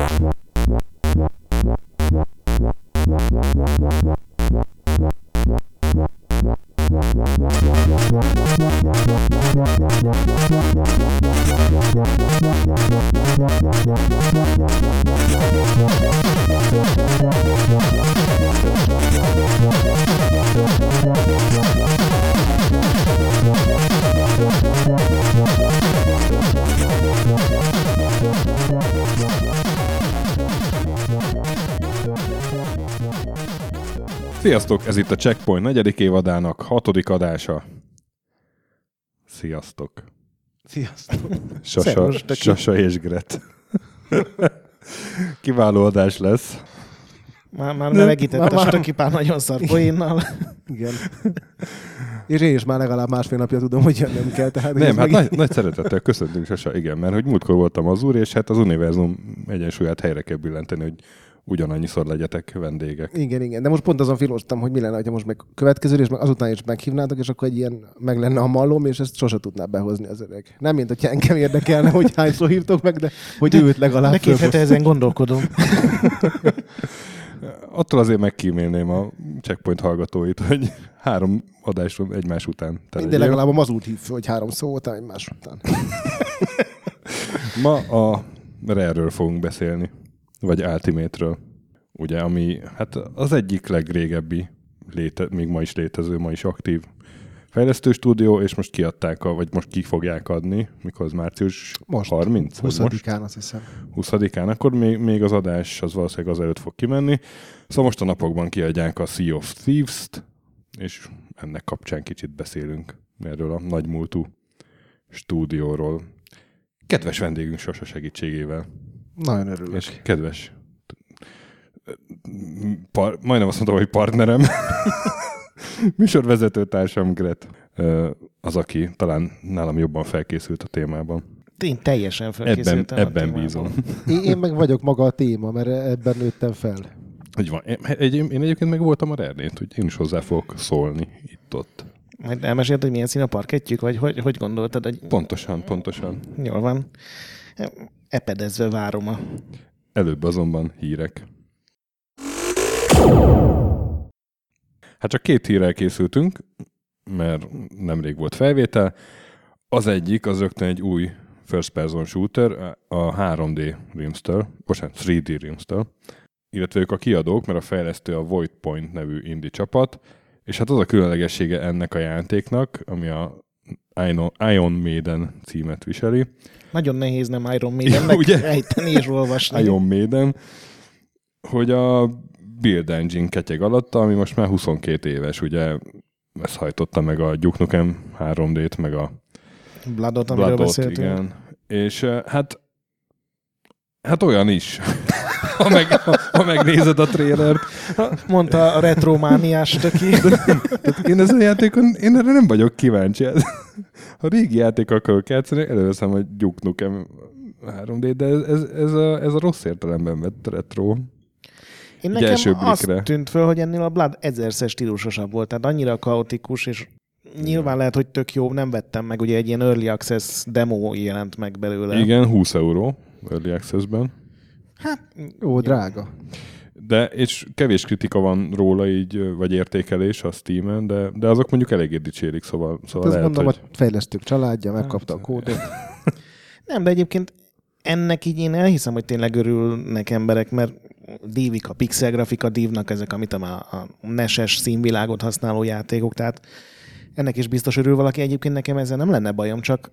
Yeah. Sziasztok, ez itt a Checkpoint negyedik évadának hatodik adása. Sziasztok. Sziasztok. Sasa, Szervus. Sasa és Gret. Kiváló adás lesz. Már, már melegített már- a már- stöki pár nagyon szar poénnal. Igen. És én is már legalább másfél napja tudom, hogy jönnem kell. Tehát Nem, hát nagy, nagy szeretettel köszöntünk Sasa, igen, mert hogy múltkor voltam az úr, és hát az univerzum egyensúlyát helyre kell billenteni, hogy ugyanannyiszor legyetek vendégek. Igen, igen. De most pont azon filóztam, hogy mi lenne, ha most meg következő, és meg azután is meghívnátok, és akkor egy ilyen meg lenne a mallom, és ezt sose tudná behozni az öreg. Nem, mint hogyha engem érdekelne, hogy hányszor hívtok meg, de hogy őt legalább De két hete ezen gondolkodom. Attól azért megkímélném a Checkpoint hallgatóit, hogy három adásról egymás után. De legalább a mazút hív hogy három szó után, egymás után. Ma a Rare-ről fogunk beszélni, vagy Ultimate-ről, ugye, ami hát az egyik legrégebbi, léte, még ma is létező, ma is aktív fejlesztő stúdió, és most kiadták, a, vagy most ki fogják adni, mikor az március Most. 30? vagy most? 20-án azt hiszem. 20-án, akkor még, még az adás az valószínűleg az előtt fog kimenni. Szóval most a napokban kiadják a Sea of Thieves-t, és ennek kapcsán kicsit beszélünk erről a nagymúltú stúdióról. Kedves vendégünk Sasa segítségével, Nagyon örülök. és kedves par, majdnem azt mondtam, hogy partnerem, műsorvezetőtársam Gret, az, aki talán nálam jobban felkészült a témában. Én teljesen Ebben, felkészültem a ebben témában. bízom. Én, én meg vagyok maga a téma, mert ebben nőttem fel. Hogy van. Én, egy, én egyébként meg voltam a Rernét, hogy én is hozzá fogok szólni itt-ott. Majd elmesélt, hogy milyen szín a parkettjük, vagy hogy, hogy gondoltad, hogy Pontosan, pontosan. jól van. Epedezve várom a... Előbb azonban hírek. Hát csak két hírrel készültünk, mert nemrég volt felvétel. Az egyik, az rögtön egy új first person shooter, a 3D Rimster, bocsánat, 3D Rimster, illetve ők a kiadók, mert a fejlesztő a Void Point nevű indie csapat, és hát az a különlegessége ennek a játéknak, ami a Ion Maiden címet viseli, Nagyon nehéz nem Iron Maidennek ugye? ejteni és olvasni. Iron Maiden, hogy a Build Engine ketyeg alatta, ami most már 22 éves, ugye ezt hajtotta meg a Duke Nukem 3D-t, meg a Bloodot, amiről Bloodot, beszéltünk. igen. És eh, hát hát olyan is. ha, meg, ha, ha megnézed a trélert. Mondta a retromániás töki. Én ezen a játékon, én erre nem vagyok kíváncsi. Ha régi játék akarok játszani, előveszem a Duke Nukem 3D, de ez, ez, ez, a, ez a rossz értelemben vett retro. Én nekem első azt blikre. tűnt föl, hogy ennél a Blood ezerszer stílusosabb volt, tehát annyira kaotikus, és nyilván lehet, hogy tök jó, nem vettem meg, ugye egy ilyen Early Access demo jelent meg belőle. Igen, 20 euró Early Access-ben. Hát, Ó, drága. De, és kevés kritika van róla így, vagy értékelés a Steam-en, de, de azok mondjuk eléggé dicsérik, szóval, szóval Azt lehet, mondom, hogy... a fejlesztők családja megkapta a kódot. nem, de egyébként ennek így én elhiszem, hogy tényleg örülnek emberek, mert dívik a pixel grafika, dívnak ezek, amit a, a neses színvilágot használó játékok, tehát ennek is biztos örül valaki. Egyébként nekem ezzel nem lenne bajom, csak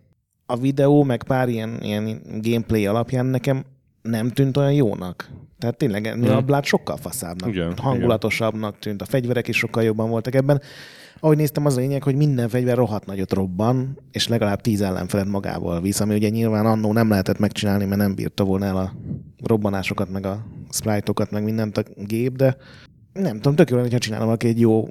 a videó, meg pár ilyen, ilyen gameplay alapján nekem nem tűnt olyan jónak. Tehát tényleg ennél Mhm. a Blood sokkal faszábbnak, Igen, hangulatosabbnak tűnt. A fegyverek is sokkal jobban voltak ebben. Ahogy néztem, az a lényeg, hogy minden fegyver rohadt nagyot robban, és legalább tíz ellenfelet magával visz, ami ugye nyilván annó nem lehetett megcsinálni, mert nem bírta volna el a robbanásokat, meg a sprite-okat, meg mindent a gép, de nem tudom, tök jó lenne, ha csinálna valaki egy jó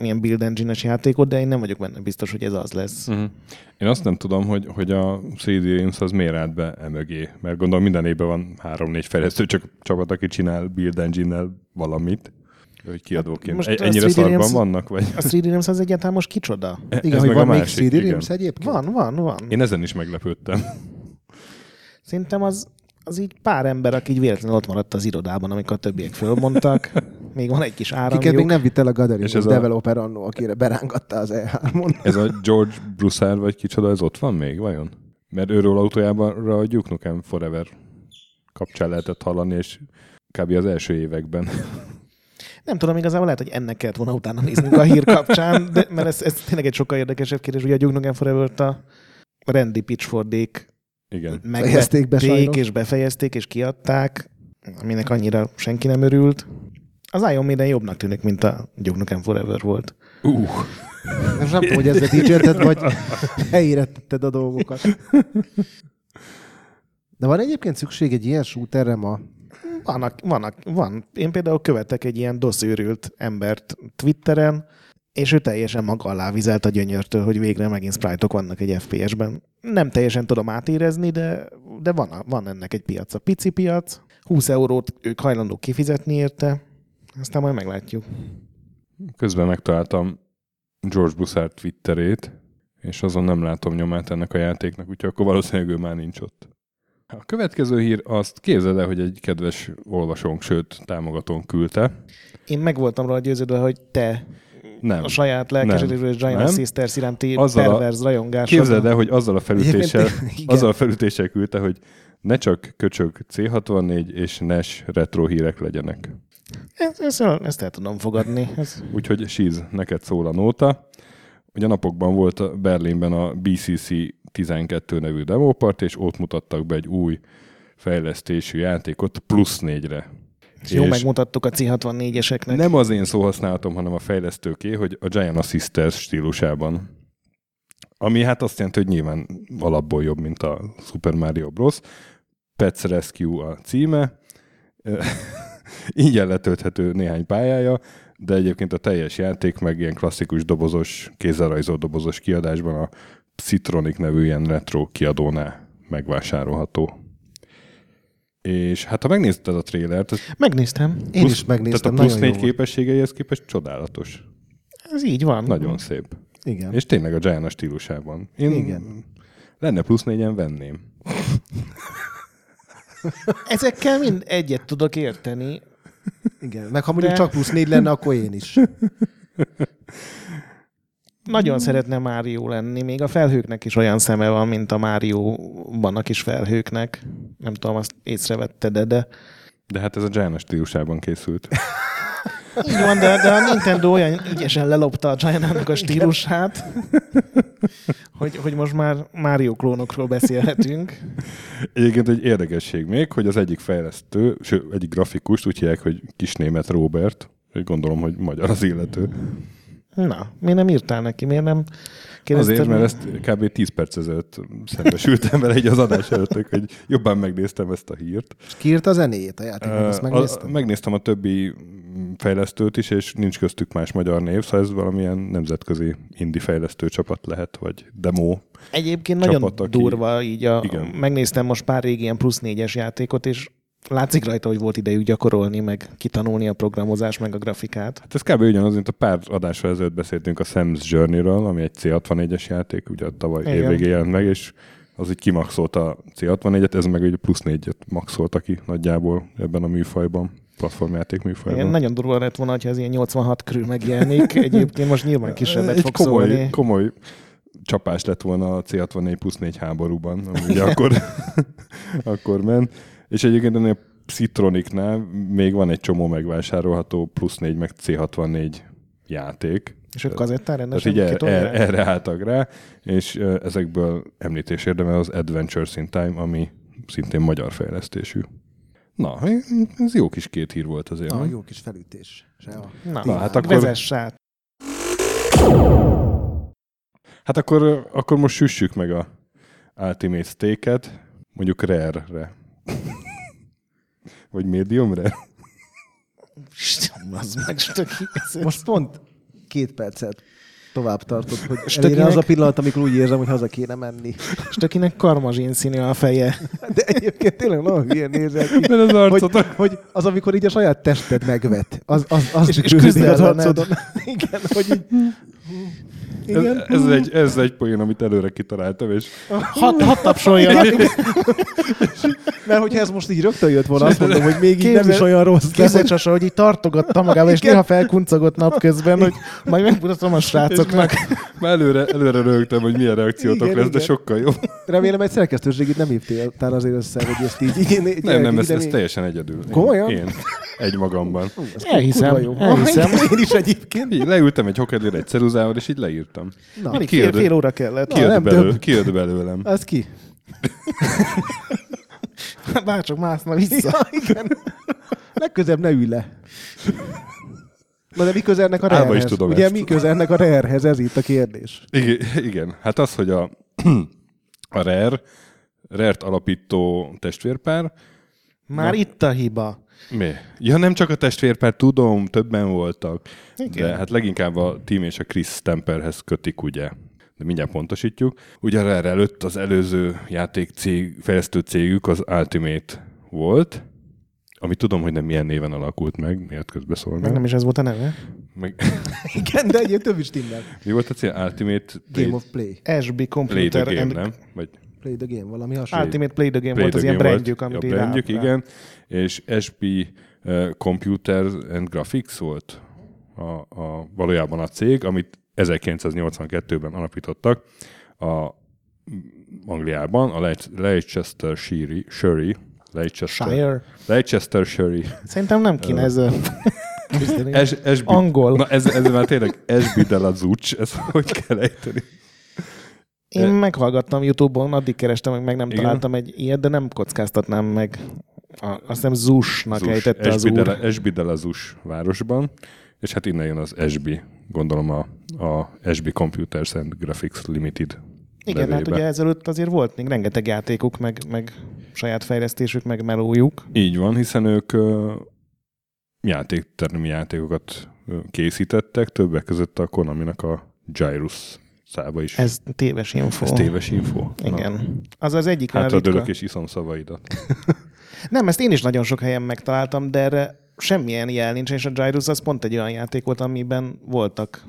ilyen build engine-es játékot, de én nem vagyok benne biztos, hogy ez az lesz. Uh-huh. Én azt nem tudom, hogy, hogy a CD Games az miért állt be emögé, mert gondolom minden évben van három-négy fejlesztő csak csapat, aki csinál Build Engine-nel valamit, hogy kiadóként. Most a ennyire 3D szarban Realms- vannak? Vagy? A 3D Realms az egyáltalán most kicsoda? Igen, Ez hogy van a még másik, CD igen. Realms egyébként? Van, van, van. Én ezen is meglepődtem. Szerintem az az így pár ember, aki így véletlenül ott maradt az irodában, amikor a többiek fölmondtak. Még van egy kis Kiket még áramjuk. nem vitt el a Gathering És ez a- developer annó, akire berángatta az E E3-on. Ez a George Broussard vagy kicsoda, ez ott van még, vajon? Mert őről autójában a Duke Nukem Forever kapcsán lehetett hallani, és kb. az első években. Nem tudom, igazából lehet, hogy ennek kellett volna utána néznünk a hír kapcsán, de, mert ez, ez tényleg egy sokkal érdekesebb kérdés. Ugye a Duke Nukem Forever-t a Randy Pitchfordék Igen. Be megvették, sajnos. és befejezték, és kiadták, aminek annyira senki nem örült. Az Iron Maiden jobbnak tűnik, mint a Duke Nukem Forever volt. Uh, nem tudom, hogy ezzel dicsérted, vagy helyére tetted a dolgokat. De van egyébként szükség egy ilyen shooterre ma? Vannak, vannak, van. Én például követek egy ilyen doszőrült embert Twitteren, és ő teljesen maga alá vizelt a gyönyörtől, hogy végre megint sprite vannak egy FPS-ben. Nem teljesen tudom átérezni, de, de van, a- van ennek egy piaca. Pici piac, 20 eurót ők hajlandók kifizetni érte, aztán majd meglátjuk. közben megtaláltam George Broussard Twitterét, és azon nem látom nyomát ennek a játéknak, úgyhogy akkor valószínűleg ő már nincs ott. A következő hír azt képzeld el, hogy egy kedves olvasónk, sőt támogatónk küldte. Én meg voltam róla győződve, hogy te Nem. a saját lelkesedésről és Giant Nem. Sisters iránti Azzal perverz rajongásod. Képzeld el, hogy azzal a felütéssel, azzal a felütéssel küldte, hogy ne csak köcsög C64 és NES retro hírek legyenek. Ezt, ezt, ezt el tudom fogadni. Ez, Úgyhogy Siz, neked szól a nóta. Ugye napokban volt Berlinben a BCC 12 nevű demopart, és ott mutattak be egy új fejlesztésű játékot plusz négyre. jó És- megmutattuk a C64-eseknek. Nem az én szóhasználatom, hanem a fejlesztőké, hogy a Giant Sisters stílusában. Ami hát azt jelenti, hogy nyilván alapból jobb, mint a Super Mario Bros. Pets Rescue a címe. Ingyen letölthető néhány pályája, de egyébként a teljes játék meg ilyen klasszikus dobozos, kézzelrajzolt dobozos kiadásban a Citronic nevű ilyen retro kiadónál megvásárolható. És hát ha megnézted a trélert, Megnéztem. Én Plusz- is megnéztem, Tehát a plusz négy képességeihez képest csodálatos. Ez így van. Nagyon szép. Igen. És tényleg a Giant stílusában. Én Igen. lenne plusz négyen venném. Ezekkel mind egyet tudok érteni. Igen. Meg ha mondjuk De- csak plusz négy lenne, akkor én is. Nagyon szeretne Mário lenni, még a felhőknek is olyan szeme van, mint a Mário-ban a kis felhőknek. Nem tudom, azt észrevette, de, de De hát ez a Giant stílusában készült. így van, de, de a Nintendo olyan ügyesen lelopta a Giant-nak a stílusát, hogy, hogy most már Mario klónokról beszélhetünk. Egyébként egy érdekesség még, hogy az egyik fejlesztő, sőt, egyik grafikust úgy hívják, hogy kisnémet Robert, hogy gondolom, hogy magyar az illető. Na, miért nem írtál neki? Miért nem kérdezted Azért, mert ezt kb. 10 perc ezelőtt szembesültem vele egy az adás előtt, hogy jobban megnéztem ezt a hírt. És kiírta a zenéjét a játéknak, azt megnéztem. A, megnéztem a többi fejlesztőt is, és nincs köztük más magyar név, szóval ez valamilyen nemzetközi indie fejlesztő csapat lehet, vagy demo. Egyébként nagyon csapat, aki- durva, így a, Igen. megnéztem most pár régi ilyen plusz négyes játékot, és látszik rajta, hogy volt idejük gyakorolni, meg kitanulni a programozás, meg a grafikát. Hát ez kb. ugyanaz, mint a pár adásra ezelőtt beszéltünk a Sam's Journey-ről, ami egy C64-es játék, ugye tavaly Igen. évvégén jelent meg, és az így kimaxolt a C64-et, ez meg egy plusz négyet maxolta ki nagyjából ebben a műfajban, platformjáték műfajban. Igen, nagyon durva lett volna, ha ez ilyen 86 körül megjelenik. Egyébként most nyilván kisebbet egy fog komoly, szólni. komoly csapás lett volna a C64 plusz 4 háborúban, ami ugye akkor, akkor ment. És egyébként ennél Citronicnál még van egy csomó megvásárolható plusz 4 meg C64 játék. És ők kazettán Tehát rendesen így er, er, kitolják? erre álltak rá, és ezekből említés érdemel az Adventures in Time, ami szintén magyar fejlesztésű. Na, ez jó kis két hír volt azért. Na, jó kis felütés. Na, Na, hát akkor- vezess át. Hát akkor, akkor most süssük meg a Ultimate Steak-et, mondjuk rare-re. Vagy az meg stöki. Most pont két percet tovább tartott, hogy Stökinek- elérjen az a pillanat, amikor úgy érzem, hogy haza kéne menni. Stökinek karmazsin színű a feje. De egyébként tényleg nagyon hülyen nézel ki. Mert az Hogy, arcotok. hogy az, amikor így a saját tested megvet. Az, az, az És- és küzd az arcodon. Igen, hogy így... Ez, ez, egy, ez egy poén, amit előre kitaláltam, és Hat, hat tapsoljanak. Mert hogyha ez most így rögtön jött volna, azt mondom, hogy még így nem Képzel- is olyan rossz. de Képzeld hogy- így tartogatta magával, és Igen. néha felkuncogott napközben, hogy majd megmutatom a srácoknak. már előre, előre rögtem, hogy milyen reakciótok Igen, lesz, de igen. sokkal jobb. Remélem egy szerkesztőségét nem hívtál azért össze, hogy ezt így... így, így Nem, nem, ez, ez teljesen egyedül. Komolyan? Én. Egy magamban. Elhiszem, elhiszem. Én is egyébként. Leültem egy hokedére egy ceruzával, és így leírtam. Na, Alig Kijött- fél, fél óra kellett. Na, Kijött, nem belő, több. kijött belőlem. az ki? Bárcsak mászna vissza. Ja, igen. Legközebb ne ülj le. Na de mi köze ennek a Álma is tudom Ugye ezt. mi köze ennek a rerhez? Ez itt a kérdés. Igen, igen. hát az, hogy a, a RER, RER-t alapító testvérpár, Már Na. itt a hiba. Mi? Ja, nem csak a testvérpár, tudom, többen voltak. Igen. De hát leginkább a Tim és a Chris Stamperhez kötik, ugye. De mindjárt pontosítjuk. Ugye RER előtt az előző játék cég, fejlesztő cégük az Ultimate volt, ami tudom, hogy nem milyen néven alakult meg, miért Meg közbeszólnak. nem is ez volt a neve? Meg, Igen, de egyébként több is timmel. mi volt a cél? Ultimate Game of Play. SB Play Computer the Game, and nem? Vagy Play the game, valami hasonló. Ultimate Play the Game Play volt az the ilyen Game brandjük, volt, amit a brandjük, igen, és SB uh, Computer and Graphics volt a, a, valójában a cég, amit 1982-ben alapítottak a Angliában, a Le- Leicester Shire, Shire Leicester, Shire. Leicester Shire. Szerintem nem kéne ezzel. Es, SB, Angol. Na ez, ez már tényleg SB de la ez hogy kell ejteni? Én meghallgattam Youtube-on, addig kerestem, meg, meg nem Igen. találtam egy ilyet, de nem kockáztatnám meg. A, azt hiszem Zusnak Zus, ejtette az úr. SB de Zus városban, és hát innen jön az SB, gondolom a, a SB Computers and Graphics Limited Igen, hát nevébe. ugye ezelőtt azért volt még rengeteg játékuk, meg, meg saját fejlesztésük, meg melójuk. Így van, hiszen ők ö, játéktermi játékokat ö, készítettek, többek között a Konaminak a Gyrus szába is. Ez téves info. Ez téves info. Igen. Az az egyik Hátra ritka- dőlök és iszom szavaidat. Nem, ezt én is nagyon sok helyen megtaláltam, de erre semmilyen jel nincs, és a Gyrus az pont egy olyan játék volt, amiben voltak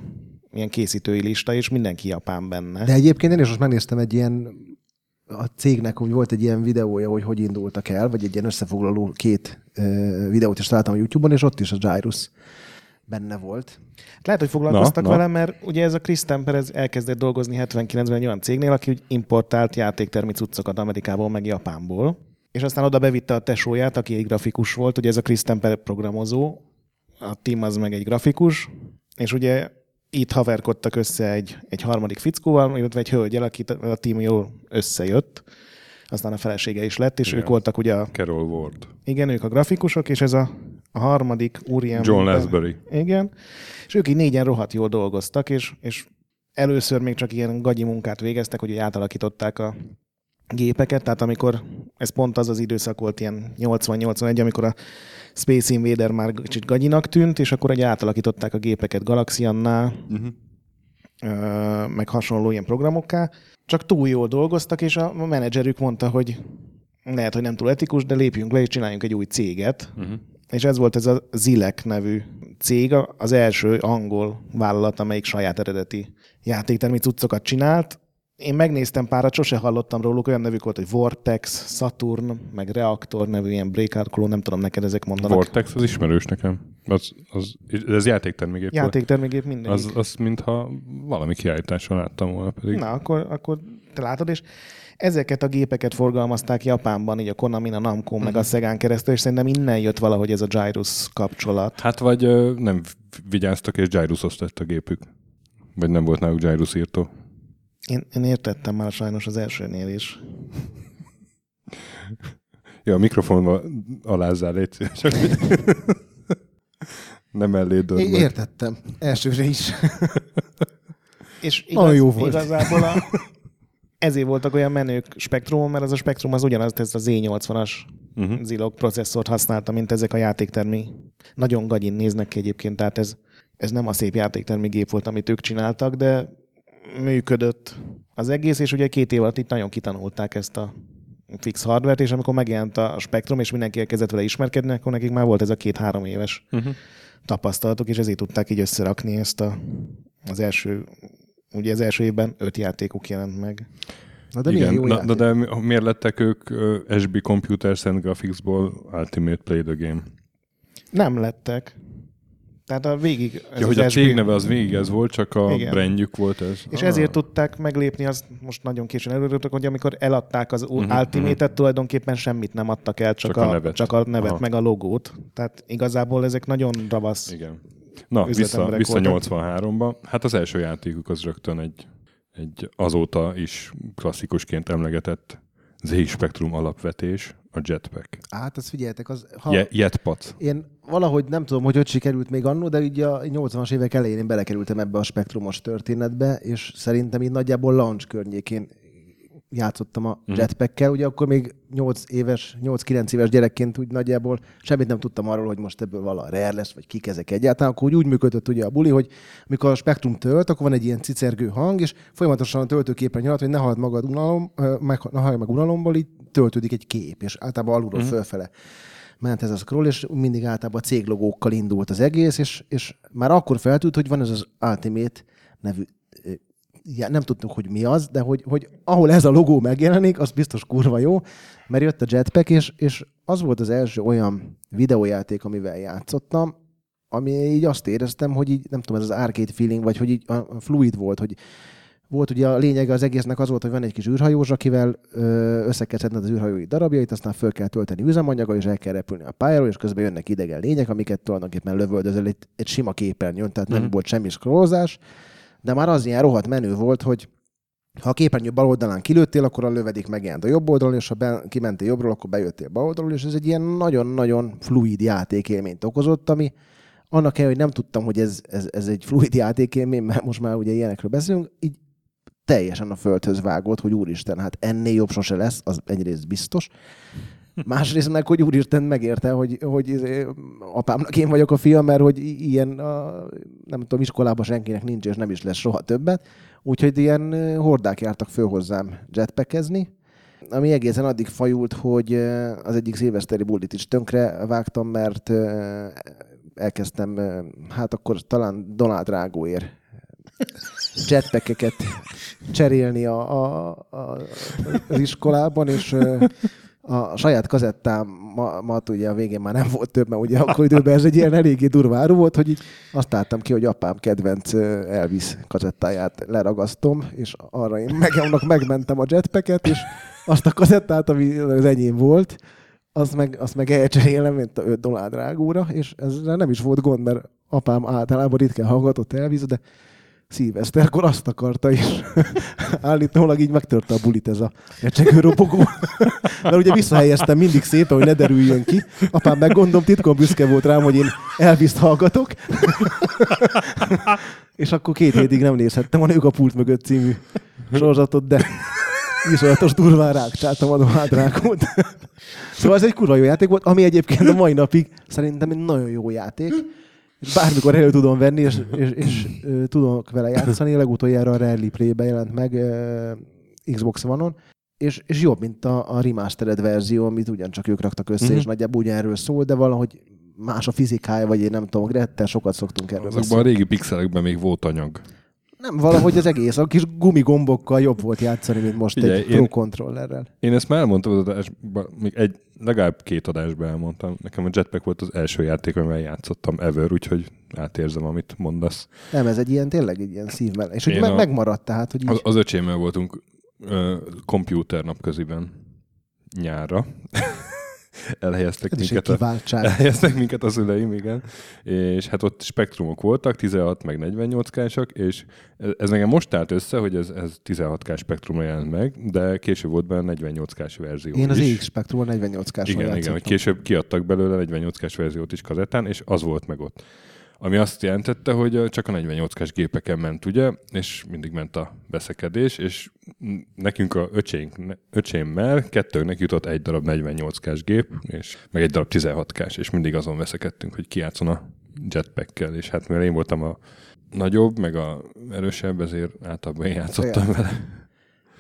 ilyen készítői lista, és mindenki japán benne. De egyébként én is most megnéztem egy ilyen a cégnek, hogy volt egy ilyen videója, hogy hogy indultak el, vagy egy ilyen összefoglaló két ö, videót is találtam a YouTube-on, és ott is a Gyrus benne volt. Lehet, hogy foglalkoztak Na, na, vele, mert ugye ez a Chris Temper ez elkezdett dolgozni 79-ben egy olyan cégnél, aki úgy importált játéktermi cuccokat Amerikából, meg Japánból. És aztán oda bevitte a tesóját, aki egy grafikus volt, ugye ez a Chris Temper programozó, a Tim az meg egy grafikus, és ugye itt haverkodtak össze egy, egy harmadik fickóval, illetve egy hölgyel, akit a Tim jól összejött. Aztán a felesége is lett, és Igen. ők voltak ugye a, Carol Ward. igen, ők a grafikusok, és ez a, a harmadik úriember. John Lansbury. Igen. És ők így négyen rohadt jól dolgoztak, és, és először még csak ilyen gagyi munkát végeztek, hogy átalakították a gépeket, tehát amikor, ez pont az az időszak volt, ilyen 80-81, amikor a Space Invader már kicsit gagyinak tűnt, és akkor egy átalakították a gépeket Galaxiannál, Uh-huh. meg hasonló ilyen programokká, csak túl jól dolgoztak, és a menedzserük mondta, hogy lehet, hogy nem túl etikus, de lépjünk le, és csináljunk egy új céget, Uh-huh. És ez volt ez a Zilek nevű cég, az első angol vállalat, amelyik saját eredeti játéktermi cuccokat csinált. Én megnéztem párat, sose hallottam róluk, olyan nevük volt, hogy Vortex, Saturn, meg Reaktor nevű ilyen breakout klón, nem tudom, neked ezek mondanak. Vortex az ismerős nekem. Az, az, ez játéktermégép volt. Játéktermégép mindegyik. Az, az mintha valami kiállításon láttam volna pedig. Na, akkor, akkor te látod, és ezeket a gépeket forgalmazták Japánban, így a Konami, a Namco, meg a Szegán keresztül, és szerintem innen jött valahogy ez a Gyrus kapcsolat. Hát vagy ö, nem vigyáztak, és Gyrusos lett a gépük. Vagy nem volt náluk Gyrus írtó. Én, én értettem már sajnos az elsőnél is. Ja, a mikrofonba alázzál, légy szíves. Nem Én meg. értettem. Elsőre is. És Nagyon jó volt. Igazából a, ezért voltak olyan menők Spectrumon, mert az a Spectrum az ugyanaz, ez a Z80-as Uh-huh. Zilog processzort használta, mint ezek a játéktermi. Nagyon gagyin néznek ki egyébként, tehát ez, ez nem a szép játéktermi gép volt, amit ők csináltak, de működött az egész, és ugye két év alatt itt nagyon kitanulták ezt a fix hardware és amikor megjelent a Spectrum, és mindenki elkezdett vele ismerkedni, akkor nekik már volt ez a két-három éves Uh-huh. tapasztalatok, és ezért tudták így összerakni ezt a, az első ugye az első évben öt játékuk jelent meg. Na de milyen Igen, jó na, játék. de, de miért lettek ők ö, SB Computers and Graphicsból Ultimate Play the Game? Nem lettek. Tehát a végig... Ez Ja, az hogy a SB az végig ez volt, csak a Igen. brandjük volt ez. És Ah. ezért tudták meglépni, azt most nagyon későn előrültök, hogy amikor eladták az uh-huh, Ultimate-et, tulajdonképpen semmit nem adtak el, csak, Csak a a, nevet. csak a nevet, Aha. meg a logót. Tehát igazából ezek nagyon ravasz. Igen. Na, vissza, vissza voltak. 83-ba. Hát az első játékuk az rögtön egy, egy azóta is klasszikusként emlegetett ZX Spectrum alapvetés, a Jetpack. Hát, azt figyeljetek, az, ha. Je- Jetpac. én valahogy nem tudom, hogy hogy sikerült még annó, de ugye a 80-as évek elején én belekerültem ebbe a spektrumos történetbe, és szerintem így nagyjából launch környékén játszottam a Mhm. jetpackkel, ugye akkor még 8 éves, 8-9 éves gyerekként úgy nagyjából semmit nem tudtam arról, hogy most ebből vala rare lesz, vagy kik ezek egyáltalán, akkor úgy, úgy működött ugye a buli, hogy amikor a spektrum tölt, akkor van egy ilyen cicergő hang, és folyamatosan a töltőképen nyalat, hogy ne halld magad unalom, meg, ne halld meg unalomból, így töltődik egy kép, és általában alulról Mhm. fölfele ment ez a scroll, és mindig általában céglogókkal indult az egész, és, és már akkor feltűnt, hogy van ez az Ultimate nevű já, nem tudtuk, hogy mi az, de hogy, hogy ahol ez a logó megjelenik, az biztos kurva jó, mert jött a Jetpack, és, és az volt az első olyan videójáték, amivel játszottam, ami így azt éreztem, hogy így, nem tudom, ez az arcade feeling, vagy hogy így a fluid volt, hogy volt ugye a lényege az egésznek az volt, hogy van egy kis űrhajós, akivel ö, össze kell szedned az űrhajói darabjait, aztán föl kell tölteni üzemanyaggal, és el kell repülni a pályáról, és közben jönnek idegen lények, amiket tulajdonképpen lövöldözel egy, egy sima képernyőn, tehát nem Mhm. volt semmi scrollozás, de már az ilyen rohadt menő volt, hogy ha a képernyő bal oldalán kilőttél, akkor a lövedék megjelent a jobb oldalon, és ha be, kimentél jobbról, akkor bejöttél bal oldalról, és ez egy ilyen nagyon-nagyon fluid játékélményt okozott, ami annak ellenére, hogy nem tudtam, hogy ez, ez, ez egy fluid játékélmény, mert most már ugye ilyenekről beszélünk, így teljesen a földhöz vágott, hogy úristen, hát ennél jobb sose lesz, az egyrészt biztos. Másrészt meg, hogy úristen megérte, hogy, hogy izé, apámnak én vagyok a fia, mert hogy ilyen, a, nem tudom, iskolában senkinek nincs, és nem is lesz soha többet. Úgyhogy ilyen hordák jártak föl hozzám jetpackezni, ami egészen addig fajult, hogy az egyik szilveszteri bulit is tönkre vágtam, mert elkezdtem, hát akkor talán Donald Drágóért jetpackeket cserélni a, a, a, az iskolában, és a saját kazettámat ugye a végén már nem volt több, mert ugye akkor időben ez egy ilyen eléggé durva áru volt, hogy így azt álltam ki, hogy apám kedvenc Elvis kazettáját leragasztom, és arra én meg, annak megmentem a jetpacket, és azt a kazettát, ami az enyém volt, azt meg, azt meg elcserélem, mint a 5 dollár drágúra, és ezzel nem is volt gond, mert apám általában ritkán hallgatott Elvis, de szilveszterkor azt akarta is. Állítólag így megtörte a bulit ez a recsegő robogó. Mert ugye visszahelyeztem mindig szépen, hogy ne derüljön ki. Apám meg gondolom titkon büszke volt rám, hogy én elviszt hallgatok. És akkor két hétig nem nézhettem a Nők a pult mögött című sorozatot, de iszonyatos durván rákcsáltam a Donald Szóval ez egy kurva jó játék volt, ami egyébként a mai napig szerintem egy nagyon jó játék. Bármikor elő tudom venni, és, és, és tudok vele játszani. Legutoljára a Rally Play-be jelent meg Xbox One-on, és, és jobb, mint a, a remastered verzió, amit ugyancsak ők raktak össze, Mhm. és nagyjából ugyanerről szól, de valahogy más a fizikája, vagy én nem tudom, Grettel sokat szoktunk erről Azokban a beszélni. régi pixelekben még volt anyag. Nem, valahogy az egész, a kis gumigombokkal jobb volt játszani, mint most Figyelj, egy én- Pro Controllerrel. Én ezt már elmondtam az adásban, még egy, legalább két adásban elmondtam. Nekem a Jetpack volt az első játék, amivel játszottam ever, úgyhogy átérzem, amit mondasz. Nem, ez egy ilyen, tényleg egy ilyen szívvel. És hogy meg, a- megmaradt, tehát, hogy így... Az, az öcsémmel voltunk ö, komputer napköziben nyárra. Elhelyeztek ez minket a, elhelyeztek minket a szüleim, igen. És hát ott spektrumok voltak, 16 meg 48 kásak, és ez- nekem most állt össze, hogy ez, ez 16 k spektrumra jelent meg, de később volt benne 48 k verzió Én az is. EX Spectrum 48 k Igen, igen, hogy később kiadtak belőle 48 k verziót is kazettán, és az volt meg ott. Ami azt jelentette, hogy csak a 48 k gépeken ment, ugye, és mindig ment a beszekedés, és nekünk a öcsénk, öcsémmel kettőnek jutott egy darab 48 k gép, és meg egy darab 16 k és mindig azon veszekedtünk, hogy ki játszon a jetpackkel, és hát mivel én voltam a nagyobb, meg a erősebb, ezért általában én játszottam vele.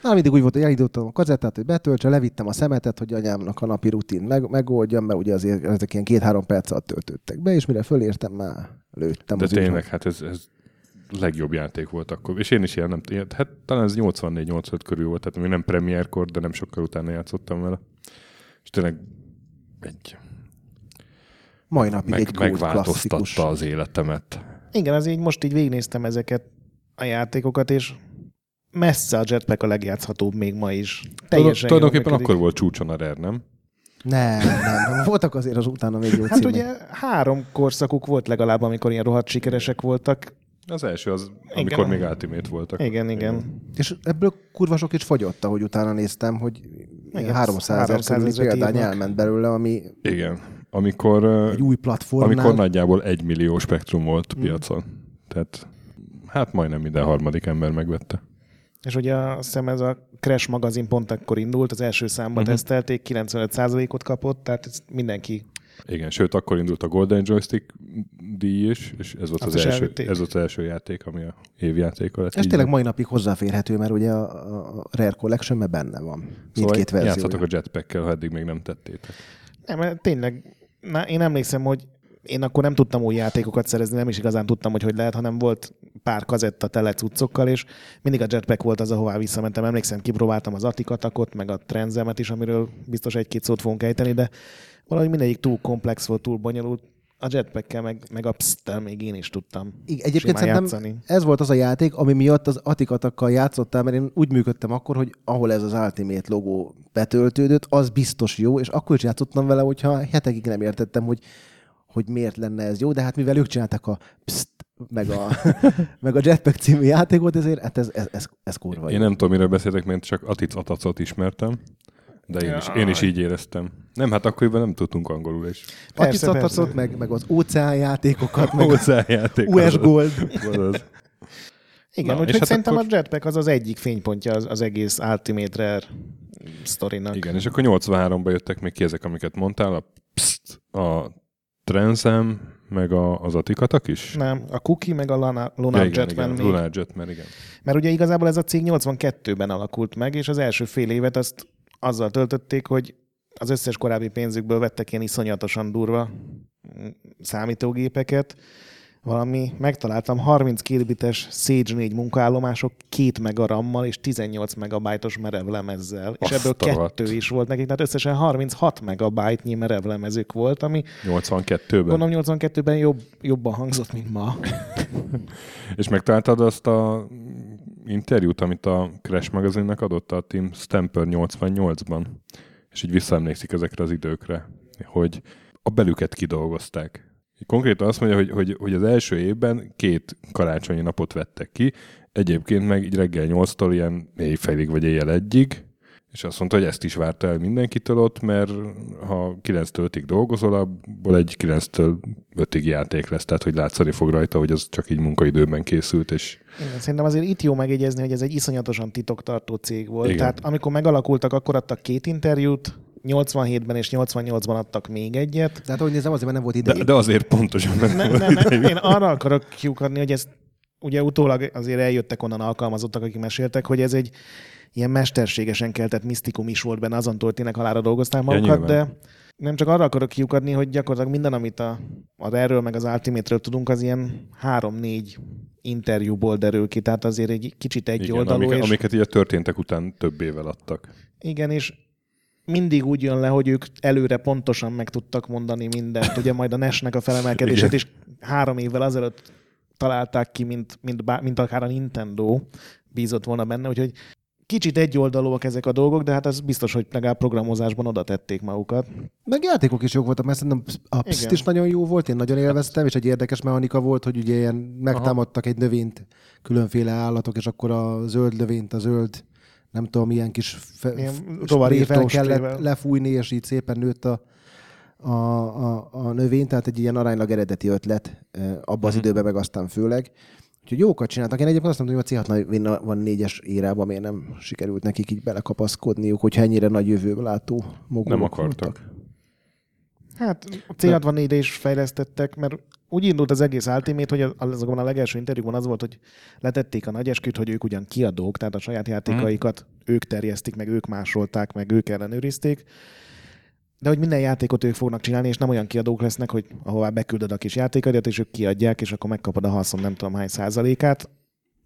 Na, mindig úgy volt, hogy elindítottam a kazettát, hogy betöltse, levittem a szemetet, hogy anyámnak a napi rutin meg, megoldjam, mert ugye azért ezek ilyen két-három perc alatt töltődtek be, és mire fölértem, már lőttem De az tényleg, ügyhöz. hát ez, ez legjobb játék volt akkor. És én is ilyen, nem, ilyen hát talán ez 84-85 körül volt, tehát még nem premierkor, de nem sokkal utána játszottam vele. És tényleg egy Mai napig meg, egy megváltoztatta klasszikus. az életemet. Igen, az így most így végignéztem ezeket a játékokat, és messze a Jetpack a legjátszhatóbb még ma is. Teljesen Tulajdonképpen akkor volt csúcson a Rare, nem? Nem, nem, nem. Voltak azért az utána még jó Hát címek. ugye három korszakuk volt legalább, amikor ilyen rohadt sikeresek voltak. Az első az, Igen. amikor még Ultimate voltak. Igen, igen. És ebből kurva sok is fogyott, ahogy utána néztem, hogy Igen, Igen, 300 ezer 300 körüli ezret példány elment belőle, ami Igen. Amikor, egy új platformnál. amikor nagyjából egy millió spektrum volt Mm. piacon. Tehát hát majdnem minden harmadik ember megvette. És ugye azt hiszem ez a Crash magazin pont akkor indult, az első számban Mhm. uh-huh. tesztelték, 95%-ot kapott, tehát ez mindenki Igen, sőt, akkor indult a Golden Joystick díj is, és ez volt, Azt az, első, elvitték. ez volt az első játék, ami a évjátéka lett. Ez tényleg mai napig hozzáférhető, mert ugye a, a Rare Collection benne van. Mindkét szóval verzió. játszatok a jetpack-kel, ha eddig még nem tettétek. Nem, mert tényleg, na, én emlékszem, hogy én akkor nem tudtam új játékokat szerezni, nem is igazán tudtam, hogy hogy lehet, hanem volt pár kazetta tele cuccokkal, és mindig a jetpack volt az, ahová visszamentem. Emlékszem, kipróbáltam az Atikatakot, meg a Trenzemet is, amiről biztos egy-két szót fogunk ejteni, de valahogy mindegyik túl komplex volt, túl bonyolult. A jetpackkel, meg, meg a psztel még én is tudtam Igen, Egyébként szerintem játszani. ez volt az a játék, ami miatt az atikatakkal játszottál, mert én úgy működtem akkor, hogy ahol ez az Ultimate logó betöltődött, az biztos jó, és akkor is játszottam vele, hogyha hetekig nem értettem, hogy, hogy miért lenne ez jó, de hát mivel ők csinálták a pszt, meg a, meg a Jetpack című játékot, ezért hát ez, ez, ez, ez kurva Én jó. nem tudom, miről beszéltek, mert csak Atic Atacot ismertem, de én is, én is így éreztem. Nem, hát akkoriban nem tudtunk angolul is. Persze. meg, meg az óceán játékokat, meg Hozzájáték. US Gold. Azaz. Igen, Na, úgyhogy és hát szerintem akkor- a jetpack az az egyik fénypontja az, az egész Ultimate Rare sztorinak. Igen, és akkor 83-ban jöttek még ki ezek, amiket mondtál, a Psst, a Transem, meg a, az Atikatak is? Nem, a Cookie meg a Lana, Lunar ja, igen, Jetman igen, még. Lunar Jetman, igen. Mert ugye igazából ez a cég 82-ben alakult meg, és az első fél évet azt azzal töltötték, hogy az összes korábbi pénzükből vettek ilyen iszonyatosan durva mm, számítógépeket. Valami, megtaláltam 32 bites Sage 4 munkaállomások 2 megarammal és 18 megabajtos merevlemezzel. És Azt ebből a rohadt. kettő is volt nekik, tehát összesen 36 megabajtnyi merevlemezük volt, ami 82-ben. gondolom 82-ben jobb, jobban hangzott, mint ma. És megtaláltad azt a interjút, amit a Crash magazinnak adott a Tim Stamper 88-ban, és így visszaemlékszik ezekre az időkre, hogy a belüket kidolgozták. Konkrétan azt mondja, hogy, hogy, hogy az első évben két karácsonyi napot vettek ki, egyébként meg így reggel 8-tól ilyen éjfélig vagy éjjel egyig, és azt mondta, hogy ezt is várta el mindenkitől ott, mert ha 9-től 5-ig dolgozol, abból egy 9-től 5-ig játék lesz, tehát hogy látszani fog rajta, hogy az csak így munkaidőben készült, és Igen, szerintem azért itt jó megjegyezni, hogy ez egy iszonyatosan titoktartó cég volt. Igen. Tehát amikor megalakultak, akkor adtak két interjút, 87-ben és 88-ban adtak még egyet. De hát ahogy nézem, azért nem volt de, idejük. de azért pontosan meg Nem, nem, nem, én arra akarok kiukadni, hogy ez ugye utólag azért eljöttek onnan alkalmazottak, akik meséltek, hogy ez egy ilyen mesterségesen keltett misztikum is volt benne, azon történnek halára dolgozták magukat, nyilván. de nem csak arra akarok kiukadni, hogy gyakorlatilag minden, amit a, a erről meg az Ultimate-ről tudunk, az ilyen három-négy interjúból derül ki, tehát azért egy kicsit egy Igen, oldalú. amiket, és... amiket így a történtek után több évvel adtak. Igen, és mindig úgy jön le, hogy ők előre pontosan meg tudtak mondani mindent. Ugye majd a NES-nek a felemelkedését is három évvel azelőtt találták ki, mint, mint, bá, mint akár a Nintendo bízott volna benne, úgyhogy kicsit egyoldalúak ezek a dolgok, de hát az biztos, hogy legalább programozásban oda tették magukat. Meg játékok is jók voltak, mert szerintem a Pszt is nagyon jó volt, én nagyon élveztem, és egy érdekes mechanika volt, hogy ugye ilyen megtámadtak egy növényt, különféle állatok, és akkor a zöld növényt, a zöld, nem tudom, ilyen kis fe, Ilyen kellett lefújni, és így szépen nőtt a, a, a, a növény, tehát egy ilyen aránylag eredeti ötlet, eh, abban az Mhm. időben meg aztán főleg. Úgyhogy jókat csináltak. Én egyébként azt mondom, hogy a C6 van négyes érában, miért nem sikerült nekik így belekapaszkodniuk, hogyha ennyire nagy jövőbe látó mogulok Nem akartak. voltak. Hát a C64-re is fejlesztettek, mert úgy indult az egész Ultimate, hogy az- azokban a legelső interjúkban az volt, hogy letették a nagy esküt, hogy ők ugyan kiadók, tehát a saját játékaikat ők terjesztik, meg ők másolták, meg ők ellenőrizték. De hogy minden játékot ők fognak csinálni, és nem olyan kiadók lesznek, hogy ahová beküldöd a kis játékaidat, és ők kiadják, és akkor megkapod a haszon nem tudom hány százalékát.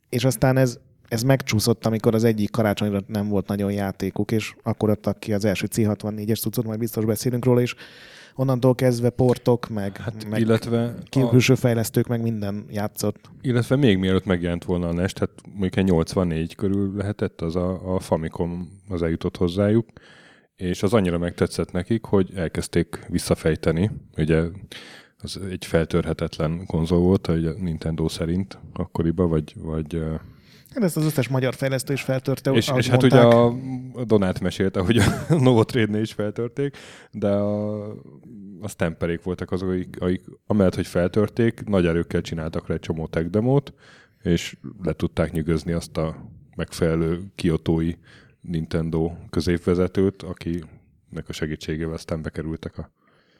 És aztán ez, ez megcsúszott, amikor az egyik karácsonyra nem volt nagyon játékuk, és akkor adtak ki az első C64-es cuccot, majd biztos beszélünk róla, és onnantól kezdve portok, meg, Hát, meg illetve, ki- a, külső fejlesztők, meg minden játszott. illetve még mielőtt megjelent volna a NES, tehát mondjuk egy 84 körül lehetett, az a, a Famicom az eljutott hozzájuk, és az annyira megtetszett nekik, hogy elkezdték visszafejteni. Ugye az egy feltörhetetlen konzol volt, a Nintendo szerint akkoriban, vagy, vagy Hát ezt az összes magyar fejlesztő is feltörte, és, és hát ugye a, Donát mesélte, hogy a Novotrade-nél is feltörték, de a, a Stemperék voltak azok, akik, akik amellett, hogy feltörték, nagy erőkkel csináltak rá egy csomó tech demót, és le tudták nyűgözni azt a megfelelő kiotói Nintendo középvezetőt, akinek a segítségével aztán bekerültek a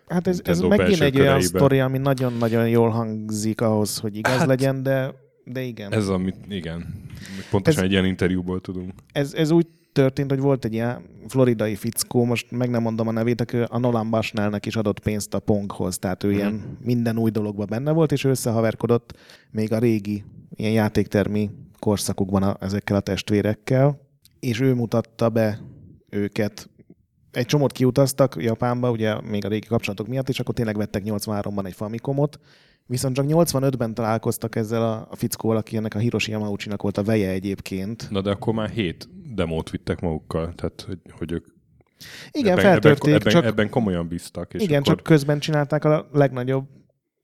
Hát ez, ez megint egy olyan köreibe. sztori, ami nagyon-nagyon jól hangzik ahhoz, hogy igaz hát, legyen, de, de igen. Ez, amit, igen, pontosan Ez- egy ilyen interjúból tudunk. ez, ez úgy történt, hogy volt egy ilyen floridai fickó, most meg nem mondom a nevét, aki a Nolan Bushnellnek is adott pénzt a Ponghoz, tehát ő Mhm. ilyen minden új dologban benne volt, és összehaverkodott még a régi ilyen játéktermi korszakukban a, ezekkel a testvérekkel, és ő mutatta be őket. Egy csomót kiutaztak Japánba, ugye még a régi kapcsolatok miatt, és akkor tényleg vettek 83-ban egy Famicomot, viszont csak 85-ben találkoztak ezzel a, a fickóval, aki ennek a Hiroshi Yamauchi-nak volt a veje egyébként. Na de akkor már hét demót vittek magukkal, tehát hogy, hogy ők Igen, ebben, feltörték, ebben, csak, ebben komolyan bíztak. És igen, akkor, csak közben csinálták a legnagyobb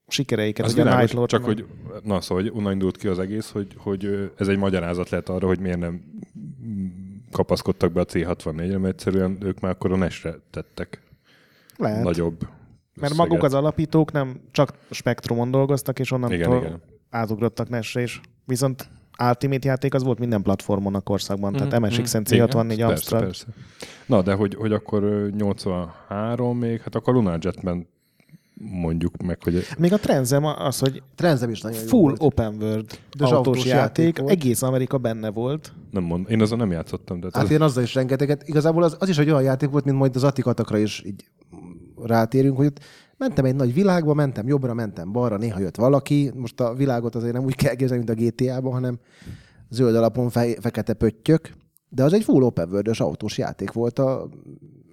sikereiket. az ugye világos, Night Lord csak hogy, na szóval, hogy onnan indult ki az egész, hogy, hogy ez egy magyarázat lehet arra, hogy miért nem kapaszkodtak be a C64-re, mert egyszerűen ők már akkor a NES-re tettek lehet. nagyobb Mert összeget. maguk az alapítók nem csak Spectrumon dolgoztak, és onnantól Igen, igen. átugrottak NES-re, és viszont Ultimate játék az volt minden platformon a korszakban, tehát Mhm, MSX-en mhm. Igen, C64 persze, Amstrad. Persze. Na, de hogy, hogy akkor ö, 83 még, hát akkor Lunar Jetman mondjuk meg, hogy Még a Trenzem az, hogy Trenzem is nagyon jó full volt. open world De autós autós játék, játék egész Amerika benne volt. nem mond, én azon nem játszottam, de Hát az, én azzal is rengeteget. Igazából az, az is egy olyan játék volt, mint majd az Atikatakra is így rátérünk, hogy ott mentem egy nagy világba, mentem jobbra, mentem balra, néha jött valaki. Most a világot azért nem úgy kell képzelni, mint a GTA-ban, hanem zöld alapon fej, fekete pöttyök. De az egy full open world autós játék volt. A...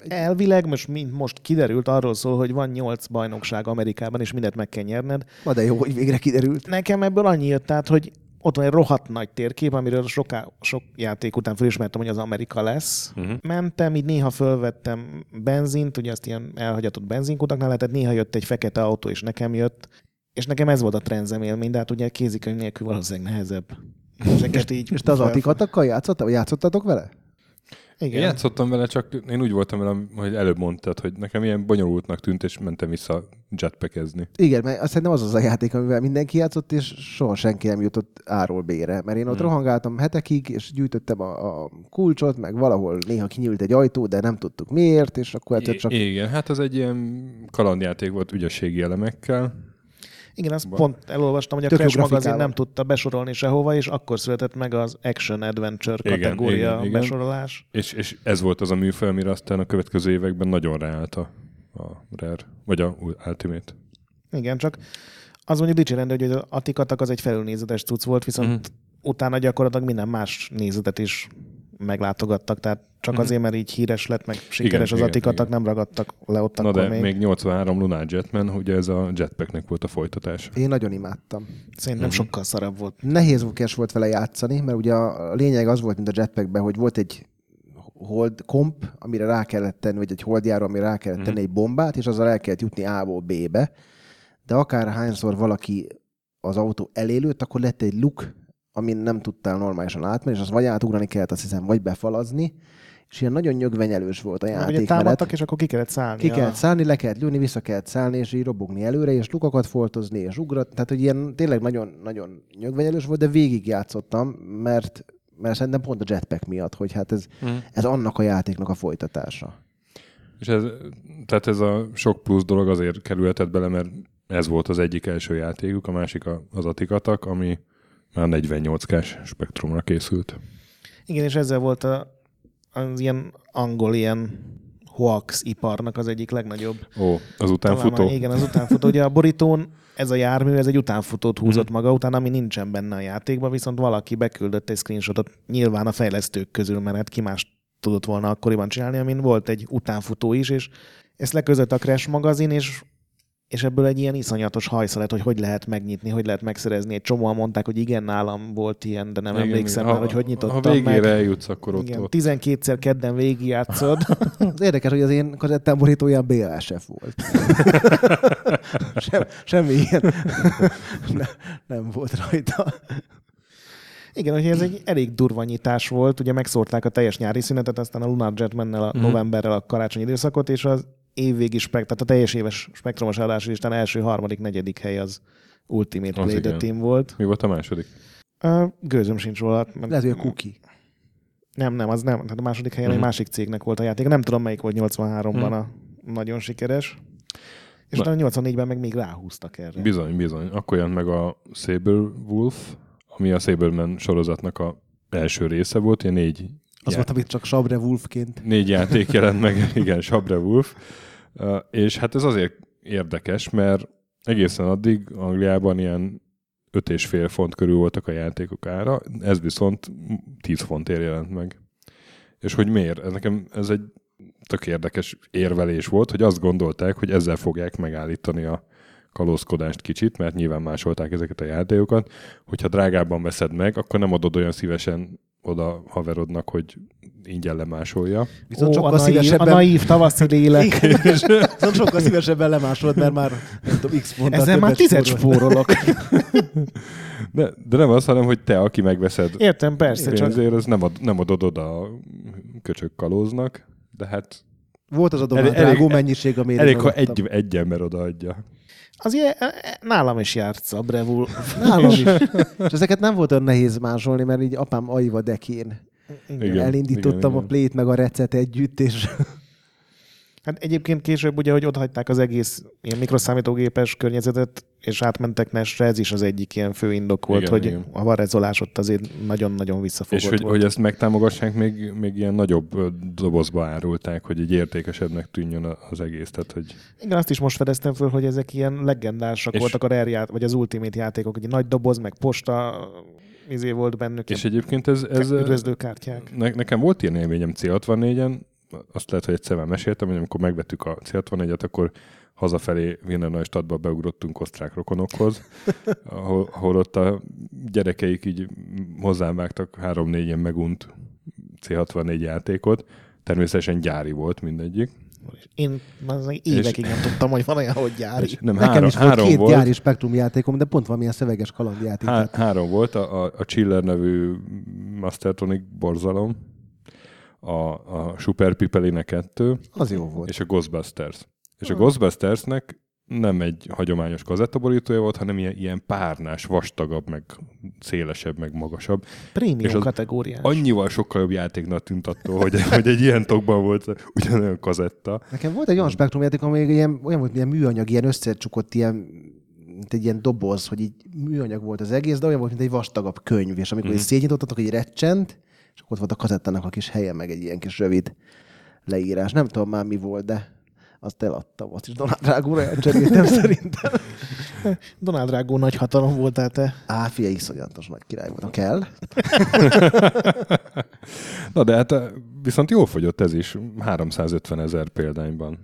Elvileg most, mint most kiderült, arról szól, hogy van nyolc bajnokság Amerikában, és mindent meg kell nyerned. Na de jó, hogy végre kiderült. Nekem ebből annyi jött át, hogy ott van egy rohadt nagy térkép, amiről soká, sok játék után felismertem, hogy az Amerika lesz. Uh-huh. Mentem, így néha fölvettem benzint, ugye azt ilyen elhagyatott benzinkutaknál lehetett, néha jött egy fekete autó, és nekem jött. És nekem ez volt a trenzem élmény, de hát ugye kézikönyv nélkül valószínűleg nehezebb. Ezeket így És te az fel- Atikatakkal játszottál, vagy játszottatok vele? Én Igen. játszottam vele, csak én úgy voltam vele, hogy előbb mondtad, hogy nekem ilyen bonyolultnak tűnt, és mentem vissza jetpackezni. Igen, mert azt szerintem az az a játék, amivel mindenki játszott, és soha senki nem jutott A-ról B-re. Mert én ott Hmm. rohangáltam hetekig, és gyűjtöttem a, a kulcsot, meg valahol néha kinyílt egy ajtó, de nem tudtuk miért, és akkor egyszer csak... I- igen, hát az egy ilyen kalandjáték volt ügyességi elemekkel. Igen, azt Van. pont elolvastam, hogy a Tök Crash magazin nem tudta besorolni sehova, és akkor született meg az Action Adventure Igen, kategória igen, igen. besorolás. És, és ez volt az a műfaj, amire aztán a következő években nagyon ráállt a, a Rare, vagy a Ultimate. Igen, csak az mondjuk dicsérendő, hogy az Atikatak az egy felülnézetes cucc volt, viszont Mhm. utána gyakorlatilag minden más nézetet is meglátogattak, tehát csak Mhm. azért, mert így híres lett, meg sikeres Igen, az igen, Atikatak, igen. nem ragadtak le ott Na de még. még 83 Lunar Jetman, ugye ez a Jetpacknek volt a folytatása. Én nagyon imádtam. Szerintem Mhm. sokkal szarabb volt. Nehéz volt vele játszani, mert ugye a lényeg az volt, mint a jetpackben, hogy volt egy hold komp, amire rá kellett tenni, vagy egy holdjáró, amire rá kellett tenni egy bombát, és azzal el kellett jutni A-ból B-be. De akár hányszor valaki az autó elélőtt, akkor lett egy luk, amin nem tudtál normálisan átmenni, és az vagy átugrani kellett, azt hiszem, vagy befalazni, és ilyen nagyon nyögvenyelős volt a Ugye játékmenet. támadtak, és akkor ki kellett szállni. Ki a- kellett szállni, le kellett lőni, vissza kellett szállni, és így robogni előre, és lukakat foltozni, és ugrat. Tehát, hogy ilyen tényleg nagyon, nagyon nyögvenyelős volt, de végig játszottam, mert, mert szerintem pont a jetpack miatt, hogy hát ez, Mhm. ez annak a játéknak a folytatása. És ez, tehát ez a sok plusz dolog azért kerülhetett bele, mert ez volt az egyik első játékuk, a másik az Atikatak, ami már 48K-s spektrumra készült. Igen, és ezzel volt a, az ilyen angol ilyen hoax iparnak az egyik legnagyobb Ó, az utánfutó. Talán, igen, az utánfutó. Ugye a borítón ez a jármű, ez egy utánfutót húzott Mhm. maga után, ami nincsen benne a játékban, viszont valaki beküldött egy screenshotot nyilván a fejlesztők közül, mert hát ki más tudott volna akkoriban csinálni, amin volt egy utánfutó is, és ezt leközött a Crash magazin, és és ebből egy ilyen iszonyatos hajsza lett, hogy hogy lehet megnyitni, hogy lehet megszerezni. Egy csomóan mondták, hogy igen, nálam volt ilyen, de nem Igen, emlékszem igen. már, hogy hogy nyitottam Ha végére meg. eljutsz, akkor ott, Igen, ott 12-szer kedden végigjátszod. Az érdekes, hogy az én kazettám borítóján BASF volt. Sem, semmi ilyen ne, nem volt rajta. Igen, hogy ez egy elég durva nyitás volt, ugye megszórták a teljes nyári szünetet, aztán a Lunar Jetmannel a Mhm. novemberrel a karácsonyi időszakot, és az évvégi spek, tehát a teljes éves spektrumos adási listán első, harmadik, negyedik hely az Ultimate Az Play the. Team volt. Mi volt a második? Uh, gőzöm sincs róla. mert- Lehet, hogy a cookie. Nem, nem, az nem. Tehát a második helyen egy Mhm. másik cégnek volt a játék. Nem tudom, melyik volt 83-ban Mhm. a nagyon sikeres. És Na. utána 84-ben meg még ráhúztak erre. Bizony, bizony. Akkor jelent meg a Saber Wolf, ami a Saberman sorozatnak a első része volt, ilyen négy, Az já- volt, amit csak Sabre Wolfként. négy játék jelent meg, igen, Sabre Wolf. És hát ez azért érdekes, mert egészen addig Angliában ilyen 5,5 font körül voltak a játékok ára, ez viszont 10 fontért jelent meg. És hogy miért? Ez nekem ez egy tök érdekes érvelés volt, hogy azt gondolták, hogy ezzel fogják megállítani a kalózkodást kicsit, mert nyilván másolták ezeket a játékokat, hogyha drágábban veszed meg, akkor nem adod olyan szívesen oda haverodnak, hogy ingyen lemásolja. Viszont Ó, sokkal a, naív, a szívesebben... naív tavaszi lélek. Igen, Viszont sokkal szívesebben lemásolod, mert már nem tudom, x ponttal Ezzel már tizet spórol. spórolok. De, de nem az, hanem, hogy te, aki megveszed Értem, persze, csak pénzért, az nem, ad, nem adod oda a köcsök kalóznak, de hát Volt az a Elég- Donald Drágó elég- mennyiség, amire elég, ha egy, egy ember odaadja. Az ilyen, nálam is járt a Brevul. Nálam is. És ezeket nem volt olyan nehéz másolni, mert így apám Aiva dekén Igen, elindítottam igen, a igen. plét meg a recet együtt, és Hát egyébként később ugye, hogy otthagyták az egész ilyen mikroszámítógépes környezetet, és átmentek Nesre, ez is az egyik ilyen fő indok volt, Igen, hogy igen. a varezolás ott azért nagyon-nagyon visszafogott És hogy, volt. hogy ezt megtámogassák, még, még ilyen nagyobb dobozba árulták, hogy így értékesebbnek tűnjön az egész. Tehát, hogy Igen, azt is most fedeztem föl, hogy ezek ilyen legendásak És- voltak a Rare vagy az Ultimate játékok, egy nagy doboz, meg posta izé volt bennük, és egyébként ez, ez üdvözlőkártyák. ne, nekem volt ilyen élményem C64-en, azt lehet, hogy egyszer már meséltem, hogy amikor megvettük a C64-et, akkor hazafelé Wiener Neustadtba beugrottunk osztrák rokonokhoz, ahol, ahol ott a gyerekeik így hozzám vágtak három-négy ilyen megunt C64 játékot, természetesen gyári volt mindegyik. Én az évekig nem tudtam, hogy van olyan, hogy gyári. És nem, nekem három, is volt három két volt, gyári spektrum játékom, de pont valamilyen szöveges kalandjáték. há, három volt, a, a, a Chiller nevű Mastertonic borzalom, a, a Super Pipeline 2, Az jó volt. és a Ghostbusters. És a Ghostbustersnek nem egy hagyományos kazettaborítója volt, hanem ilyen, ilyen párnás, vastagabb, meg szélesebb, meg magasabb. Prémium és kategóriás. Annyival sokkal jobb játéknak tűnt attól, hogy, hogy egy ilyen tokban volt ugyanolyan kazetta. Nekem volt egy olyan spektrum játék, ami ilyen, olyan volt, milyen műanyag, ilyen összecsukott, ilyen, mint egy ilyen doboz, hogy így műanyag volt az egész, de olyan volt, mint egy vastagabb könyv, és amikor mm. így szétnyitottatok, így recsent, és ott volt a kazettának a kis helye, meg egy ilyen kis rövid leírás. Nem tudom már mi volt, de azt eladtam. Azt is Donald Drágóra elcseréltem szerintem. Donald Drágó nagy hatalom voltál te. Á, fia, iszonyatos nagy király volt. Kell. Na de hát eh, viszont jól fogyott ez is, 350 ezer példányban.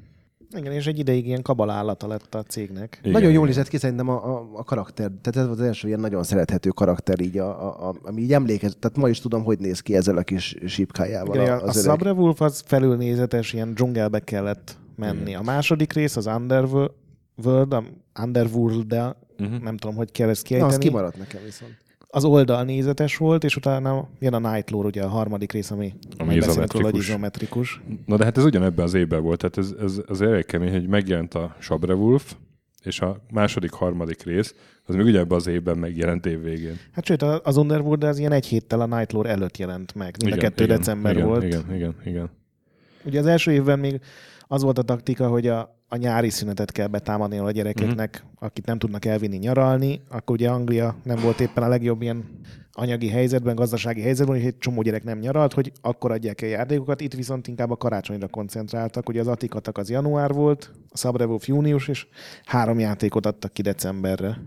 Igen, és egy ideig ilyen kabalállata lett a cégnek. Igen, nagyon jól igen. nézett ki szerintem a, a, a karakter. Tehát ez volt az első ilyen nagyon szerethető karakter, így a, a, a, ami így emlékez. Tehát ma is tudom, hogy néz ki ezzel a kis sípkájával. Igen, a, a, a az öreg. Sabrewolf az felülnézetes, ilyen dzsungelbe kellett menni. A második rész az Underworld, a Underworld, de Uh-huh. nem tudom, hogy kell ezt Na, az kiejteni. kimaradt nekem viszont. Az oldal nézetes volt, és utána jön a Night Lore, ugye a harmadik rész, ami, Ami beszélünk róla, izometrikus. izometrikus. Na de hát ez ugyanebben az évben volt, tehát ez, ez az elég kemény, hogy megjelent a Sabrewolf, és a második, harmadik rész, az még ugyanebben az évben megjelent év végén. Hát sőt, az Underworld az ilyen egy héttel a Night Lore előtt jelent meg. Mind a kettő december igen, volt. Igen, igen, igen. Ugye az első évben még az volt a taktika, hogy a, a nyári szünetet kell betámadni a gyerekeknek, uh-huh. akit nem tudnak elvinni nyaralni, akkor ugye Anglia nem volt éppen a legjobb ilyen anyagi helyzetben, gazdasági helyzetben, hogy egy csomó gyerek nem nyaralt, hogy akkor adják el játékokat. Itt viszont inkább a karácsonyra koncentráltak. Ugye az Atikatak az január volt, a Subrevolve június, és három játékot adtak ki decemberre.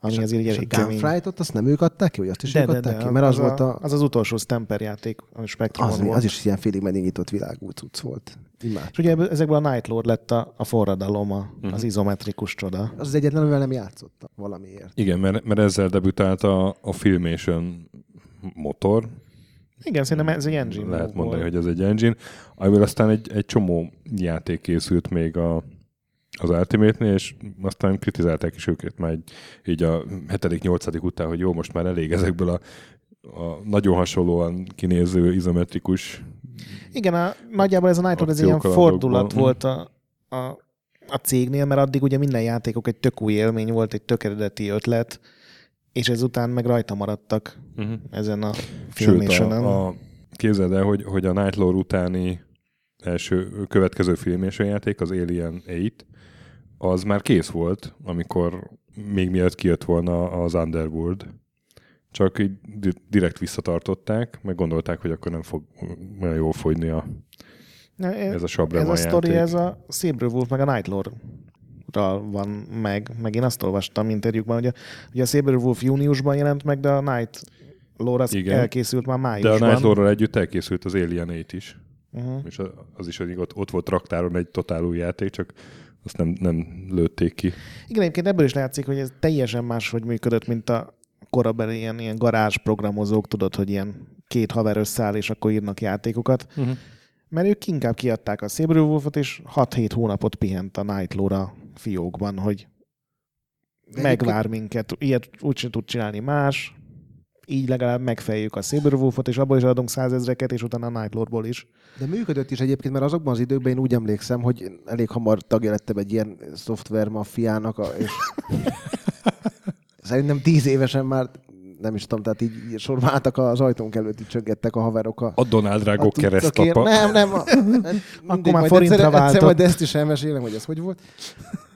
Ami és azért és elég a kemény. Gunfright-ot azt nem ők adták ki, vagy azt is De, ők de, adták de, ki? Mert az, az, volt a, a... az az utolsó Stamper játék, a Spectrumon Az, volt. az is ilyen félig megnyitott világú cucc volt. Imád. És ugye ezekből a Night Lord lett a, a forradalom, a, Mhm. az izometrikus csoda. Az az egyetlen, amivel nem játszottam valamiért. Igen, mert, mert ezzel debütált a, a Filmation motor, Igen, szerintem ez egy engine lehet mondani, volt. hogy ez egy engine, amiből aztán egy, egy csomó játék készült még a, az Ultimate-nél, és aztán kritizálták is őket már egy, így a 7.-8. után, hogy jó, most már elég ezekből a, a nagyon hasonlóan kinéző izometrikus Igen, a, nagyjából ez a Night Lord ez egy ilyen fordulat Mhm. volt a, a, a cégnél, mert addig ugye minden játékok egy tök új élmény volt, egy tök eredeti ötlet, és ezután meg rajta maradtak uh-huh. ezen a filmésen. a, a, képzeld el, hogy, hogy a Night Lord utáni első következő filmés játék, az Alien 8, az már kész volt, amikor még mielőtt kijött volna az Underworld. Csak így di- direkt visszatartották, meg gondolták, hogy akkor nem fog olyan jól fogyni a, Na, ez a ez Sabrema a sztori, játék. ez a Saberwolf meg a Night Lord van meg, meg én azt olvastam interjúkban, hogy a, hogy a Saberwolf júniusban jelent meg, de a Night Lord az Igen. elkészült már De a májusban. Night Lord-ral együtt elkészült az Alien 8 is. uh-huh. És a- az is, hogy ott, ott volt raktáron egy totál új játék, csak azt nem, nem lőtték ki. Igen, egyébként ebből is látszik, hogy ez teljesen máshogy működött, mint a korabeli ilyen, ilyen garázs programozók, tudod, hogy ilyen két haver összeáll, és akkor írnak játékokat. Uh-huh. Mert ők inkább kiadták a Saberwolfot, és 6-7 hónapot pihent a Night Lord a fiókban, hogy De megvár minket. Ilyet úgysem tud csinálni más. Így legalább megfejjük a Saberwolfot, és abból is adunk százezreket, és utána a Night Lordból is. De működött is egyébként, mert azokban az időkben én úgy emlékszem, hogy elég hamar tagja lettem egy ilyen szoftver maffiának, a, és szerintem tíz évesen már nem is tudom, tehát így sorba álltak az ajtónk előtt, így csöggettek a haverok a, A Donald cuccokért. keresztapa. Nem, nem. A, mindegy, már majd forintra egyszer, egyszer váltott. majd ezt is elmesélem, hogy ez hogy volt.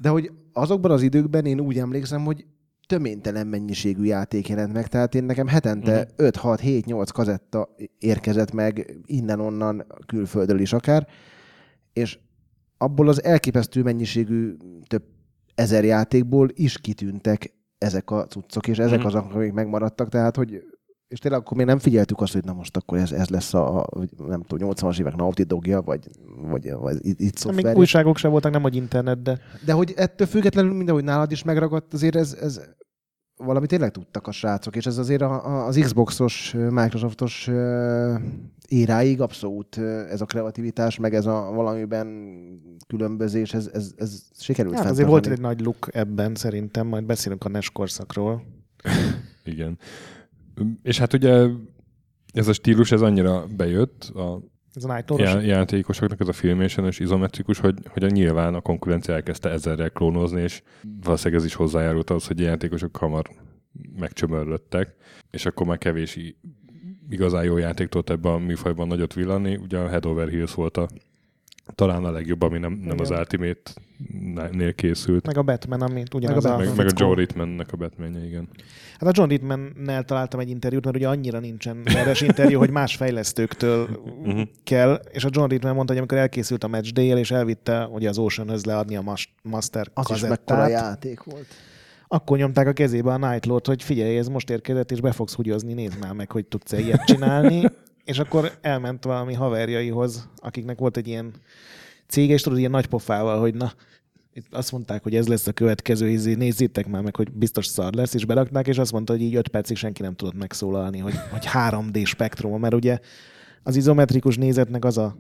De hogy azokban az időkben én úgy emlékszem, hogy töménytelen mennyiségű játék jelent meg, tehát én nekem hetente 5, 6, 7, 8 kazetta érkezett meg innen-onnan külföldről is akár, és abból az elképesztő mennyiségű több ezer játékból is kitűntek ezek a cuccok, és ezek Mhm. azok, amik megmaradtak, tehát hogy és tényleg akkor még nem figyeltük azt, hogy na most akkor ez, ez lesz a, nem tudom, 80-as évek Naughty Dogja, vagy, vagy, vagy itt, itt Még szoftver. újságok sem voltak, nem hogy internet, de De hogy ettől függetlenül, mind ahogy nálad is megragadt, azért ez, ez valami tényleg tudtak a srácok, és ez azért a, a, az Xboxos, Microsoftos éráig abszolút ez a kreativitás, meg ez a valamiben különbözés, ez, ez, ez sikerült hát azért volt egy nagy look ebben szerintem, majd beszélünk a NES korszakról. Igen. És hát ugye ez a stílus, ez annyira bejött a Ez a já- játékosoknak, ez a filmation és izometrikus, hogy, hogy a nyilván a konkurencia elkezdte ezerrel klónozni, és valószínűleg ez is hozzájárult ahhoz, hogy a játékosok hamar megcsömörlöttek, és akkor már kevés igazán jó játék tudott ebben a műfajban nagyot villanni. Ugye a Head Over Heels volt a talán a legjobb, ami nem, nem az. Ultimate-nél készült. meg a Batman, ami ugyanaz Meg a, a Meg, meg a. Joe Ritmannek a Batmanje, igen. Hát a John Ritman-nel találtam egy interjút, mert ugye annyira nincsen erres interjú, hogy más fejlesztőktől Mhm. kell, és a John Ritman mondta, hogy amikor elkészült a Match day és elvitte ugye az Oceanhöz leadni a mas- Master Az is kazettát, mekkora játék volt. akkor nyomták a kezébe a Night Lord, hogy figyelj, ez most érkezett, és be fogsz húgyozni, nézd már meg, hogy tudsz-e ilyet csinálni. és akkor elment valami haverjaihoz, akiknek volt egy ilyen cége, és tudod, ilyen nagy pofával, hogy na, itt azt mondták, hogy ez lesz a következő izé, nézzétek már meg, hogy biztos szar lesz, és berakták, és azt mondta, hogy így öt percig senki nem tudott megszólalni, hogy, hogy 3D spektrum, mert ugye az izometrikus nézetnek az a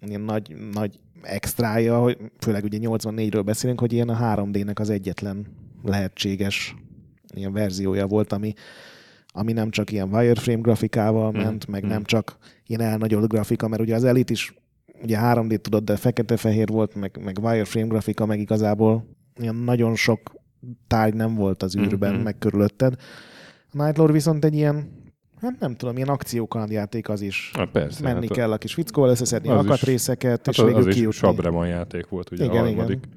ilyen nagy, nagy extrája, hogy főleg ugye 84-ről beszélünk, hogy ilyen a 3D-nek az egyetlen lehetséges ilyen verziója volt, ami, ami nem csak ilyen wireframe grafikával Mhm, ment, meg mhm. nem csak ilyen elnagyolt grafika, mert ugye az Elite is ugye 3D tudod, de fekete-fehér volt, meg, meg wireframe grafika, meg igazából ilyen nagyon sok tárgy nem volt az űrben, Mhm. meg körülötted. A Night Lord viszont egy ilyen, hát nem tudom, ilyen akciókalandjáték az is. Hát persze. Menni hát kell a kis fickóval, összeszedni az is- alkatrészeket, és Hát végül az is kijutni. Sabremon játék volt, ugye Igen, a harmadik.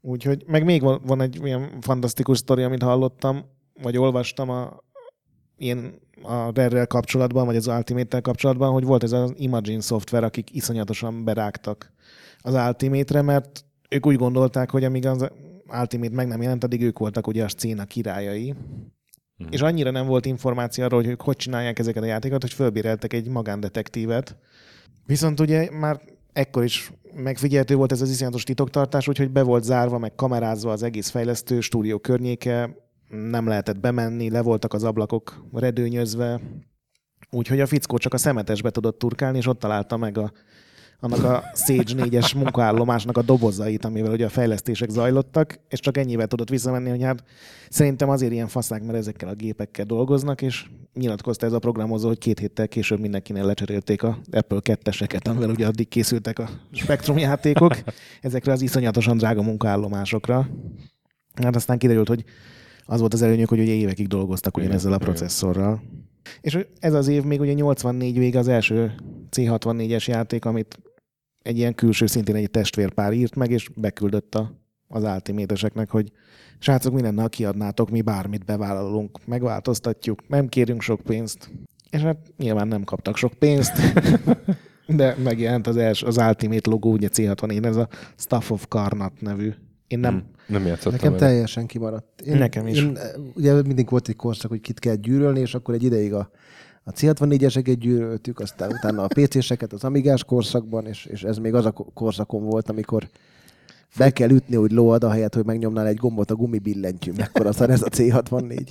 Úgyhogy, meg még van, van egy ilyen fantasztikus sztori, amit hallottam, vagy olvastam a, ilyen a Rare-rel kapcsolatban, vagy az Ultimate-tel kapcsolatban, hogy volt ez az Imagine szoftver, akik iszonyatosan berágtak az Ultimate-re, mert ők úgy gondolták, hogy amíg az Ultimate meg nem jelent, addig ők voltak ugye a szcéna királyai. Mhm. És annyira nem volt információ arról, hogy ők hogy csinálják ezeket a játékokat, hogy fölbéreltek egy magándetektívet. Viszont ugye már ekkor is megfigyelhető volt ez az iszonyatos titoktartás, úgyhogy be volt zárva, meg kamerázva az egész fejlesztő stúdió környéke, nem lehetett bemenni, le voltak az ablakok redőnyözve, úgyhogy a fickó csak a szemetesbe tudott turkálni, és ott találta meg a, annak a Sage 4-es munkaállomásnak a dobozait, amivel ugye a fejlesztések zajlottak, és csak ennyivel tudott visszamenni, hogy hát szerintem azért ilyen faszák, mert ezekkel a gépekkel dolgoznak, és nyilatkozta ez a programozó, hogy két héttel később mindenkinél lecserélték a Apple 2-eseket, amivel ugye addig készültek a Spectrum játékok, ezekre az iszonyatosan drága munkaállomásokra. Hát aztán kiderült, hogy az volt az előnyük, hogy ugye évekig dolgoztak Igen, ugyanezzel a processzorral. És ez az év még ugye 84 vége az első C64-es játék, amit egy ilyen külső szintén egy testvérpár írt meg, és beküldött a, az ultimate hogy srácok, mi lenne, ha kiadnátok, mi bármit bevállalunk, megváltoztatjuk, nem kérünk sok pénzt. És hát nyilván nem kaptak sok pénzt, de megjelent az, els, az Ultimate logó, ugye C64, ez a Stuff of Karnat nevű. Én nem, Hm. Nem játszottam Nekem vele. teljesen kimaradt. Én, Nekem is. Én, ugye mindig volt egy korszak, hogy kit kell gyűrölni, és akkor egy ideig a, a C64-eseket gyűröltük, aztán utána a PC-seket az Amigás korszakban, és, és ez még az a ko- korszakon volt, amikor be kell ütni, hogy lóad, ahelyett, hogy megnyomnál egy gombot a gumibillentyű, mekkora szar ez a C64.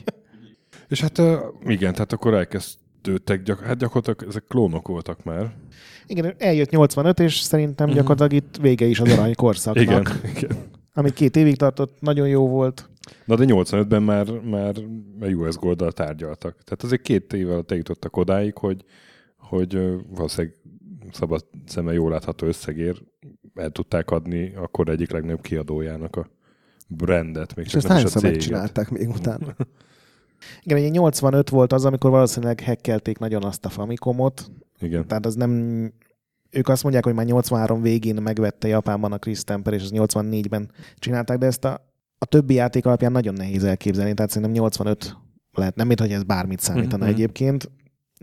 És hát igen, tehát akkor elkezdődtek, gyak, hát gyakorlatilag ezek klónok voltak már. Igen, eljött 85, és szerintem gyakorlatilag itt vége is az arany korszaknak. Igen, igen. Ami két évig tartott, nagyon jó volt. Na de 85-ben már, már a US Gold-dal tárgyaltak. Tehát azért két év alatt eljutottak odáig, hogy, hogy valószínűleg szabad szemmel jól látható összegért el tudták adni akkor egyik legnagyobb kiadójának a brandet, még És csak ezt nem is a hányszor céget. megcsinálták még utána? Igen, ugye 85 volt az, amikor valószínűleg hackelték nagyon azt a Famicomot, Igen. tehát az nem... Ők azt mondják, hogy már 83 végén megvette Japánban a Chris Temper, és az 84-ben csinálták, de ezt a, a többi játék alapján nagyon nehéz elképzelni, tehát szerintem 85 lehet, nem mint hogy ez bármit számítana Mhm. egyébként.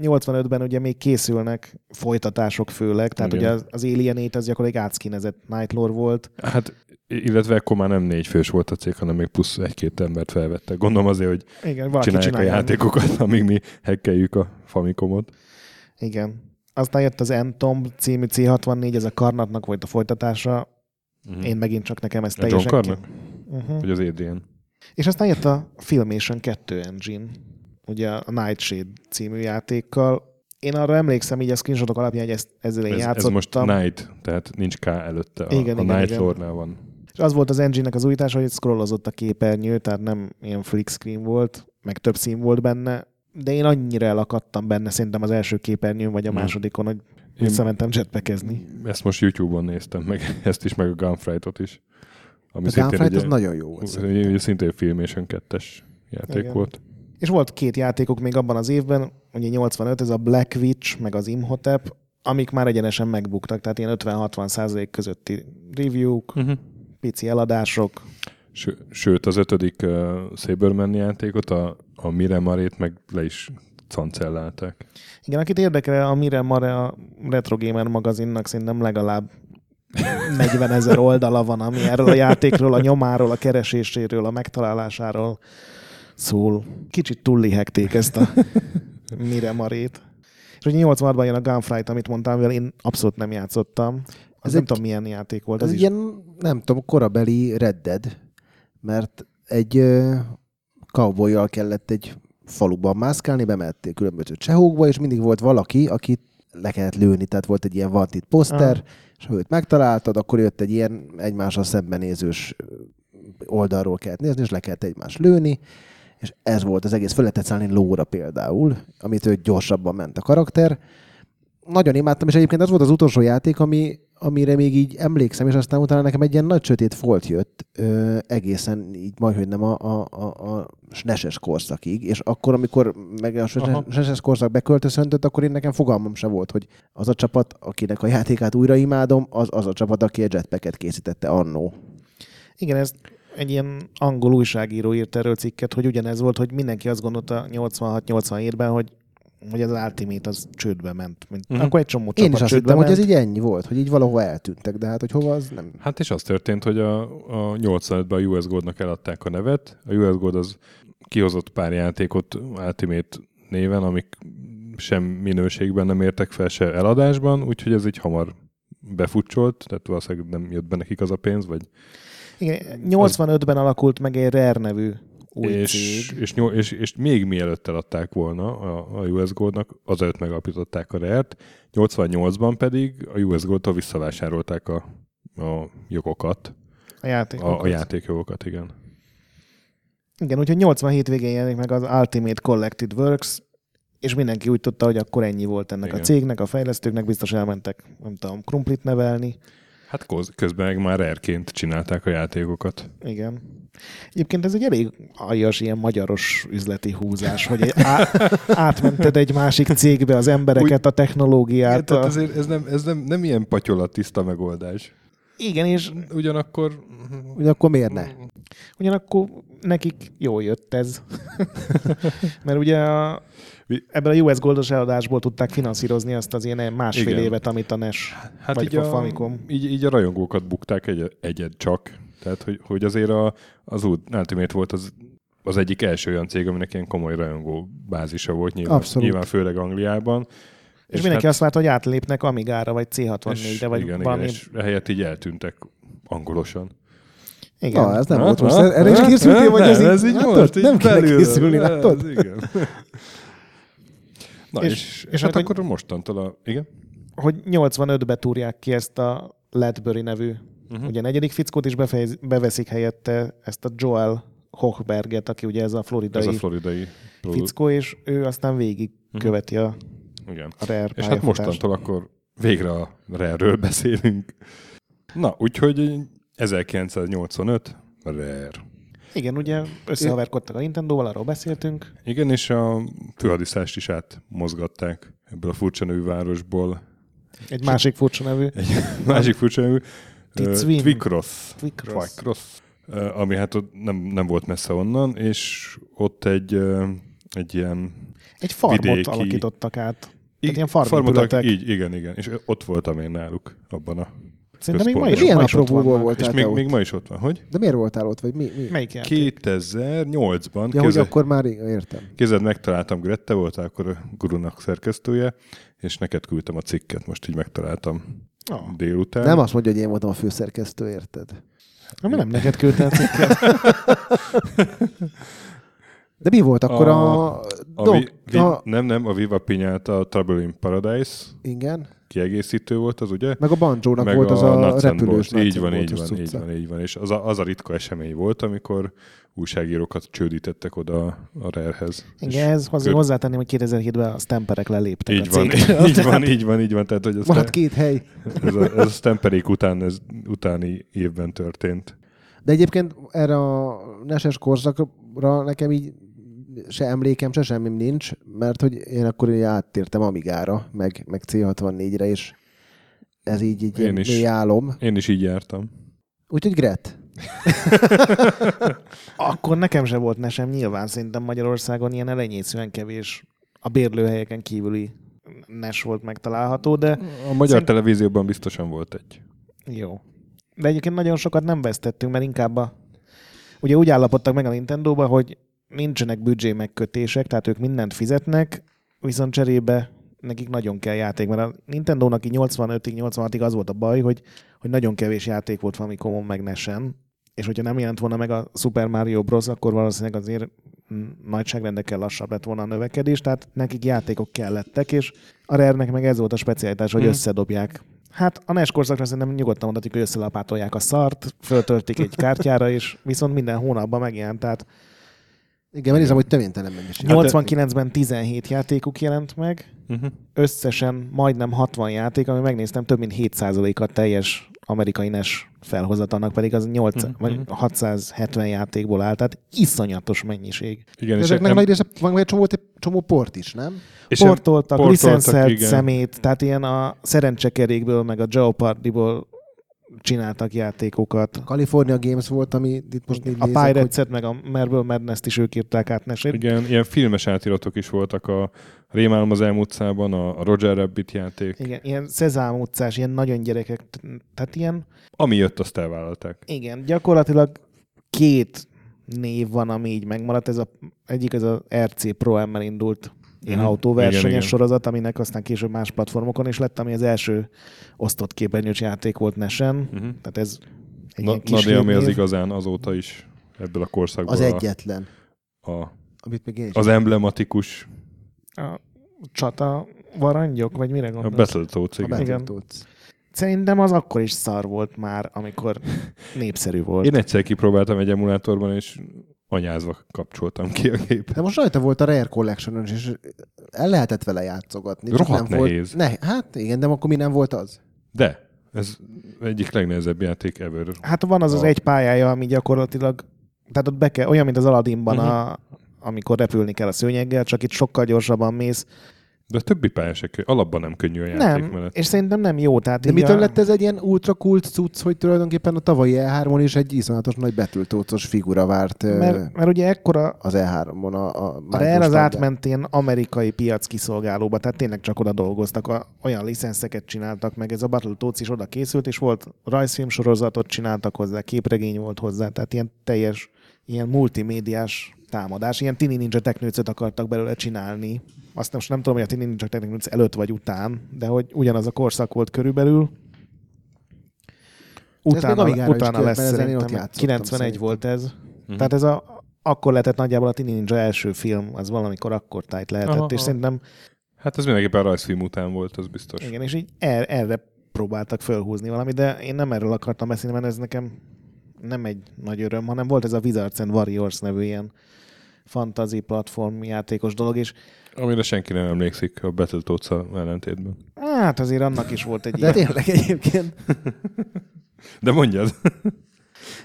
85-ben ugye még készülnek folytatások főleg, tehát Igen. ugye az, az Alien 8 az gyakorlatilag átszkinezett Night Lore volt, Hát, illetve akkor már nem négy fős volt a cég, hanem még plusz egy-két embert felvettek. Gondolom azért, hogy Igen, csinálják csinálja. a játékokat, amíg mi hackeljük a Famicomot. Igen. Aztán jött az Entom című C64, ez a Karnatnak volt a folytatása. Mhm. Én megint csak nekem ez A John teljesen... Carmack? Uh-huh. Vagy az Adrian? És aztán jött a Filmation 2 engine, ugye a Nightshade című játékkal. Én arra emlékszem így a screenshotok alapján, hogy ezt, ezzel én Ez, ez játszottam. most Night, tehát nincs K előtte. A, Igen, a igen, Night igen. Lore-nál van. És az volt az engine-nek az újítása, hogy scrollozott a képernyő, tehát nem ilyen flick screen volt, meg több szín volt benne, de én annyira elakadtam benne, szerintem az első képernyőn, vagy a másodikon, hogy visszamentem jetpackezni. ezt most YouTube-on néztem meg, ezt is, meg a Gunfight-ot is. Ami A Gunfight az nagyon jó volt. szerintem. ugye szintén Filmation 2-es játék Igen. volt. És volt két játékok még abban az évben, ugye 85, ez a Black Witch, meg az Imhotep, amik már egyenesen megbuktak, tehát ilyen 50-60 százalék közötti review-k, Uh-huh. pici eladások. Ső, sőt, az ötödik uh, Saberman játékot, a, a Miremarét meg le is cancellálták. Igen, akit érdekel, a Mire Mare a Retro Gamer magazinnak szerintem legalább 40 ezer oldala van, ami erről a játékról, a nyomáról, a kereséséről, a megtalálásáról szól. Kicsit túllihegték ezt a Mire Marét. És ugye 86-ban jön a Gunfight, amit mondtam, mivel én abszolút nem játszottam. Az Ez nem egy- tudom, milyen játék volt. Ez egy is. ilyen, nem tudom, korabeli Red Dead, mert egy cowboyjal kellett egy faluban mászkálni, bemehettél különböző csehókba, és mindig volt valaki, akit le kellett lőni, tehát volt egy ilyen wanted poszter, Ah. és ha őt megtaláltad, akkor jött egy ilyen egymással szembenézős oldalról kellett nézni, és le kellett egymást lőni, és ez volt az egész. Föl lehetett szállni lóra például, amit ő gyorsabban ment a karakter, nagyon imádtam, és egyébként az volt az utolsó játék, ami, amire még így emlékszem, és aztán utána nekem egy ilyen nagy sötét folt jött, ö, egészen így majdhogy nem a, a, a, a SNES-es korszakig, és akkor, amikor meg a. SNES-es korszak beköltözöntött, akkor én nekem fogalmam se volt, hogy az a csapat, akinek a játékát újra imádom, az az a csapat, aki a jetpacket készítette annó. Igen, ez egy ilyen angol újságíró írt erről cikket, hogy ugyanez volt, hogy mindenki azt gondolta 86-87-ben, hogy hogy az Ultimate az csődbe ment. Mint, uh-huh. Akkor egy csomó Én is azt hittem, hogy ez így ennyi volt, hogy így valahova eltűntek, de hát hogy hova az nem. Hát és az történt, hogy a, a 85-ben a US Gold-nak eladták a nevet. A US Gold az kihozott pár játékot Ultimate néven, amik sem minőségben nem értek fel, se eladásban, úgyhogy ez így hamar befutcsolt, tehát valószínűleg nem jött be nekik az a pénz, vagy Igen, 85-ben alakult meg egy Rare nevű új és, cég. és, és, és, még mielőtt eladták volna a, a US Goldnak, azelőtt megalapították a Rare-t, 88-ban pedig a US Gold-tól visszavásárolták a, a jogokat, A játék. a, a játékjogokat, igen. Igen, úgyhogy 87 végén jelenik meg az Ultimate Collected Works, és mindenki úgy tudta, hogy akkor ennyi volt ennek Igen. a cégnek, a fejlesztőknek, biztos elmentek, nem tudom, krumplit nevelni. Hát közben meg már rare csinálták a játékokat. Igen. Egyébként ez egy elég aljas, ilyen magyaros üzleti húzás, hogy á- átmented egy másik cégbe az embereket, a technológiát. Igen, A... ezért ez, nem, ez nem, nem ilyen patyolat tiszta megoldás. Igen, és Ugyanakkor Hogy akkor miért ne? ugyanakkor nekik jól jött ez. Mert ugye a, ebből a US Goldos eladásból tudták finanszírozni azt az ilyen másfél Igen. évet, amit a NES hát vagy így a a, Famicom. így, így a rajongókat bukták egy, egyed csak. Tehát, hogy, hogy azért a, az Ultimate volt az, az egyik első olyan cég, aminek ilyen komoly rajongó bázisa volt nyilván, Abszolút. nyilván főleg Angliában. És, és mindenki azt várta, hogy átlépnek Amigára, vagy és, C64-re, vagy igen, valami... igen, és ehelyett így eltűntek angolosan. Igen. Na, ez nem volt most. Erre is készültél, vagy ez így, ez így nem kéne belülről. készülni, Ez, látod? Igen. Na és, És- és, hát hogy- akkor mostantól a... Igen? hogy 85-be túrják ki ezt a Ledbury nevű, uh-huh. ugye negyedik fickót is befejez, beveszik helyette ezt a Joel Hochberget, aki ugye ez a floridai Ez a floridai fickó, és ő aztán végig Mhm. követi a, Igen. a Rare És hát mostantól akkor végre a Rare-ről beszélünk. Na, úgyhogy 1985, Rare. Igen, ugye összehaverkodtak a Nintendo-val, arról beszéltünk. Igen, és a főhadiszást is átmozgatták ebből a furcsa nevű városból. Egy másik furcsa nevű. Egy másik furcsa nevű, Ticvin. Twicross. Twicross. Twicross. Ö, Ami hát ott nem, nem volt messze onnan, és ott egy, egy ilyen Egy farmot Vidéki- alakítottak át. Tehát ilyen farmot, így, igen, igen. És ott voltam én náluk, abban a... Szerintem még ma is, Milyen ma is ott apróból vannak. volt? És Voltál még, te még ott? ma is ott van. Hogy? De miért voltál ott, vagy mi? mi? Melyik játék? 2008-ban Ja, hogy akkor már értem. kézzel megtaláltam, Grette volt akkor a gurunak szerkesztője, és neked küldtem a cikket, most így megtaláltam Ah. délután. Nem azt mondja, hogy én voltam a főszerkesztő, érted? Na, mi nem neked küldte a cikket? De mi volt akkor a... A- a, vi, vi, a nem, nem, a Viva Pinyata, a Trouble in Paradise igen. Kiegészítő volt az, ugye? Meg a banjo Meg volt az a, and repülős. Így van, így van, így van, így van. És az a, az a ritka esemény volt, amikor újságírókat csődítettek oda a Rare-hez. Igen, ez azért kör- hozzátenném, hogy 2007-ben a stamperek leléptek Így a van, cégről. így van, így van, így van. Tehát, hogy ez, Maradt két hely. ez, a, ez a Stamperék után, ez utáni évben történt. De egyébként erre a neses korszakra nekem így se emlékem, se semmim nincs, mert hogy én akkor így áttértem Amigára, meg, meg C64-re, és ez így, így Én is. mély álom. Én is így jártam. Úgyhogy Gret. Akkor nekem se volt nesem, nyilván szerintem Magyarországon ilyen elenyészően kevés a bérlőhelyeken kívüli NES volt megtalálható, de A magyar Szerint- televízióban biztosan volt egy. jó. De egyébként nagyon sokat nem vesztettünk, mert inkább a... Ugye úgy állapodtak meg a Nintendo-ba, hogy nincsenek büdzsé megkötések, tehát ők mindent fizetnek, viszont cserébe nekik nagyon kell játék, mert a Nintendo-nak így 85-ig, 86-ig az volt a baj, hogy, hogy nagyon kevés játék volt Famicomon meg Nesen, és hogyha nem jelent volna meg a Super Mario Bros., akkor valószínűleg azért nagyságrendekkel lassabb lett volna a növekedés, tehát nekik játékok kellettek, és a Rare-nek meg ez volt a specialitás, hogy Hmm. összedobják. Hát a NES korszakra szerintem nyugodtan mondhatjuk, hogy összelapátolják a szart, föltöltik egy kártyára, és viszont minden hónapban megjelent, tehát Igen, mert nézem, hogy töménytelen mennyiség. 89-ben 17 játékuk jelent meg, Uh-huh. összesen majdnem 60 játék, ami megnéztem, több mint 7%-a teljes amerikai NES felhozatalnak, pedig az 8, Mhm, vagy 670 játékból áll, tehát iszonyatos mennyiség. Igen, és Ezeknek em- nagy része, van egy csomó, csomó port is, nem? és Portoltak, portoltak, licenszelt igen. szemét, tehát ilyen a szerencsekerékből, meg a Jeopardy-ból csináltak játékokat. California Games volt, ami itt most így A nézek, hogy meg a Marble Madness-t is ők írták át nesét. Igen, ilyen filmes átiratok is voltak a Rémálom az elmúltszában, a a Roger Rabbit játék. Igen, ilyen Szezám utcás, ilyen nagyon gyerekek, tehát ilyen, Ami jött, azt elvállalták. igen, gyakorlatilag két név van, ami így megmaradt. Ez a, egyik az a RC Pro M-mel indult ilyen Mhm. autóversenyes Igen, igen. sorozat, aminek aztán később más platformokon is lett, ami az első osztott képernyős játék volt Nesen. Uh-huh. Tehát ez egy Na, kis de ami az igazán azóta is ebből a korszakból az a, egyetlen, a, amit még én is. az emblematikus A csata varangyok, vagy mire a gondolsz? Battletoads, a igen. Igen. Battletoads. Szerintem az akkor is szar volt már, amikor népszerű volt. Én egyszer kipróbáltam egy emulátorban, és anyázva kapcsoltam ki a gépet. De most rajta volt a Rare collection és el lehetett vele játszogatni. Rohadt nem nehéz. Volt, ne, hát igen, de akkor mi nem volt az? De, ez egyik legnehezebb játék ever. Hát van az az A- egy pályája, ami gyakorlatilag, tehát ott be kell, olyan, mint az Aladdinban, Mhm. a, amikor repülni kell a szőnyeggel, csak itt sokkal gyorsabban mész. De a többi pálya se könnyű. Alapban nem könnyű a játék nem, mellett. és szerintem nem jó. Tehát De mitől a, lett ez egy ilyen ultra kult cucc, hogy tulajdonképpen a tavalyi E3-on is egy iszonyatos nagy Battletoads-os figura várt Mert, mert ugye ekkora, az E3-on a, a a Rare az átment ilyen amerikai piac kiszolgálóba, tehát tényleg csak oda dolgoztak, a, olyan licenszeket csináltak meg, ez a Battletoads is oda készült, és volt rajzfilm sorozatot csináltak hozzá, képregény volt hozzá, tehát ilyen teljes, ilyen multimédiás támadás, ilyen Tini Ninja Technőcöt akartak belőle csinálni. Azt most nem tudom, hogy a Tini Ninja Technőc előtt vagy után, de hogy ugyanaz a korszak volt körülbelül. Ez még Utána, utána kijött, lesz szerintem. játszottam 91 szerintem. volt ez. Mhm. Tehát ez a, akkor lehetett nagyjából a Tini Ninja első film, az valamikor akkor tájt lehetett, Aha, és aha. szerintem Hát ez mindenképpen rajzfilm után volt, az biztos. igen, és így er, erre próbáltak fölhúzni valami, de én nem erről akartam beszélni, mert ez nekem nem egy nagy öröm, hanem volt ez a Wizards and Warriors nevű ilyen fantasy platform játékos dolog, és Amire senki nem emlékszik a battletoads ellentétben. hát azért annak is volt egy De ilyen. tényleg egyébként. De mondjad.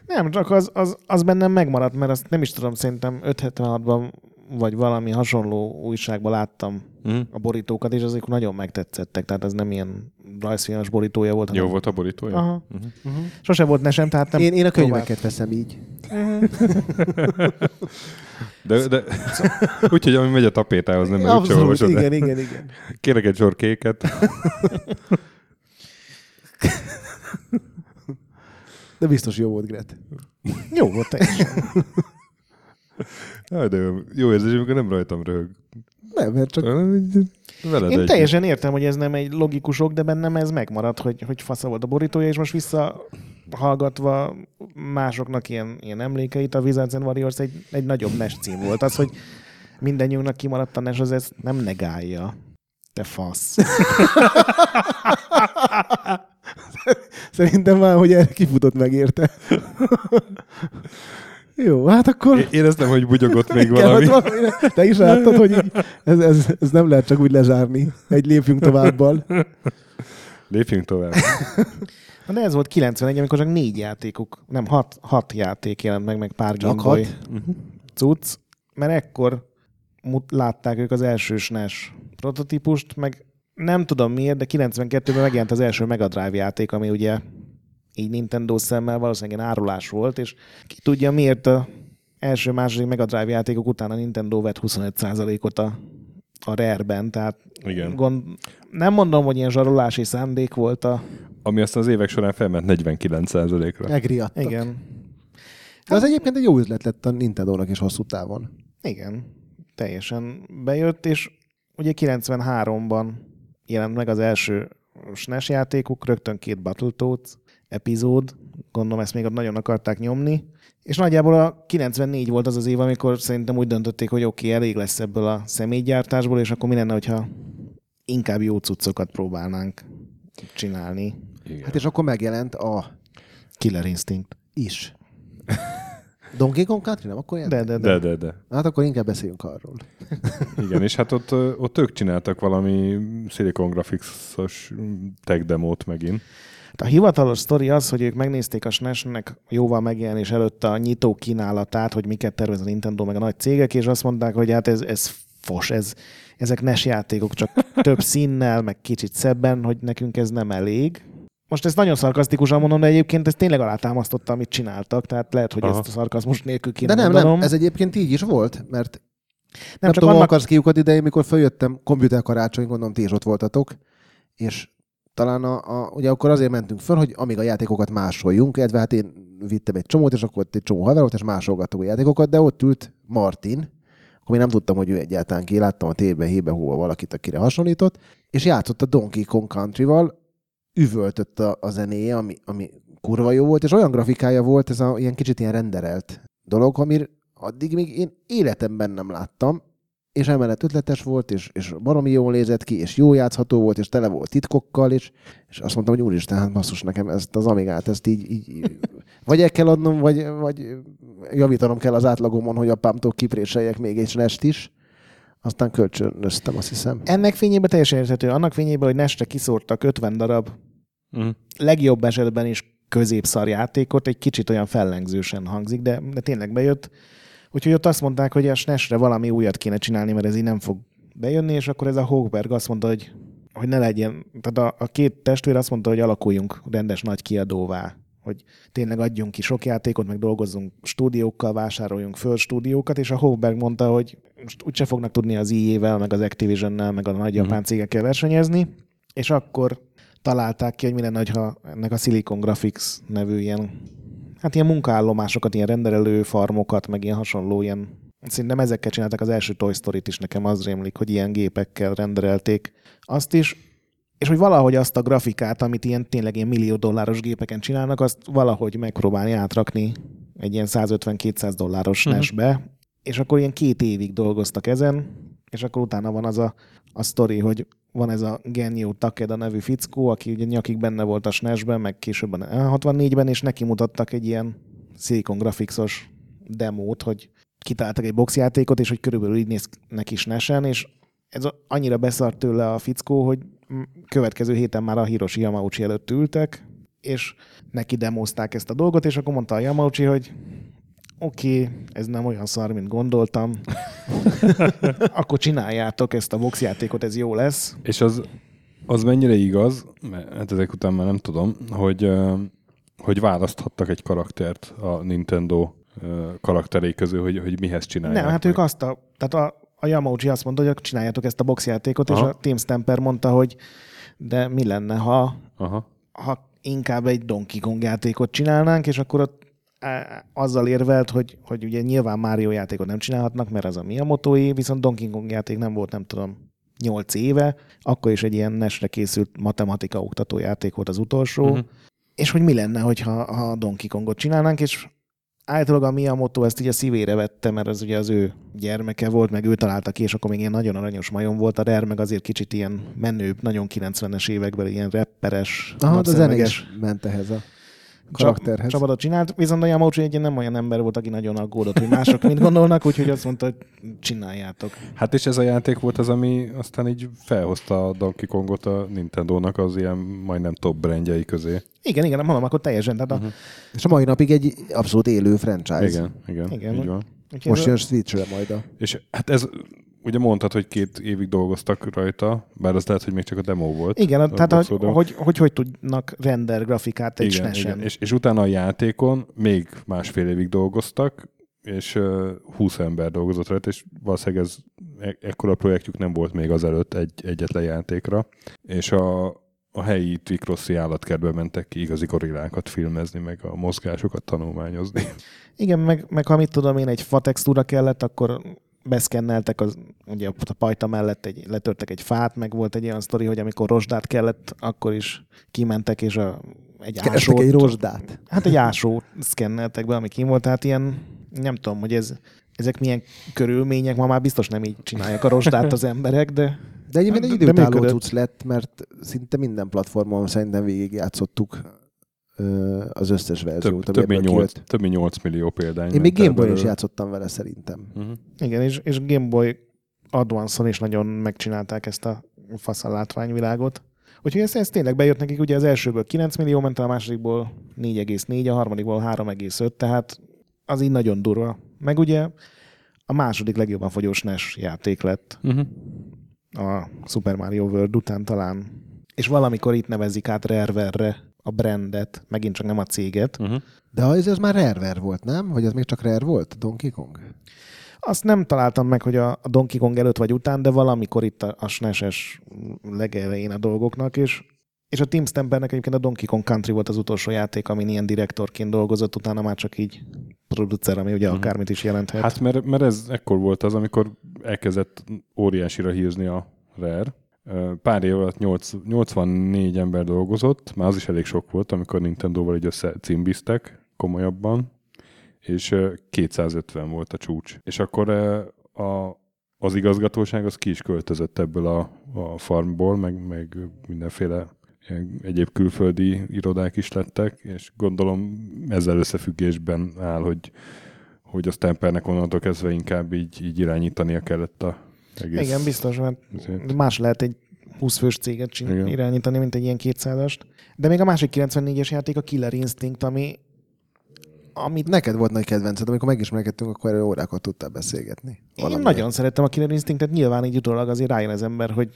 Nem, csak az, az, az bennem megmaradt, mert azt nem is tudom, szerintem 576-ban vagy valami hasonló újságban láttam Mhm. a borítókat, és azok nagyon megtetszettek, tehát ez nem ilyen rajzfilmes borítója volt. Jó volt a borítója? Aha. Mhm. Uh-huh. Sose volt nesem, tehát nem Én, én a könyveket veszem így. De, de úgyhogy ami megy a tapétához, nem Abszolút, olvasod. igen, igen, igen. Kérek egy sor kéket. De biztos jó volt, Gret. Jó volt teljesen. Jaj, de jó, jó érzés, amikor nem rajtam röhög. Nem, mert csak Veled Én együtt. teljesen értem, hogy ez nem egy logikus ok, de bennem ez megmaradt, hogy, hogy fasza volt a borítója, és most vissza hallgatva másoknak ilyen, ilyen emlékeit, a Wizards and Warriors egy, egy nagyobb NES cím volt. Az, hogy mindannyiunknak kimaradt a NES, az ezt nem negálja. Te fasz. szerintem már, hogy erre kifutott meg érte. Jó, hát akkor... É- Éreztem, hogy bugyogott még valami. hát valami. Te is láttad, hogy így, ez, ez, ez, nem lehet csak úgy lezárni. Egy lépjünk továbbal. Lépjünk tovább. Na de ez volt 91, amikor csak négy játékuk, nem, hat, hat játék jelent meg, meg pár Csak Game Boy hat? cucc, mert ekkor mut- látták ők az első SNES prototípust, meg nem tudom miért, de 92-ben megjelent az első Mega Drive játék, ami ugye így Nintendo szemmel valószínűleg árulás volt, és ki tudja miért a első, második Mega Drive játékok után a Nintendo vett 25%-ot a, a Rare-ben, tehát Igen. gond, nem mondom, hogy ilyen zsarolási szándék volt a... Ami aztán az évek során felment 49%-ra. Megriadtak. Igen. De az egyébként egy jó üzlet lett a Nintendo-nak is hosszú távon. Igen, teljesen bejött, és ugye 93-ban jelent meg az első SNES játékuk, rögtön két Battletoads epizód, gondolom ezt még ott nagyon akarták nyomni, és nagyjából a 94 volt az az év, amikor szerintem úgy döntötték, hogy oké, okay, elég lesz ebből a személygyártásból, és akkor mi lenne, hogyha inkább jó cuccokat próbálnánk csinálni. Igen. Hát és akkor megjelent a Killer Instinct. is. Donkey Kong Country nem? Akkor? De, de, de. De, de, de. Hát akkor inkább beszéljünk arról. Igen, és hát ott, ott ők csináltak valami Silicon Graphics-os tech demót megint. A hivatalos sztori az, hogy ők megnézték a SNES-nek jóval megjelenés előtt a nyitó kínálatát, hogy miket tervez a Nintendo meg a nagy cégek, és azt mondták, hogy hát ez, ez fos, ez, ezek NES játékok csak több színnel, meg kicsit szebben, hogy nekünk ez nem elég. Most ezt nagyon szarkasztikusan mondom, de egyébként ez tényleg alátámasztotta, amit csináltak, tehát lehet, hogy Aha. ezt a szarkazmus nélkül kéne De nem, mondanom. nem, ez egyébként így is volt, mert nem, nem csak tudom, annak, akarsz kiukat idején, mikor följöttem komputer karácsony, gondolom ti is ott voltatok, és talán a, a, ugye akkor azért mentünk föl, hogy amíg a játékokat másoljunk, illetve hát én vittem egy csomót, és akkor egy csomó haver volt, és másolgattuk a játékokat, de ott ült Martin, akkor még nem tudtam, hogy ő egyáltalán ki, láttam a tévben, hébe, hova valakit, akire hasonlított, és játszott a Donkey Kong Country-val, üvöltött a, a zenéje, ami, ami kurva jó volt, és olyan grafikája volt, ez a ilyen kicsit ilyen renderelt dolog, amir addig még én életemben nem láttam, és emellett ötletes volt, és, és baromi jól nézett ki, és jó játszható volt, és tele volt titkokkal, és, és azt mondtam, hogy úristen, hát basszus nekem ezt az amigát, ezt így, így, vagy el kell adnom, vagy, vagy javítanom kell az átlagomon, hogy apámtól kipréseljek még egy nest is. Aztán kölcsönöztem, azt hiszem. ennek fényében teljesen érthető. Annak fényében, hogy Nestre kiszórtak 50 darab Mm. legjobb esetben is középszar játékot, egy kicsit olyan fellengzősen hangzik, de, de tényleg bejött. Úgyhogy ott azt mondták, hogy a SNES-re valami újat kéne csinálni, mert ez így nem fog bejönni, és akkor ez a Hogberg azt mondta, hogy, hogy ne legyen, tehát a, a két testvér azt mondta, hogy alakuljunk rendes nagy kiadóvá, hogy tényleg adjunk ki sok játékot, meg dolgozzunk stúdiókkal, vásároljunk föl stúdiókat, és a Hogberg mondta, hogy most úgyse fognak tudni az EA-vel, meg az Activision-nel, meg a nagy japán cégekkel versenyezni, és akkor találták ki, hogy mi lenne, ha ennek a Silicon Graphics nevű ilyen, hát ilyen munkaállomásokat, ilyen rendelő farmokat, meg ilyen hasonló ilyen, szerintem ezekkel csinálták az első Toy Story-t is, nekem az rémlik, hogy ilyen gépekkel renderelték azt is, és hogy valahogy azt a grafikát, amit ilyen tényleg ilyen millió dolláros gépeken csinálnak, azt valahogy megpróbálni átrakni egy ilyen 150-200 dolláros Mhm. NES-be, és akkor ilyen két évig dolgoztak ezen, és akkor utána van az a, a sztori, hogy van ez a Genyo Takeda nevű fickó, aki ugye nyakig benne volt a SNES-ben, meg később a 64-ben, és neki mutattak egy ilyen Silicon Graphics-os demót, hogy kitaláltak egy boxjátékot, és hogy körülbelül így néz neki SNES-en, és ez annyira beszart tőle a fickó, hogy következő héten már a Hiroshi Yamauchi előtt ültek, és neki demozták ezt a dolgot, és akkor mondta a Yamauchi, hogy oké, okay, ez nem olyan szar, mint gondoltam, akkor csináljátok ezt a boxjátékot, ez jó lesz. És az, az mennyire igaz, mert hát ezek után már nem tudom, hogy, hogy választhattak egy karaktert a Nintendo karakterei közül, hogy, hogy mihez csinálják. Nem, hát meg. ők azt a, tehát a, a Yamauchi azt mondta, hogy csináljátok ezt a boxjátékot, Aha. és a Tim Stamper mondta, hogy de mi lenne, ha, Aha. ha inkább egy Donkey Kong játékot csinálnánk, és akkor ott azzal érvelt, hogy, hogy ugye nyilván Mario játékot nem csinálhatnak, mert az a Miyamoto-i, viszont Donkey Kong játék nem volt, nem tudom, 8 éve, akkor is egy ilyen nesre készült matematika oktató játék volt az utolsó, uh-huh. és hogy mi lenne, hogyha ha Donkey Kongot csinálnánk, és általában a Miyamoto ezt így a szívére vette, mert az ugye az ő gyermeke volt, meg ő találta ki, és akkor még ilyen nagyon aranyos majom volt, a Rare meg azért kicsit ilyen menőbb, nagyon 90-es években ilyen rapperes, Aha, de a zene is ment ehhez a karakterhez. csapatot csinált, viszont a Yamauchi egy nem olyan ember volt, aki nagyon aggódott, hogy mások mit gondolnak, úgyhogy azt mondta, hogy csináljátok. Hát és ez a játék volt az, ami aztán így felhozta a Donkey Kongot a Nintendo-nak az ilyen majdnem top brandjei közé. Igen, igen, mondom, akkor teljesen. Tehát a, Mhm. És a mai napig egy abszolút élő franchise. Igen, igen, Igen. így van. úgyhogy Most jön Switchre majd a... És hát ez, ugye mondtad, hogy két évig dolgoztak rajta, bár az lehet, hogy még csak a demo volt. Igen, a tehát hogy, boxoló demo. hogy, hogy hogy tudnak render grafikát egy igen, igen. És, és utána a játékon még másfél évig dolgoztak, és uh, 20 ember dolgozott rajta, és valószínűleg ez e- ekkora projektjük nem volt még azelőtt egy, egyetlen játékra. És a, a helyi Twikrossi állatkertbe mentek ki igazi gorillákat filmezni, meg a mozgásokat tanulmányozni. Igen, meg, meg ha mit tudom én, egy fa textúra kellett, akkor beszkenneltek, az, ugye a pajta mellett egy, letörtek egy fát, meg volt egy olyan sztori, hogy amikor rozsdát kellett, akkor is kimentek, és a, egy Kerestek ásót, egy rozsdát. hát egy ásót szkenneltek be, ami kim volt, tehát ilyen, nem tudom, hogy ez, ezek milyen körülmények, ma már biztos nem így csinálják a rozsdát az emberek, de De egyébként egy De- de időtálló cucc lett, mert szinte minden platformon szerintem végigjátszottuk az összes Több, verziót, ami több, mint ebből 8, kijött. több mint 8 millió példány. Én még ment Game Boy-on is játszottam vele szerintem. Mhm. Igen, és, és Game Boy Advance-on is nagyon megcsinálták ezt a faszal látványvilágot. Úgyhogy ez, ez tényleg bejött nekik, ugye az elsőből 9 millió ment el, a másodikból 4,4, a harmadikból 3,5, tehát az így nagyon durva. Meg ugye a második legjobban fogyó SNES játék lett Mhm. a Super Mario World után talán. És valamikor itt nevezik át Rareware-re a brandet, megint csak nem a céget. Mhm. De ez, ez már Rareware volt, nem? Vagy ez még csak Rare volt? Donkey Kong? Azt nem találtam meg, hogy a Donkey Kong előtt vagy után, de valamikor itt a, a SNES-es legelején a dolgoknak, és, és a Tim Stampernek egyébként a Donkey Kong Country volt az utolsó játék, amin ilyen direktorként dolgozott, utána már csak így producer, ami ugye akármit is jelenthet. Hát mert, mert ez ekkor volt az, amikor elkezdett óriásira hízni a Rare. Pár év alatt 8, 84 ember dolgozott, már az is elég sok volt, amikor Nintendo-val így összecimbiztek komolyabban, és ö, 250 volt a csúcs. És akkor a, az igazgatóság az ki is költözött ebből a, a farmból, meg, meg mindenféle egyéb külföldi irodák is lettek, és gondolom ezzel összefüggésben áll, hogy hogy a Stampernek onnantól kezdve inkább így, így irányítania kellett a egész... Igen, biztos, mert Ezért. más lehet egy 20 fős céget csin- Igen. irányítani, mint egy ilyen 200-ast. De még a másik 94-es játék a Killer Instinct, ami amit Neked volt nagy kedvenced, amikor megismerkedtünk, akkor erről órákat tudtál beszélgetni. Én Valamiért. nagyon szerettem a Killer Instinctet, nyilván így utólag azért rájön az ember, hogy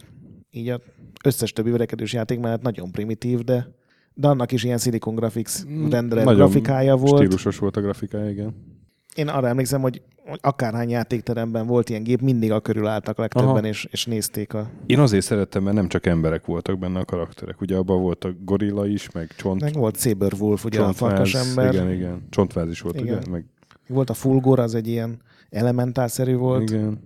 így a összes többi verekedős játék mellett nagyon primitív, de, de annak is ilyen Silicon Graphics Mm, nagyon grafikája volt. Stílusos volt a grafikája, igen. Én arra emlékszem, hogy akárhány játékteremben volt ilyen gép, mindig a körül álltak legtöbben, Aha. és, és nézték a... Én azért szerettem, mert nem csak emberek voltak benne a karakterek. Ugye abban volt a gorilla is, meg csont, Meg volt Saberwolf, ugye a farkas ember. Igen, igen. Csontváz is volt, Igen. ugye? Meg, Volt a Fulgor, az egy ilyen elementálszerű volt. igen.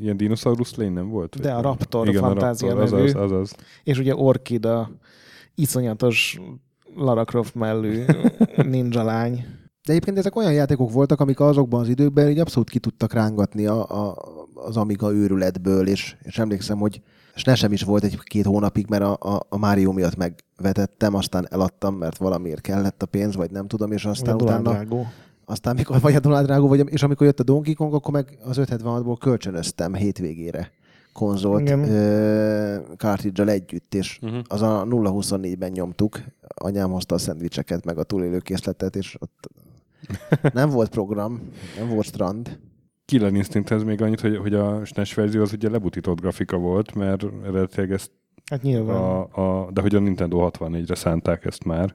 Ilyen dinoszaurusz lény nem volt? De a Raptor, igen, a Fantázia Raptor, nevű. azaz, azaz. És ugye Orchid, a iszonyatos Lara Croft mellű ninja lány. De egyébként ezek olyan játékok voltak, amik azokban az időkben így abszolút ki tudtak rángatni a, a, az Amiga őrületből, és, és emlékszem, hogy és ne sem is volt egy-két hónapig, mert a, a, a Mario miatt megvetettem, aztán eladtam, mert valamiért kellett a pénz, vagy nem tudom, és aztán utána, Durandragó. aztán mikor, vagy a Donald Drago, vagy, és amikor jött a Donkey Kong, akkor meg az 576-ból kölcsönöztem hétvégére konzolt cartridge együtt, és Uh-huh. az a 0-24-ben nyomtuk, anyám hozta a szendvicseket, meg a túlélőkészletet, és ott nem volt program, nem volt strand. Killer Instinkthez még annyit, hogy, hogy a SNES verzió az ugye lebutított grafika volt, mert eredetileg ezt Hát nyilván. A... a, de hogy a Nintendo 64-re szánták ezt már,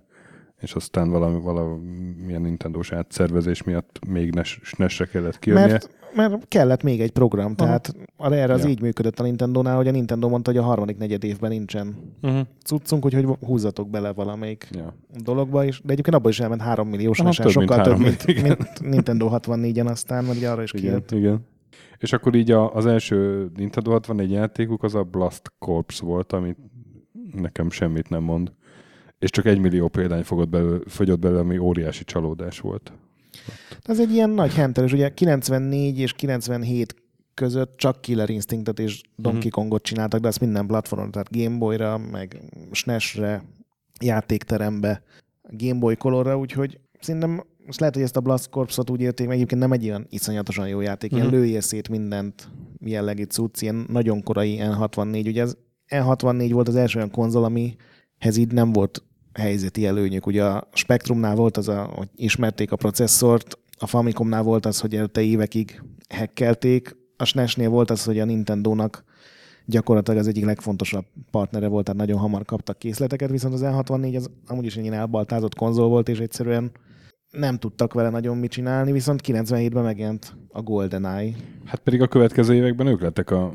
és aztán valami, valamilyen Nintendo-s átszervezés miatt még NES, NES-re kellett kijönnie. Mert, mert kellett még egy program, tehát a erre az Ja. így működött a Nintendo-nál, hogy a Nintendo mondta, hogy a harmadik negyed évben nincsen Uh-huh. cuccunk, úgyhogy húzzatok bele valamelyik Ja. dologba is. De egyébként abban is elment 3 milliós, Aha, nesen, több, sokkal több, mint, mint Nintendo 64-en aztán, mert ugye arra is Igen, kijött. igen. És akkor így a, az első Nintendo 64 játékuk az a Blast Corps volt, ami nekem semmit nem mond. És csak egy millió példány fogott belő, fogyott belőle, ami óriási csalódás volt. Ez egy ilyen nagy henter, és ugye 94 és 97 között csak Killer Instinctet és Donkey Mhm. Kongot csináltak, de azt minden platformon, tehát Game Boy-ra, meg SNES-re, játékterembe, Game Boy Colorra, úgyhogy szerintem most lehet, hogy ezt a Blast Corps-ot úgy érték, meg egyébként nem egy ilyen iszonyatosan jó játék, ilyen Mhm. lője szét mindent jellegű cucc, ilyen nagyon korai N64, ugye az N64 volt az első olyan konzol, amihez így nem volt helyzeti előnyük. Ugye a Spectrumnál volt az, a, hogy ismerték a processzort, a Famicomnál volt az, hogy előtte évekig hackelték, a SNES-nél volt az, hogy a Nintendo-nak gyakorlatilag az egyik legfontosabb partnere volt, tehát nagyon hamar kaptak készleteket, viszont az N64 az amúgy is egy ilyen elbaltázott konzol volt, és egyszerűen nem tudtak vele nagyon mit csinálni, viszont 97-ben megjelent a GoldenEye. Hát pedig a következő években ők lettek a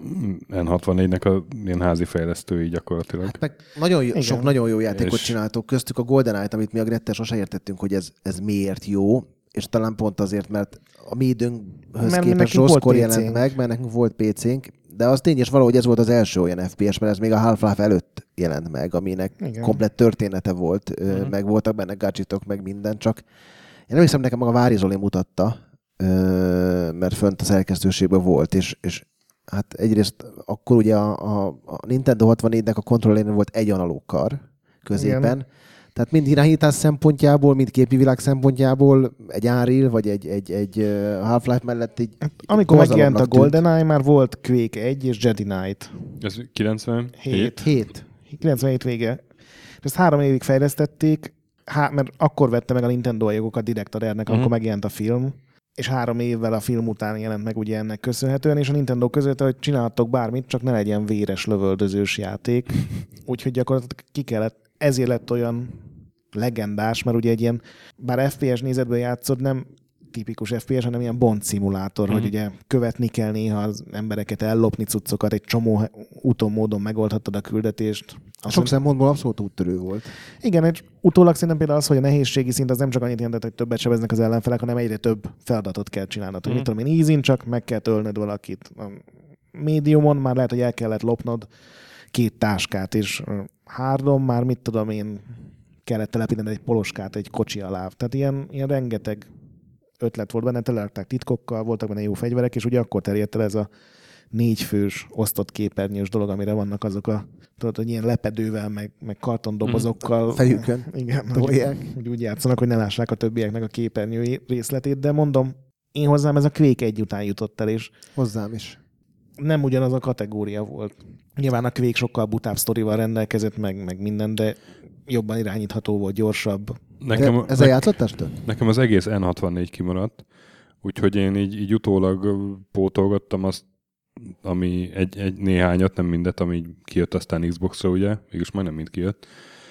N64-nek a ilyen házi fejlesztői gyakorlatilag. Hát meg nagyon jó, Igen. sok nagyon jó játékot És- csináltok, köztük a GoldenEye-t, amit mi a Grettel sose értettünk, hogy ez, ez miért jó, és talán pont azért, mert a mi időnkhöz Mert képest rosszkor jelent meg, mert nekünk volt PC-nk, de az tény, és valahogy ez volt az első olyan FPS, mert ez még a Half-Life előtt jelent meg, aminek Igen. Komplett története volt, uh-huh. Meg voltak benne gadgetok, meg minden, csak én emlékszem, nekem maga Vári Zoli mutatta, mert fönt a szerkesztőségben volt, és, és hát egyrészt akkor ugye a, a, a Nintendo 64-nek a kontrollerén volt egy analóg kar középen, Igen. Tehát mind irányítás szempontjából, mind képi világ szempontjából egy Unreal, vagy egy, egy, egy Half-Life mellett egy Amikor megjelent a. GoldenEye, már volt Quake 1 és Jedi Knight. Ez 97? Hét. Hét. 97 vége. És ezt három évig fejlesztették, há, mert akkor vette meg a Nintendo jogokat direkt a Rare-nek, Mhm. amikor megjelent a film, és három évvel a film után jelent meg ugye ennek köszönhetően, és a Nintendo között, hogy csinálhattok bármit, csak ne legyen véres, lövöldözős játék. Úgyhogy gyakorlatilag ki kellett, ezért lett olyan legendás, mert ugye egy ilyen, bár FPS nézetből játszod, nem tipikus FPS, hanem ilyen Bond szimulátor, Mhm. hogy ugye követni kell néha az embereket, ellopni cuccokat, egy csomó úton, módon megoldhattad a küldetést. Azt Sok szempontból abszolút úttörő volt. igen, és utólag szerintem például az, hogy a nehézségi szint az nem csak annyit jelentett, hogy többet sebeznek az ellenfelek, hanem egyre több feladatot kell csinálnod. Mm. Mhm. Mit tudom én, easy csak meg kell tölnöd valakit. A Mediumon már lehet, hogy el kellett lopnod két táskát, és hardon már mit tudom én, kellett telepítened egy poloskát egy kocsi alá. Tehát ilyen, ilyen rengeteg ötlet volt benne, telerakták titkokkal, voltak benne jó fegyverek, és ugye akkor terjedt el ez a négyfős osztott képernyős dolog, amire vannak azok a tudod, hogy ilyen lepedővel, meg, meg kartondobozokkal. Fejükön Igen, tolják. hogy, hogy úgy játszanak, hogy ne lássák a többieknek a képernyő részletét, de mondom, én hozzám ez a Quake egy után jutott el, és Hozzám is. nem ugyanaz a kategória volt. Nyilván a Quake sokkal butább sztorival rendelkezett, meg, meg minden, de jobban irányítható volt, gyorsabb. Nekem, De ezzel játszottál te? nekem az egész N64 kimaradt, úgyhogy én így, így utólag pótolgattam azt, ami egy, egy néhányat, nem mindet, ami kijött aztán Xbox-ra, ugye? Mégis majdnem mind kijött.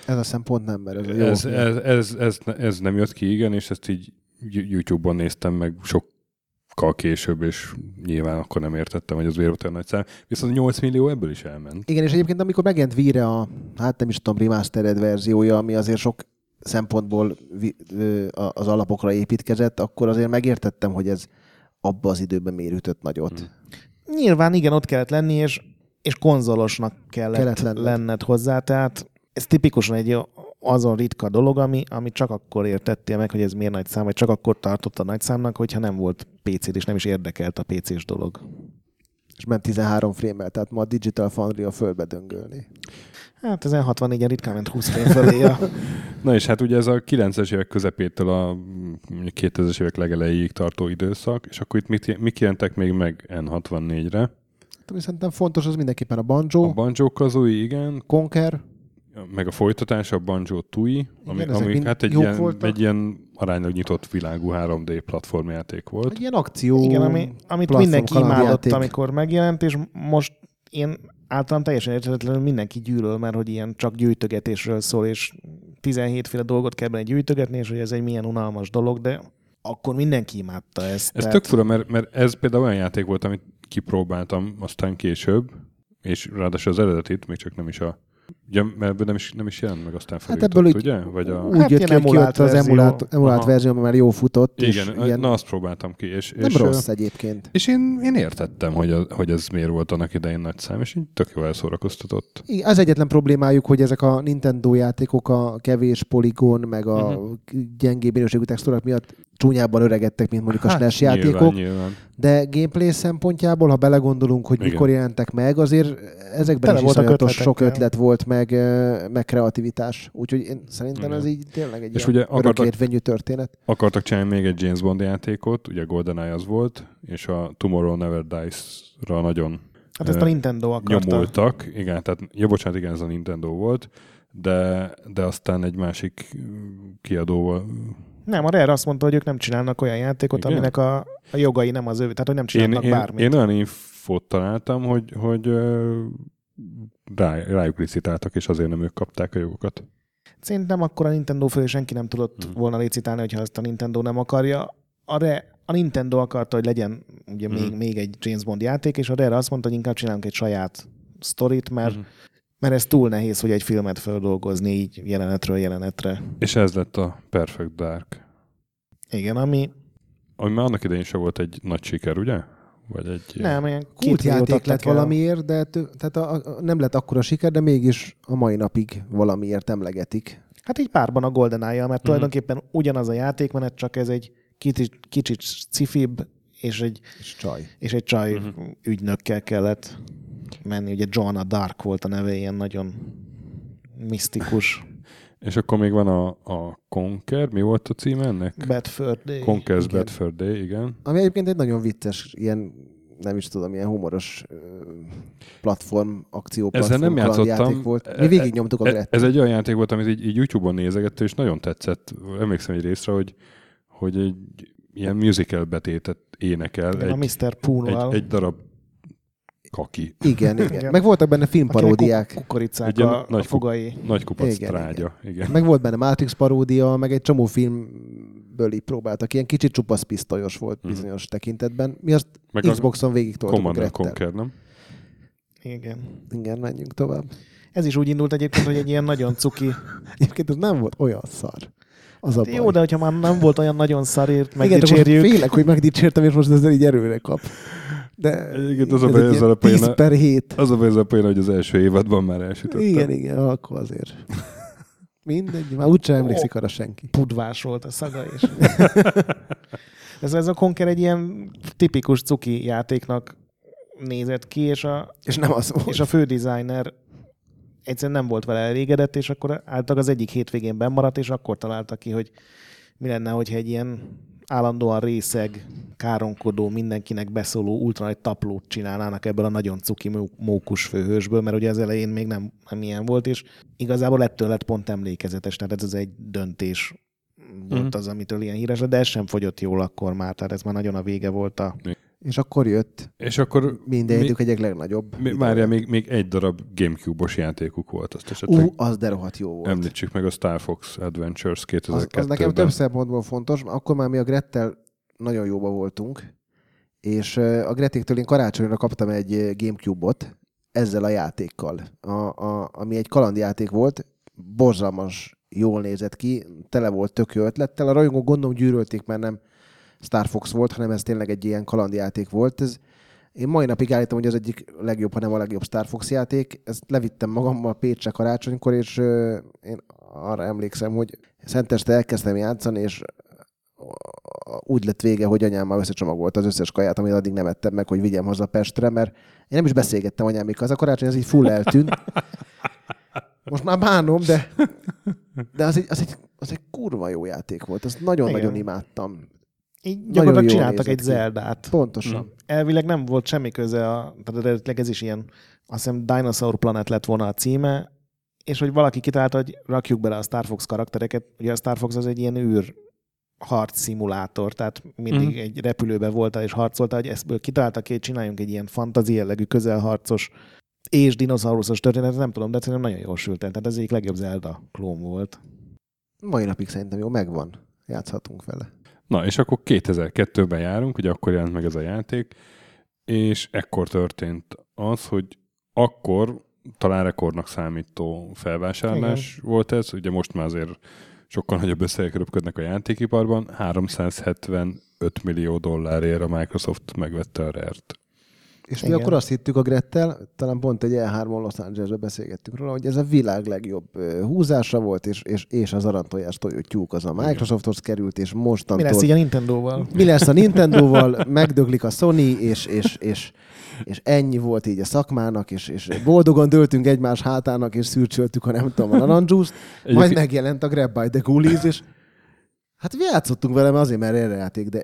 Ez a szempont nem, mert ez, jó. Ez, ez, ez, ez, ez, nem jött ki, igen, és ezt így YouTube-on néztem meg sokkal később, és nyilván akkor nem értettem, hogy az miért olyan nagy szám. Viszont 8 millió ebből is elment. Igen, és egyébként amikor megjelent Vire a, hát nem is tudom, remastered verziója, ami azért sok szempontból az alapokra építkezett, akkor azért megértettem, hogy ez abba az időben miért ütött nagyot. Mhm. Nyilván igen, ott kellett lenni, és, és konzolosnak kellett, Kellett lenned. lenned hozzá, tehát ez tipikusan egy azon ritka dolog, ami, ami csak akkor értettél meg, hogy ez miért nagy szám, vagy csak akkor tartott a nagy számnak, hogyha nem volt PC-d, és nem is érdekelt a PC-s dolog. És ment 13 frame tehát ma a Digital Foundry a földbe döngölni. Hát ezen 64-en ritkán ment 20 frame fölé. A... Na és hát ugye ez a 90-es évek közepétől a mm, 2000-es évek legelejéig tartó időszak, és akkor itt mit, mik jelentek még meg N64-re? Hát, Ami szerintem fontos, az mindenképpen a Banjo, A Banjo Kazooie, igen, Conker, meg a folytatás, a Banjo Tui, ami, Igen, ami hát egy ilyen, voltak. egy ilyen aránylag nyitott világú 3D platformjáték volt. egy ilyen akció Igen, ami, amit mindenki imádott, amikor megjelent, és most én általán teljesen érthetetlenül mindenki gyűlöl, mert hogy ilyen csak gyűjtögetésről szól, és 17 féle dolgot kell benne gyűjtögetni, és hogy ez egy milyen unalmas dolog, de akkor mindenki imádta ezt. Ez tök fura, mert, mert ez például olyan játék volt, amit kipróbáltam aztán később, és ráadásul az eredetit, még csak nem is a Ugye, mert ebből nem is, nem is jelent meg aztán Hát feljutott, ebből úgy- ugye? Vagy a... úgy Hát jött ki, emulált az verzió. emulált, emulált Aha. verzió, ami már jó futott. és Igen, ilyen, na azt próbáltam ki. És, nem és, rossz egyébként. És én, én értettem, hogy, a, hogy ez miért volt annak idején nagy szám, és így tök jól elszórakoztatott. Igen, Az egyetlen problémájuk, hogy ezek a Nintendo játékok a kevés poligon, meg a Mhm. gyengébb minőségű textúrák miatt csúnyábban öregedtek, mint mondjuk a Hát, SNES játékok. Nyilván, nyilván. De gameplay szempontjából, ha belegondolunk, hogy Igen. mikor jelentek meg, azért ezekben Tele is iszonyatos sok ötlet volt, meg, meg kreativitás. Úgyhogy én szerintem Igen. ez így tényleg egy És ilyen ugye akartak- történet. Akartak csinálni még egy James Bond játékot, ugye GoldenEye az volt, és a Tomorrow Never Dies-ra nagyon Hát ezt a Nintendo akarta. nyomultak. Igen, tehát, ja, bocsánat, igen, ez a Nintendo volt, de, de aztán egy másik kiadóval. Nem, a Rare azt mondta, hogy ők nem csinálnak olyan játékot, Igen? aminek a, a jogai nem az ő, tehát hogy nem Én, csinálnak én, bármit. én olyan infót találtam, hogy, hogy rá, rájuk licitáltak, és azért nem ők kapták a jogokat. Szerintem akkor a Nintendo fölé senki nem tudott Mhm. volna licitálni, hogyha azt a Nintendo nem akarja. A, Re, a Nintendo akarta, hogy legyen ugye Mhm. még, még egy James Bond játék, és a Rare azt mondta, hogy inkább csinálunk egy saját sztorit, mert, Mhm. Mert ez túl nehéz, hogy egy filmet feldolgozni így jelenetről jelenetre. És ez lett a Perfect Dark. Igen, ami Ami már annak idején sem volt egy nagy siker, ugye? Vagy egy nem, ilyen Kultjáték milliót lett el. valamiért, de tő, tehát a, a, nem lett akkora siker, de mégis a mai napig valamiért emlegetik. Hát így párban a GoldenEye-jal, mert Mhm. tulajdonképpen ugyanaz a játékmenet, csak ez egy kicsit, kicsit cifibb, és egy, És csaj. és egy csaj Mhm. ügynökkel kellett menni. Ugye Joanna Dark volt a neve, ilyen nagyon misztikus. És akkor még van a, a Conquer, mi volt a címe ennek? Bad Fur Day. Bad Fur Day, igen. Ami egyébként egy nagyon vicces, ilyen nem is tudom, ilyen humoros platform, akció Ezzel nem platform játszottam. játék volt. E- Mi végig nyomtuk a E- Gret. Ez egy olyan játék volt, amit így, így YouTube-on nézegette, és nagyon tetszett. Emlékszem egy részre, hogy, hogy egy ilyen musical betétet énekel Igen, a egy, Mr. Pool-val. egy, egy darab kaki. Igen, igen. Igen. Meg voltak benne filmparódiák. kuk- kukoricák ilyen a, a nagy fogai. Nagy kupac Igen, trágya. Igen. igen. Meg volt benne Matrix paródia, meg egy csomó filmből így próbáltak. Ilyen kicsit csupasz pisztolyos volt Mhm. bizonyos tekintetben. Mi azt Meg a Xboxon végig toltuk a Commander Grettel. Conquer, nem? Igen. Igen, menjünk tovább. Ez is úgy indult egyébként, hogy egy ilyen nagyon cuki. Egyébként ez nem volt olyan szar. Az a baj. Jó, de hogyha már nem volt olyan nagyon szarért, Igen, de most megdicsérjük. félek, hogy megdicsértem, és most ezzel így erőre kap. De Egyébként az a ez baj ilyen a 10 per 7. Az a baj ezzel a poén, hogy az első évadban már elsütöttem. Igen, igen, akkor azért. Mindegy, már úgyse emlékszik arra senki. pudvás volt a szaga is. ez, ez a Conker egy ilyen tipikus cuki játéknak nézett ki, és a, És nem az volt. és a fődesigner egyszerűen nem volt vele elégedett, és akkor általában az egyik hétvégén bennmaradt, és akkor találta ki, hogy mi lenne, hogyha egy ilyen állandóan részeg, káronkodó, mindenkinek beszóló ultra nagy taplót csinálnának ebből a nagyon cuki mó- mókus főhősből, mert ugye az elején még nem, nem ilyen volt, és igazából ettől lett pont emlékezetes, tehát ez az egy döntés volt Mhm. az, amitől ilyen híres, de ez sem fogyott jól akkor már, tehát ez már nagyon a vége volt a... És akkor jött És akkor minden idők egyik legnagyobb. mi, várjál, még, még egy darab Gamecube-os játékuk volt. Azt esetleg Ú, az de rohadt jó volt. említsük meg a Star Fox Adventures Az, 2002-ben. az nekem több szempontból fontos, akkor már mi a Grettel nagyon jóba voltunk, és a Gretéktől én karácsonyra kaptam egy Gamecube-ot ezzel a játékkal, a, a, ami egy kalandjáték volt, borzalmas jól nézett ki, tele volt tök jó ötlettel. A rajongók gondolom gyűrölték, mert nem Star Fox volt, hanem ez tényleg egy ilyen kalandjáték volt. Ez, én mai napig állítom, hogy az egyik legjobb, hanem a legjobb Star Fox játék. Ezt levittem magammal Pécsre karácsonykor, és ö, én arra emlékszem, hogy szenteste elkezdtem játszani, és úgy lett vége, hogy anyám már összecsomagolta az összes kaját, amit addig nem ettem meg, hogy vigyem haza Pestre, mert én nem is beszélgettem anyámikkal. Az a karácsony, ez így full eltűnt. Most már bánom, de, de az, egy, az, egy, az egy kurva jó játék volt. Ezt nagyon-nagyon imádtam. Így gyakorlatilag csináltak egy ki. Zeldát. Pontosan. Mm. Elvileg nem volt semmi köze, a, tehát eredetileg ez is ilyen, azt hiszem Dinosaur Planet lett volna a címe, és hogy valaki kitalálta, hogy rakjuk bele a Star Fox karaktereket. Ugye a Star Fox az egy ilyen űr harc szimulátor, tehát mindig mm. egy repülőbe voltál és harcoltál, hogy ezt kitaláltak ki, hogy csináljunk egy ilyen fantazi jellegű közelharcos és dinoszauruszos történetet, nem tudom, de szerintem nagyon jól sült el. Tehát ez egyik legjobb Zelda klón volt. Mai napig szerintem jó, megvan. Játszhatunk vele. Na, és akkor 2002-ben járunk, ugye akkor jelent meg ez a játék, és ekkor történt az, hogy akkor talán rekordnak számító felvásárlás Igen. volt ez, ugye most már azért sokkal nagyobb összegek röpködnek a játékiparban, 375 millió dollárért a Microsoft megvette a Rare-t. És mi Igen. akkor azt hittük a Grettel, talán pont egy E3-on Los Angelesbe beszélgettünk róla, hogy ez a világ legjobb húzása volt, és, és, és az aranytojás tojó tyúk az a Microsofthoz került, és Mi mostantól... lesz így a Nintendo-val? mi lesz a Nintendo-val, megdöglik a Sony, és, és, és, és ennyi volt így a szakmának, és, és boldogan döltünk egymás hátának, és szürcsöltük a nem tudom, a narancsúzt, majd megjelent a Grab by the Ghoulies, és hát mi játszottunk vele, mert azért, mert erre játék, de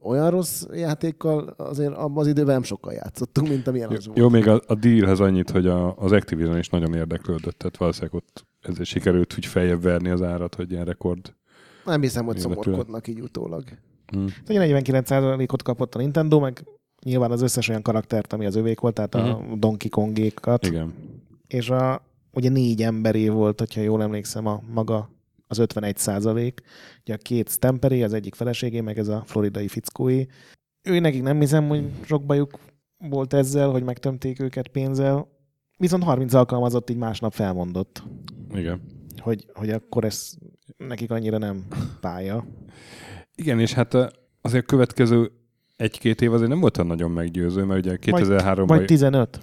olyan rossz játékkal azért abban az időben nem sokkal játszottunk, mint amilyen az volt. Jó, még a, a dealhez annyit, hogy a, az Activision is nagyon érdeklődött, tehát valószínűleg ott ezért sikerült úgy feljebb verni az árat, hogy ilyen rekord. Nem hiszem, hogy szomorkodnak így utólag. Hm. Ugye 49%-ot kapott a Nintendo, meg nyilván az összes olyan karaktert, ami az övék volt, tehát a Donkey Kongékat. Igen. És a, ugye négy emberé volt, hogyha jól emlékszem, a maga az 51 százalék. Ugye a két Stemperé, az egyik feleségé, meg ez a floridai fickói. Ő nekik nem hiszem, hogy sok bajuk volt ezzel, hogy megtömték őket pénzzel. Viszont 30 alkalmazott így másnap felmondott, Igen. hogy, hogy akkor ez nekik annyira nem pálya. Igen, és hát azért a következő egy-két év azért nem volt nagyon meggyőző, mert ugye 2003-ban... Vagy 15.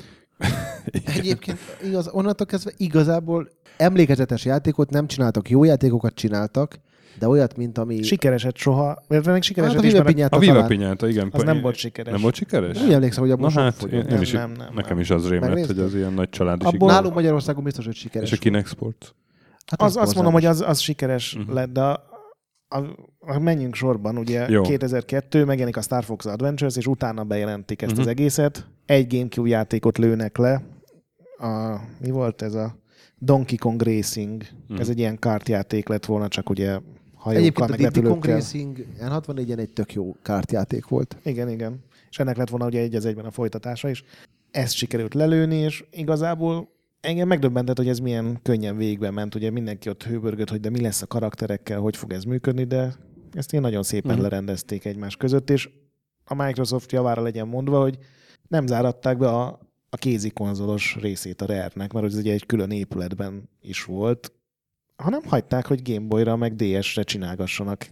Egyébként igaz, onnantól kezdve igazából emlékezetes játékot nem csináltak, jó játékokat csináltak, de olyat, mint ami... Sikereset soha, mert még sikereset Hát a mert Piñata a Viva. Pinyáta, igen. az nem volt sikeres. Nem volt sikeres? Úgy emlékszem, hogy abban Na hát, én, én is, Nem, nem, nem, nekem nem. is az rém lett, Megnézted? hogy az ilyen nagy családi Abból-. Nálunk Magyarországon biztos, hogy sikeres. És a Kinect Sport? Hát Az, azt mondom, hogy az, az sikeres Mhm. uh-huh. lett, de a, a, a, menjünk sorban. Ugye Jó. Jó. 2002 megjelenik a Star Fox Adventures, és utána bejelentik ezt Mhm. uh-huh. az egészet. Egy GameCube játékot lőnek le. A, mi volt ez a Donkey Kong Racing? Mhm. Uh-huh. Ez egy ilyen kártjáték lett volna, csak ugye hajókkal, Egyébként a meg Diddy Kong. Racing N64-en egy tök jó kártjáték volt. Igen, igen. És ennek lett volna ugye egy az egyben a folytatása is. Ezt sikerült lelőni, és igazából engem megdöbbentett, hogy ez milyen könnyen végbe ment. Ugye mindenki ott hőbörgött, hogy de mi lesz a karakterekkel, hogy fog ez működni, de ezt ilyen nagyon szépen Mhm. uh-huh. lerendezték egymás között, és a Microsoft javára legyen mondva, hogy nem záratták be a, a kézi konzolos részét a Rare-nek, mert ez ugye egy külön épületben is volt, hanem hagyták, hogy Game Boy-ra meg DS-re csinálgassanak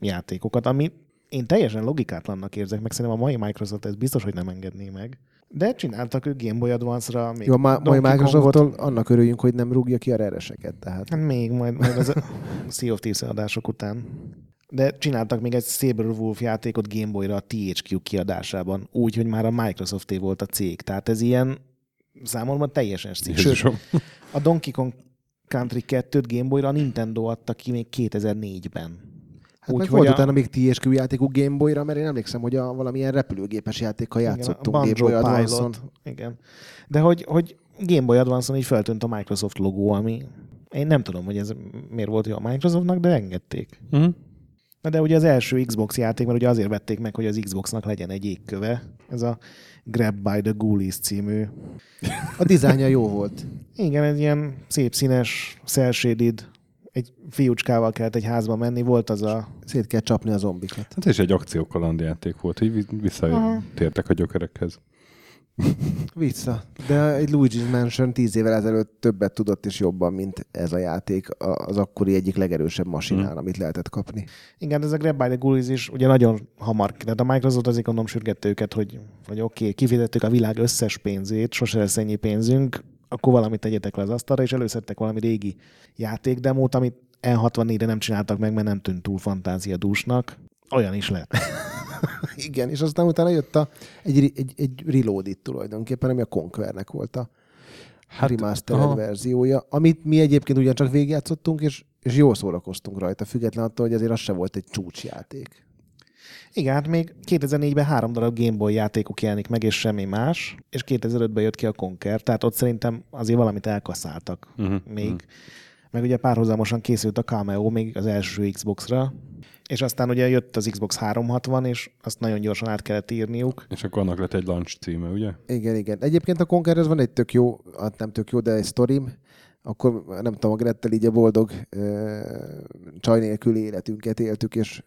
játékokat, ami én teljesen logikátlannak érzek, meg szerintem a mai Microsoft ez biztos, hogy nem engedné meg. De csináltak ők Game Boy Advance-ra, még Jó, a ma- mai Microsofttól annak örüljünk, hogy nem rúgja ki a rereseket. Tehát Hát még majd, majd az Sea of Thieves adások után. De csináltak még egy Saberwolf játékot Game Boy-ra a THQ kiadásában, úgy, hogy már a Microsofté volt a cég. Tehát ez ilyen számomra teljesen szik. Sőt, a Donkey Kong Country 2-t Game Boy-ra a Nintendo adta ki még 2004-ben. Hát Úgy, volt a- utána még TSQ játékú Game Boy-ra, mert én emlékszem, hogy a valamilyen repülőgépes játékkal játszottunk Igen, Game a Boy Banjo Advance-on. Pilot. Igen. De hogy, hogy Game Boy Advance-on így feltűnt a Microsoft logó, ami én nem tudom, hogy ez miért volt jó a Microsoftnak, de engedték. Mhm. Na de ugye az első Xbox játék, mert ugye azért vették meg, hogy az Xboxnak legyen egy égköve. Ez a Grab by the Ghoulies című. A dizájnja jó volt. Igen, egy ilyen szép színes, cel-shaded, egy fiúcskával kellett egy házba menni, volt az a... Szét kell csapni a zombikat. Hát ez egy akciókalandjáték volt, így vi- visszatértek a gyökerekhez. Vissza. De egy Luigi's Mansion tíz évvel ezelőtt többet tudott és jobban, mint ez a játék a- az akkori egyik legerősebb masinál, Hmm. amit lehetett kapni. Igen, ez a Grab by the Ghoulies is ugye nagyon hamar, tehát a Microsoft azért gondolom sürgette őket, hogy, hogy oké, okay, kifizettük a világ összes pénzét, sose lesz ennyi pénzünk, akkor valamit tegyetek le az asztalra, és előszedtek valami régi játékdemót, amit N64-re nem csináltak meg, mert nem tűnt túl fantáziadúsnak. Olyan is lett. Igen, és aztán utána jött a, egy, egy, egy Reloaded tulajdonképpen, ami a Conquernek volt a hát, remastered aha. verziója, amit mi egyébként ugyancsak végigjátszottunk, és, és jól szórakoztunk rajta, független attól, hogy azért az se volt egy csúcsjáték. Igen, hát még 2004-ben három darab Game Boy játékok jelenik meg, és semmi más, és 2005-ben jött ki a Conker, tehát ott szerintem azért valamit elkaszáltak Mhm, még. mhm. Meg ugye párhuzamosan készült a Cameo még az első Xbox-ra, és aztán ugye jött az Xbox 360, és azt nagyon gyorsan át kellett írniuk. És akkor annak lett egy launch címe, ugye? Igen, igen. Egyébként a Conquerhez van egy tök jó, hát nem tök jó, de egy sztorim, akkor nem tudom, a Grettel így a boldog ö, csaj nélküli életünket éltük, és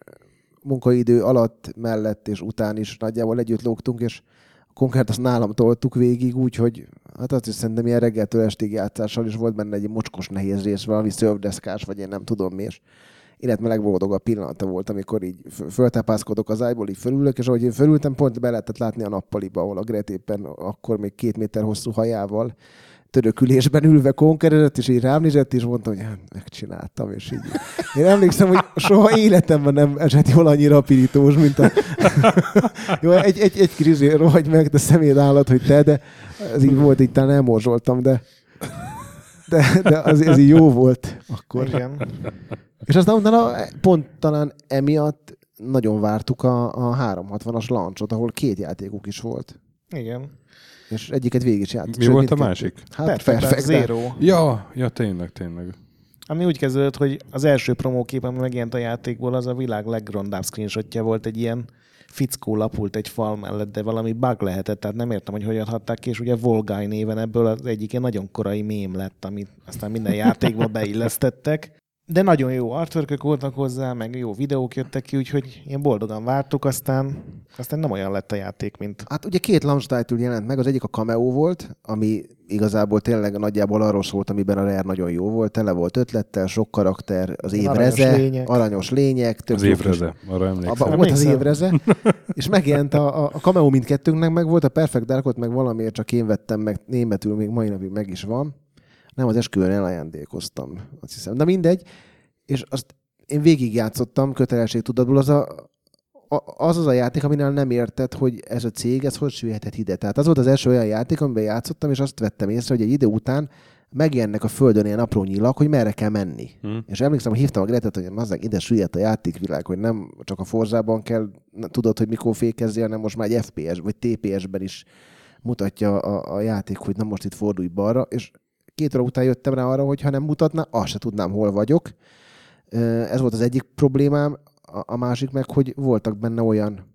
munkaidő alatt, mellett és után is nagyjából együtt lógtunk, és a Conquert azt nálam toltuk végig, úgyhogy hát azt is szerintem ilyen reggeltől estig játszással is volt benne egy mocskos nehéz rész, valami szövdeszkás, vagy én nem tudom mi, és életme legboldogabb pillanata volt, amikor így föltápászkodok az ágyból, így fölülök, és ahogy én fölültem, pont be lehetett látni a nappaliba, ahol a Gret éppen akkor még két méter hosszú hajával törökülésben ülve konkerezett, és így rám nézett, és mondta, hogy hát, megcsináltam, és így. Én emlékszem, hogy soha életemben nem esett jól annyira pirítós, mint a... Jó, egy, egy, egy kis rohagy meg, de szeméd állat, hogy te, de ez így volt, így talán elmorzsoltam, de de, de az, ez így jó volt akkor. Igen. És aztán utána pont talán emiatt nagyon vártuk a, a 360-as launchot, ahol két játékuk is volt. Igen. És egyiket végig is játszott. Mi Sőt, volt a másik? Hát Perfect, Perfect, Zero. Ja, ja, tényleg, tényleg. Ami úgy kezdődött, hogy az első promókép, ami megjelent a játékból, az a világ legrondább screenshotja volt egy ilyen fickó lapult egy fal mellett, de valami bug lehetett, tehát nem értem, hogy hogy adhatták ki, és ugye Volgai néven ebből az egyik ilyen nagyon korai mém lett, amit aztán minden játékba beillesztettek. De nagyon jó artwork voltak hozzá, meg jó videók jöttek ki, úgyhogy ilyen boldogan vártuk, aztán, aztán nem olyan lett a játék, mint Hát ugye két launch title jelent meg, az egyik a Cameo volt, ami igazából tényleg nagyjából arról szólt, amiben a Rare nagyon jó volt, tele volt ötlettel, sok karakter, az Aranyos évreze, lények. aranyos lények. tök Az évreze, arra Abba emlékszem. volt az évreze, és megjelent a, a, a cameo mindkettőnknek meg volt, a Perfect Darkot meg valamiért csak én vettem meg, németül még mai napig meg is van. Nem, az esküvőn elajándékoztam, azt hiszem. De mindegy, és azt én végigjátszottam kötelességtudatból, az a, az az a játék, aminél nem érted, hogy ez a cég, ez hogy süllyedhet ide. Tehát az volt az első olyan játék, amiben játszottam, és azt vettem észre, hogy egy idő után megjelennek a földön ilyen apró nyilak, hogy merre kell menni. Hm. És emlékszem, hogy hívtam a Gretet, hogy mazzák ide süllyedt a játékvilág, hogy nem csak a Forzában kell, tudod, hogy mikor fékezzél, hanem most már egy FPS vagy TPS-ben is mutatja a, a játék, hogy na most itt fordulj balra, és két óra után jöttem rá arra, hogy ha nem mutatna, azt se tudnám, hol vagyok. Ez volt az egyik problémám, a másik meg, hogy voltak benne olyan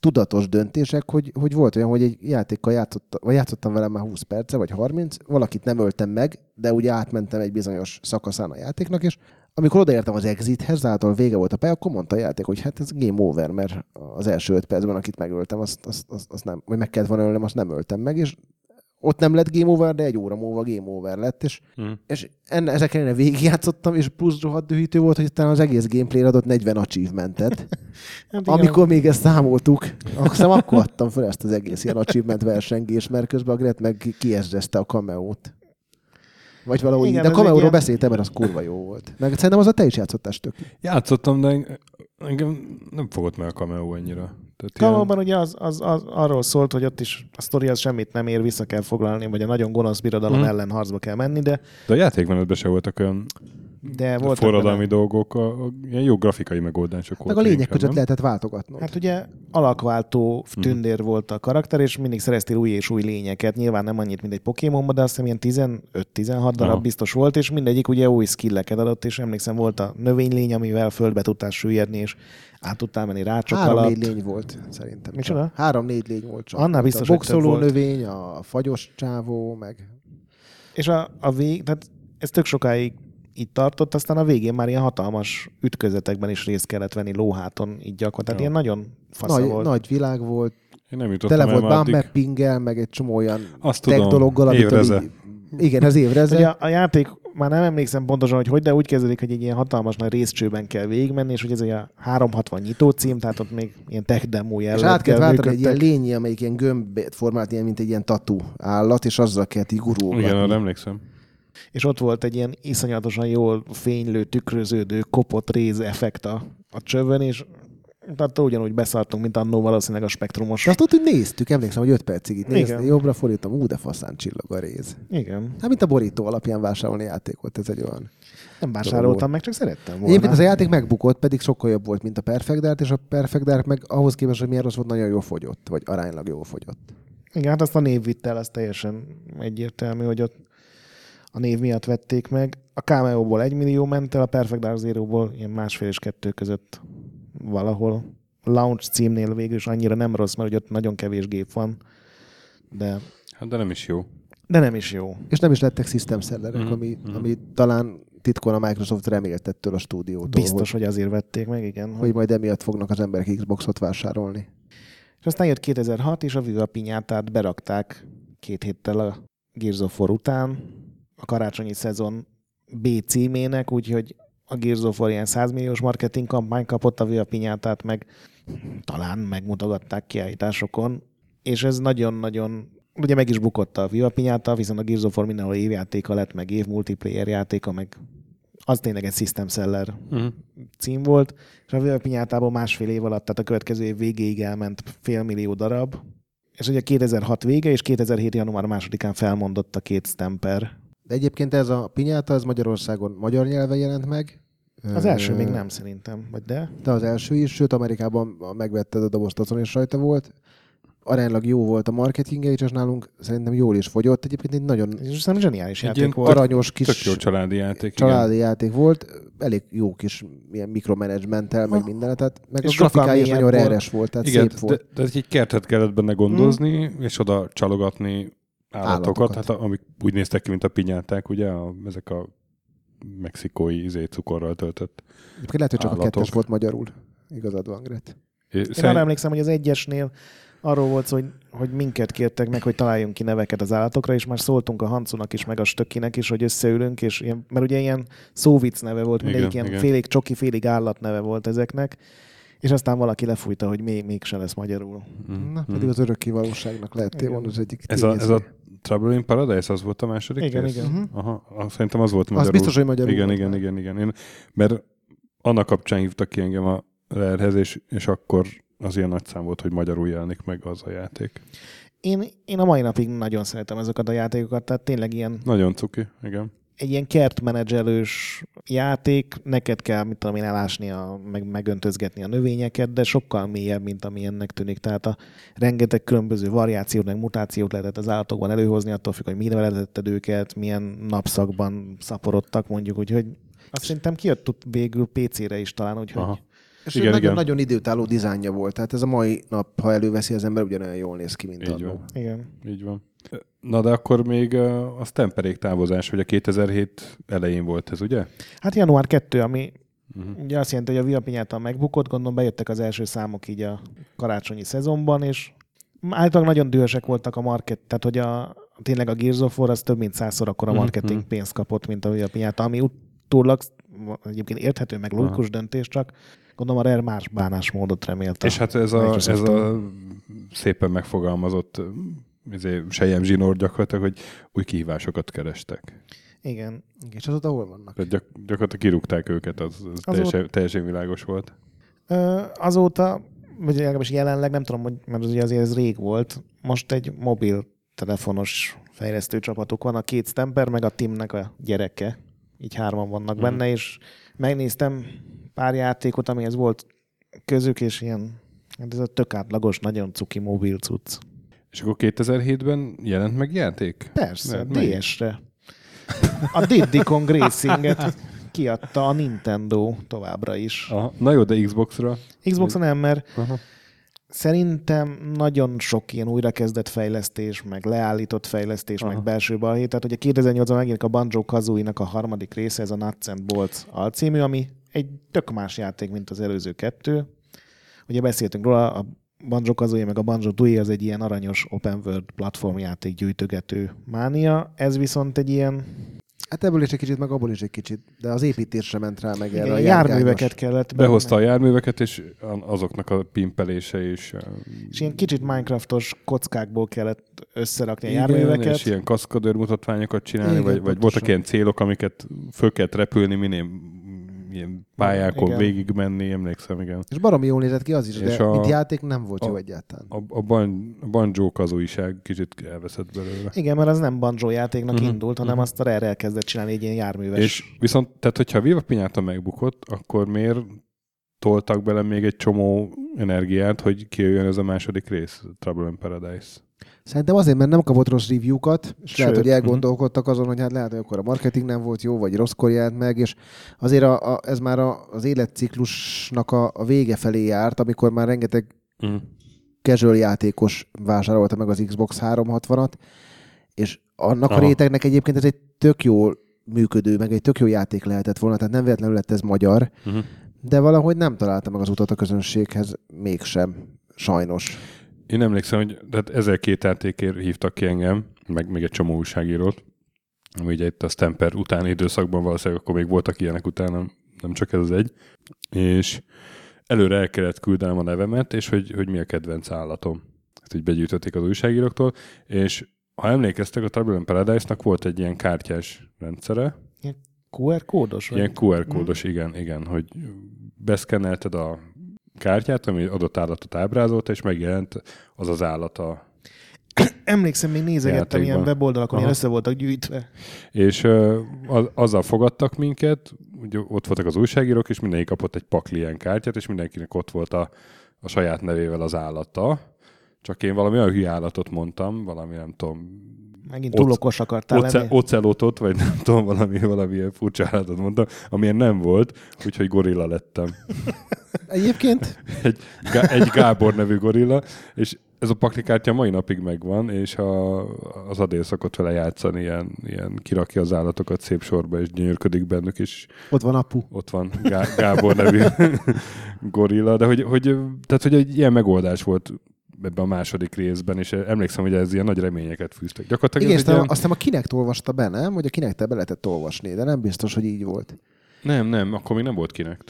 tudatos döntések, hogy, hogy volt olyan, hogy egy játékkal játszott, vagy játszottam vele már 20 perce, vagy 30, valakit nem öltem meg, de ugye átmentem egy bizonyos szakaszán a játéknak, és amikor odaértem az exithez, által vége volt a pálya, akkor mondta a játék, hogy hát ez game over, mert az első öt percben, akit megöltem, azt, azt, azt, azt nem, vagy meg kellett volna ölnem, azt nem öltem meg, és ott nem lett game over, de egy óra múlva game over lett, és, Hm. és enne, ezeken én végigjátszottam, és plusz rohadt dühítő volt, hogy talán az egész gameplay adott 40 achievementet. Hát Amikor még ezt számoltuk, hiszem akkor adtam fel ezt az egész ilyen achievement versengés, mert közben a Gret meg kiesdezte a kameót. Vagy valahogy Igen, Igen, de a kameóról ilyen- beszéltem, mert az kurva jó volt. Meg szerintem az a te is játszottál tök. Játszottam, de eng- engem nem fogott meg a cameo annyira. Tehát ilyen- ugye az, az, az, arról szólt, hogy ott is a sztori az semmit nem ér, vissza kell foglalni, vagy a nagyon gonosz birodalom Mhm. ellen harcba kell menni, de, De a játékmenetben se voltak olyan de volt forradalmi dolgok, a, a, ilyen jó grafikai megoldások Meg voltak. a lények inkább, között nem? lehetett váltogatnod. Hát ugye alakváltó Mhm. tündér volt a karakter, és mindig szereztél új és új lényeket. Nyilván nem annyit, mint egy Pokémonban, de azt hiszem ilyen 15-16 darab Aha. biztos volt, és mindegyik ugye új skilleket adott, és emlékszem volt a növénylény, amivel földbe tudtál süllyedni, és át tudtál menni rácsok Három-négy alatt. lény volt, szerintem. Micsoda? Három-négy lény volt csak. Annál Volt biztos, a boxoló növény, a fagyos csávó, meg... És a, a vég, tehát ez tök sokáig így tartott, aztán a végén már ilyen hatalmas ütközetekben is részt kellett venni lóháton, így gyakorlatilag. Tehát Jó. ilyen nagyon fasza Nagy, volt. nagy világ volt, Én nem jutottam tele el volt bummappinggel, meg egy csomó olyan Azt tech tudom, dologgal, amit évreze. Igen, az évreze. Ugye a, a játék, már nem emlékszem pontosan, hogy hogy, de úgy kezdődik, hogy egy ilyen hatalmas nagy részcsőben kell végigmenni, és hogy ez egy a 360 nyitó cím, tehát ott még ilyen tech demo És jelleg át kell váltani egy ilyen lényi, amelyik ilyen gömbet formált, ilyen, mint egy ilyen tatu állat, és azzal kellett így gurulgatni. Igen, arra emlékszem. És ott volt egy ilyen iszonyatosan jól fénylő, tükröződő, kopott réz effekt a, a csövön, és tehát ugyanúgy beszartunk, mint annó valószínűleg a spektrumos. De azt ott úgy néztük, emlékszem, hogy 5 percig itt néztem, jobbra fordítom, ú, de faszán csillog a réz. Igen. Hát, mint a borító alapján vásárolni játékot, ez egy olyan. Nem vásároltam meg, csak szerettem volna. Egyébként ez a játék megbukott, pedig sokkal jobb volt, mint a Perfect Dark, és a Perfect Dark meg ahhoz képest, hogy milyen rossz volt, nagyon jól fogyott, vagy aránylag jól fogyott. Igen, hát azt a név vitte el, az teljesen egyértelmű, hogy ott a név miatt vették meg. A Cameo-ból egy millió ment el, a Perfect Dark Zero-ból ilyen másfél és kettő között valahol. A Launch címnél végül is annyira nem rossz, mert hogy ott nagyon kevés gép van, de, Hát de nem is jó. de nem is jó. És nem is lettek system sellerek, Mhm, ami, mhm. ami talán titkon a Microsoft remélt ettől a stúdiótól, Biztos, hogy, hogy azért vették meg, igen. hogy majd emiatt fognak az emberek Xboxot vásárolni. És aztán jött 2006, és a Viva Pinyátát berakták két héttel a Gears of War után, a karácsonyi szezon B címének, úgyhogy a Gears of War ilyen 100 milliós marketing kampány kapott, a Pinyátát meg talán megmutogatták kiállításokon, és ez nagyon-nagyon ugye meg is bukott a Viva Pinyáta, viszont a Gears of War mindenhol évjátéka lett, meg év multiplayer játéka, meg az tényleg egy system seller Uh-huh. cím volt, és a Viva Pinyátából másfél év alatt, tehát a következő év végéig elment fél millió darab, és ugye 2006 vége, és 2007. január másodikán felmondott a két stamper. De egyébként ez a pinyáta, ez Magyarországon magyar nyelven jelent meg. Az első még nem szerintem, vagy de? De az első is, sőt Amerikában megvetted a dobozt, azon is rajta volt. Aránylag jó volt a marketingje is, és nálunk szerintem jól is fogyott. Egyébként egy nagyon szerintem zseniális Egy játék volt. aranyos Tök kis jó családi játék. családi játék volt. Elég jó kis ilyen mikromanagementtel, meg Ha. minden. Tehát meg És a grafikája is nagyon mélyebb volt. tehát Igen, szép de, volt. de egy kertet kellett benne gondozni, és oda csalogatni állatokat, Állatokat. hát a- amik úgy néztek ki, mint a pinyáták, ugye, a, ezek a mexikói izé, cukorral töltött. Egyébként lehet, hogy csak állatok. a kettes volt magyarul. Igazad van, Gret. É, Én arra emlékszem, hogy az egyesnél arról volt szó, hogy, hogy minket kértek meg, hogy találjunk ki neveket az állatokra, és már szóltunk a Hancunak is, meg a Stökinek is, hogy összeülünk, és ilyen, mert ugye ilyen szóvic neve volt, mindegyik Igen, ilyen igen. félig csoki, félig állat neve volt ezeknek, és aztán valaki lefújta, hogy még, mégse lesz magyarul. Mm, Na, mm. pedig az örökké valóságnak lehettél volna az egyik Ez a, ez a tényező. Trouble in Paradise, az volt a második Igen, rész? igen. Mhm. Aha, ah, szerintem az volt Az magyarul. biztos, hogy magyarul Igen, volt igen, már. igen, igen. Én, mert annak kapcsán hívtak ki engem a lerhez, és, és akkor az ilyen nagy szám volt, hogy magyarul jelenik meg az a játék. Én, én a mai napig nagyon szeretem ezeket a játékokat, tehát tényleg ilyen Nagyon cuki, igen. Egy ilyen kertmenedzselős játék, neked kell, mit tudom én, elásni, a, meg, megöntözgetni a növényeket, de sokkal mélyebb, mint ami ennek tűnik. Tehát a rengeteg különböző variációt, meg mutációt lehetett az állatokban előhozni, attól függ, hogy mire vezetetted őket, milyen napszakban szaporodtak mondjuk, úgyhogy azt szerintem kijött végül PC-re is talán, úgyhogy Aha. És Igen, nagyon, igen. nagyon időtálló dizájnja volt. Tehát ez a mai nap, ha előveszi az ember, ugyanolyan jól néz ki, mint Így annó. van. igen. Így van. Na de akkor még a Stemperék távozás, hogy a 2007 elején volt ez, ugye? Hát január 2, ami Uh-huh. ugye azt jelenti, hogy a Viapinyáta megbukott, gondolom bejöttek az első számok így a karácsonyi szezonban, és általában nagyon dühösek voltak a market, tehát hogy a, tényleg a Gears of War az több mint százszor akkor a Mhm, marketing mhm. pénzt kapott, mint a Viapinyáta, ami utólag egyébként érthető, meg logikus döntés, csak gondolom a Rare más bánásmódot remélte. És hát ez a, ez a szépen megfogalmazott izé, sejem zsinór gyakorlatilag, hogy új kihívásokat kerestek. Igen. És azóta hol vannak? Tehát gyak, gyakorlatilag kirúgták őket, az, az teljesen, teljesen világos volt. Ö, azóta, vagy legalábbis jelenleg, nem tudom, hogy, mert ugye azért ez rég volt, most egy mobil telefonos fejlesztő csapatuk van, a két Stemper, meg a Timnek a gyereke. Így hárman vannak Mhm. benne, és megnéztem pár játékot, amihez volt közük, és ilyen, hát ez a tök átlagos, nagyon cuki mobil cucc. És akkor 2007-ben jelent meg játék? Persze, Mert? DS-re. A Diddy Kong Racing-et kiadta a Nintendo továbbra is. Aha. Na jó, de Xbox-ra? Xboxon nem, mert Aha. Szerintem nagyon sok ilyen újrakezdett fejlesztés, meg leállított fejlesztés, Aha. Meg belső balhé. Tehát ugye 2008-ban megjelenik a Banjo kazooie a harmadik része, ez a Nuts and Bolts alcímű, ami egy tök más játék, mint az előző kettő. Ugye beszéltünk róla, a Banjo Kazooie meg a Banjo Tooie az egy ilyen aranyos open world platformjáték gyűjtögető mánia. Ez viszont egy ilyen Hát ebből is egy kicsit, meg abból is egy kicsit. De az építésre ment rá meg erre a járműveket kellett benne. Behozta a járműveket, és azoknak a pimpelése is. És ilyen kicsit Minecraftos kockákból kellett összerakni a Igen, járműveket. és ilyen kaszkadőr mutatványokat csinálni, Igen, vagy, vagy voltak ilyen célok, amiket föl kellett repülni, minél ilyen pályákon Igen. végigmenni, emlékszem, igen. És baromi jól nézett ki az is, És de a- mint játék nem volt jó a- egyáltalán. A, a, ban, a banjo kazúiság kicsit elveszett belőle. Igen, mert az nem Banjo játéknak uh-huh, indult, hanem mhm. azt a Rare elkezdett csinálni egy ilyen járműves. És viszont, tehát hogyha Viva Pinyáta megbukott, akkor miért toltak bele még egy csomó energiát, hogy kijöjjön ez a második rész, Trouble in Paradise. Szerintem azért, mert nem kapott rossz review-kat, és Sőt, lehet, hogy elgondolkodtak azon, hogy hát lehet, hogy akkor a marketing nem volt jó, vagy rosszkor jelent meg, és azért a, a, ez már a, az életciklusnak a, a vége felé járt, amikor már rengeteg Mm. casual játékos vásárolta meg az Xbox 360-at, és annak Aha. a rétegnek egyébként ez egy tök jó működő, meg egy tök jó játék lehetett volna, tehát nem véletlenül lett ez magyar, Uh-huh. de valahogy nem találta meg az utat a közönséghez mégsem, sajnos. Én emlékszem, hogy tehát 1002 játékért hívtak ki engem, meg még egy csomó újságírót, ami ugye itt a Stamper utáni időszakban valószínűleg akkor még voltak ilyenek utána, nem csak ez az egy, és előre el kellett küldenem a nevemet, és hogy, hogy mi a kedvenc állatom. Ezt így begyűjtötték az újságíróktól, és ha emlékeztek, a in Paradise-nak volt egy ilyen kártyás rendszere, QR kódos? vagy? Ilyen QR kódos, igen, igen, hogy beszkennelted a kártyát, ami adott állatot ábrázolta, és megjelent az az állata. Emlékszem, még nézegettem Játékban. ilyen weboldalakon, ilyen Aha. össze voltak gyűjtve. És ö, az, azzal fogadtak minket, ugye ott voltak az újságírók, és mindenki kapott egy pakli ilyen kártyát, és mindenkinek ott volt a, a saját nevével az állata. Csak én valami olyan hülye állatot mondtam, valami nem tudom, Megint Oc- túl okos akartál oce, lenni. ocelotot, vagy nem tudom, valami, valami ilyen furcsa állatot mondtam, amilyen nem volt, úgyhogy gorilla lettem. Egyébként egy, egy Gábor nevű gorilla, és ez a paklikártya mai napig megvan, és a, az Adél szokott vele játszani, ilyen, ilyen kirakja az állatokat szép sorba, és gyönyörködik bennük, és ott van apu. ott van Gá- Gábor nevű gorilla, de hogy, hogy, tehát, hogy egy ilyen megoldás volt ebben a második részben, és emlékszem, hogy ez ilyen nagy reményeket fűztek. Gyakorlatilag Igen, aztán, ilyen... aztán a kinek olvasta be, nem? Hogy a kinek te be lehetett olvasni, de nem biztos, hogy így volt. Nem, nem, akkor még nem volt kinek.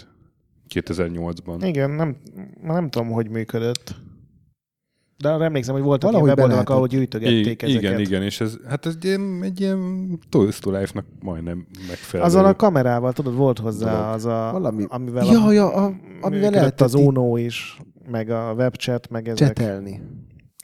2008-ban. Igen, nem, nem tudom, hogy működött. De arra emlékszem, hogy voltak Valahogy ilyen weboldalak, ahol gyűjtögették I- ezeket. igen, igen, és ez, hát ez egy ilyen, egy ilyen Toys to Life-nak majdnem megfelelő. Azzal a kamerával, tudod, volt hozzá Dolog. az a... Valami- Amivel Ja, a, ja, a, amivel lehetett az Uno is, meg a webchat, meg ezek. csetelni.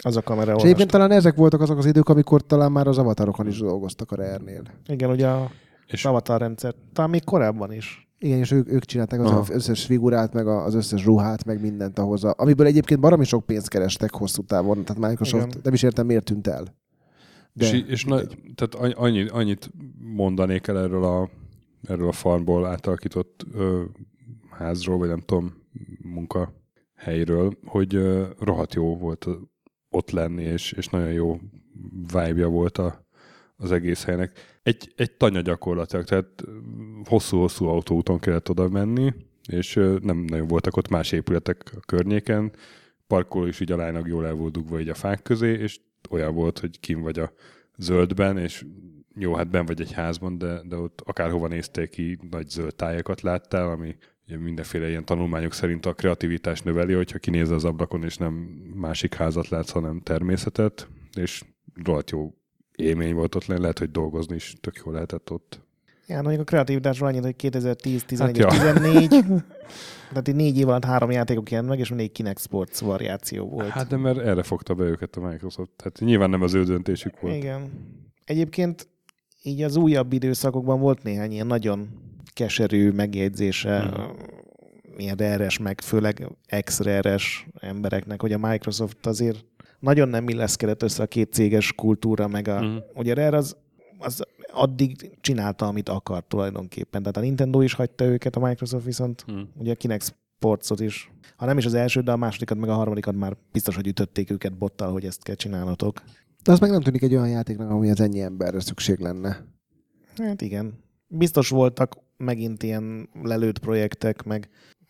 Az a kamera És egyébként talán ezek voltak azok az idők, amikor talán már az avatarokon is dolgoztak a Rare-nél. Igen, ugye a És avatar rendszer. Talán még korábban is. Igen, és ők, ők csinálták az Aha. összes figurát, meg a- az összes ruhát, meg mindent ahhoz, a, amiből egyébként baromi sok pénzt kerestek hosszú távon, tehát Microsoft Igen. nem is értem, miért tűnt el. De, és, és na, tehát annyi- annyit, mondanék el erről a, erről a farmból átalakított ö, házról, vagy nem tudom, munkahelyről, hogy ö, rohadt jó volt ott lenni, és, és nagyon jó vibe volt a, az egész helynek. Egy, egy tanya gyakorlatilag, tehát ö, hosszú-hosszú autóúton kellett oda menni, és nem nagyon voltak ott más épületek a környéken, parkoló is így aránylag jól el volt dugva így a fák közé, és olyan volt, hogy kim vagy a zöldben, és jó, hát ben vagy egy házban, de, de ott akárhova néztél ki, nagy zöld tájakat láttál, ami ugye mindenféle ilyen tanulmányok szerint a kreativitást növeli, hogyha kinézel az ablakon, és nem másik házat látsz, hanem természetet, és rohadt jó élmény volt ott lenni, lehet, hogy dolgozni is tök jól lehetett ott. Ja, mondjuk a kreativitásról annyit, hogy 2010, 11 Hát ja. 14, tehát így négy év alatt három játékok jelent meg, és mindig Kinect Sports variáció volt. Hát de mert erre fogta be őket a Microsoft. Tehát nyilván nem az ő döntésük volt. Igen. Egyébként így az újabb időszakokban volt néhány ilyen nagyon keserű megjegyzése, Mhm. ilyen RS, meg főleg ex-RS embereknek, hogy a Microsoft azért nagyon nem illeszkedett össze a két céges kultúra, meg a, Mhm. ugye a Rare az, az addig csinálta, amit akart tulajdonképpen. Tehát a Nintendo is hagyta őket, a Microsoft viszont Hm. ugye a Kinect Sportsot is, ha nem is az első, de a másodikat, meg a harmadikat már biztos, hogy ütötték őket bottal, hogy ezt kell csinálnotok. De az meg nem tűnik egy olyan játéknak, ami az ennyi emberre szükség lenne. Hát igen. Biztos voltak megint ilyen lelőtt projektek, meg,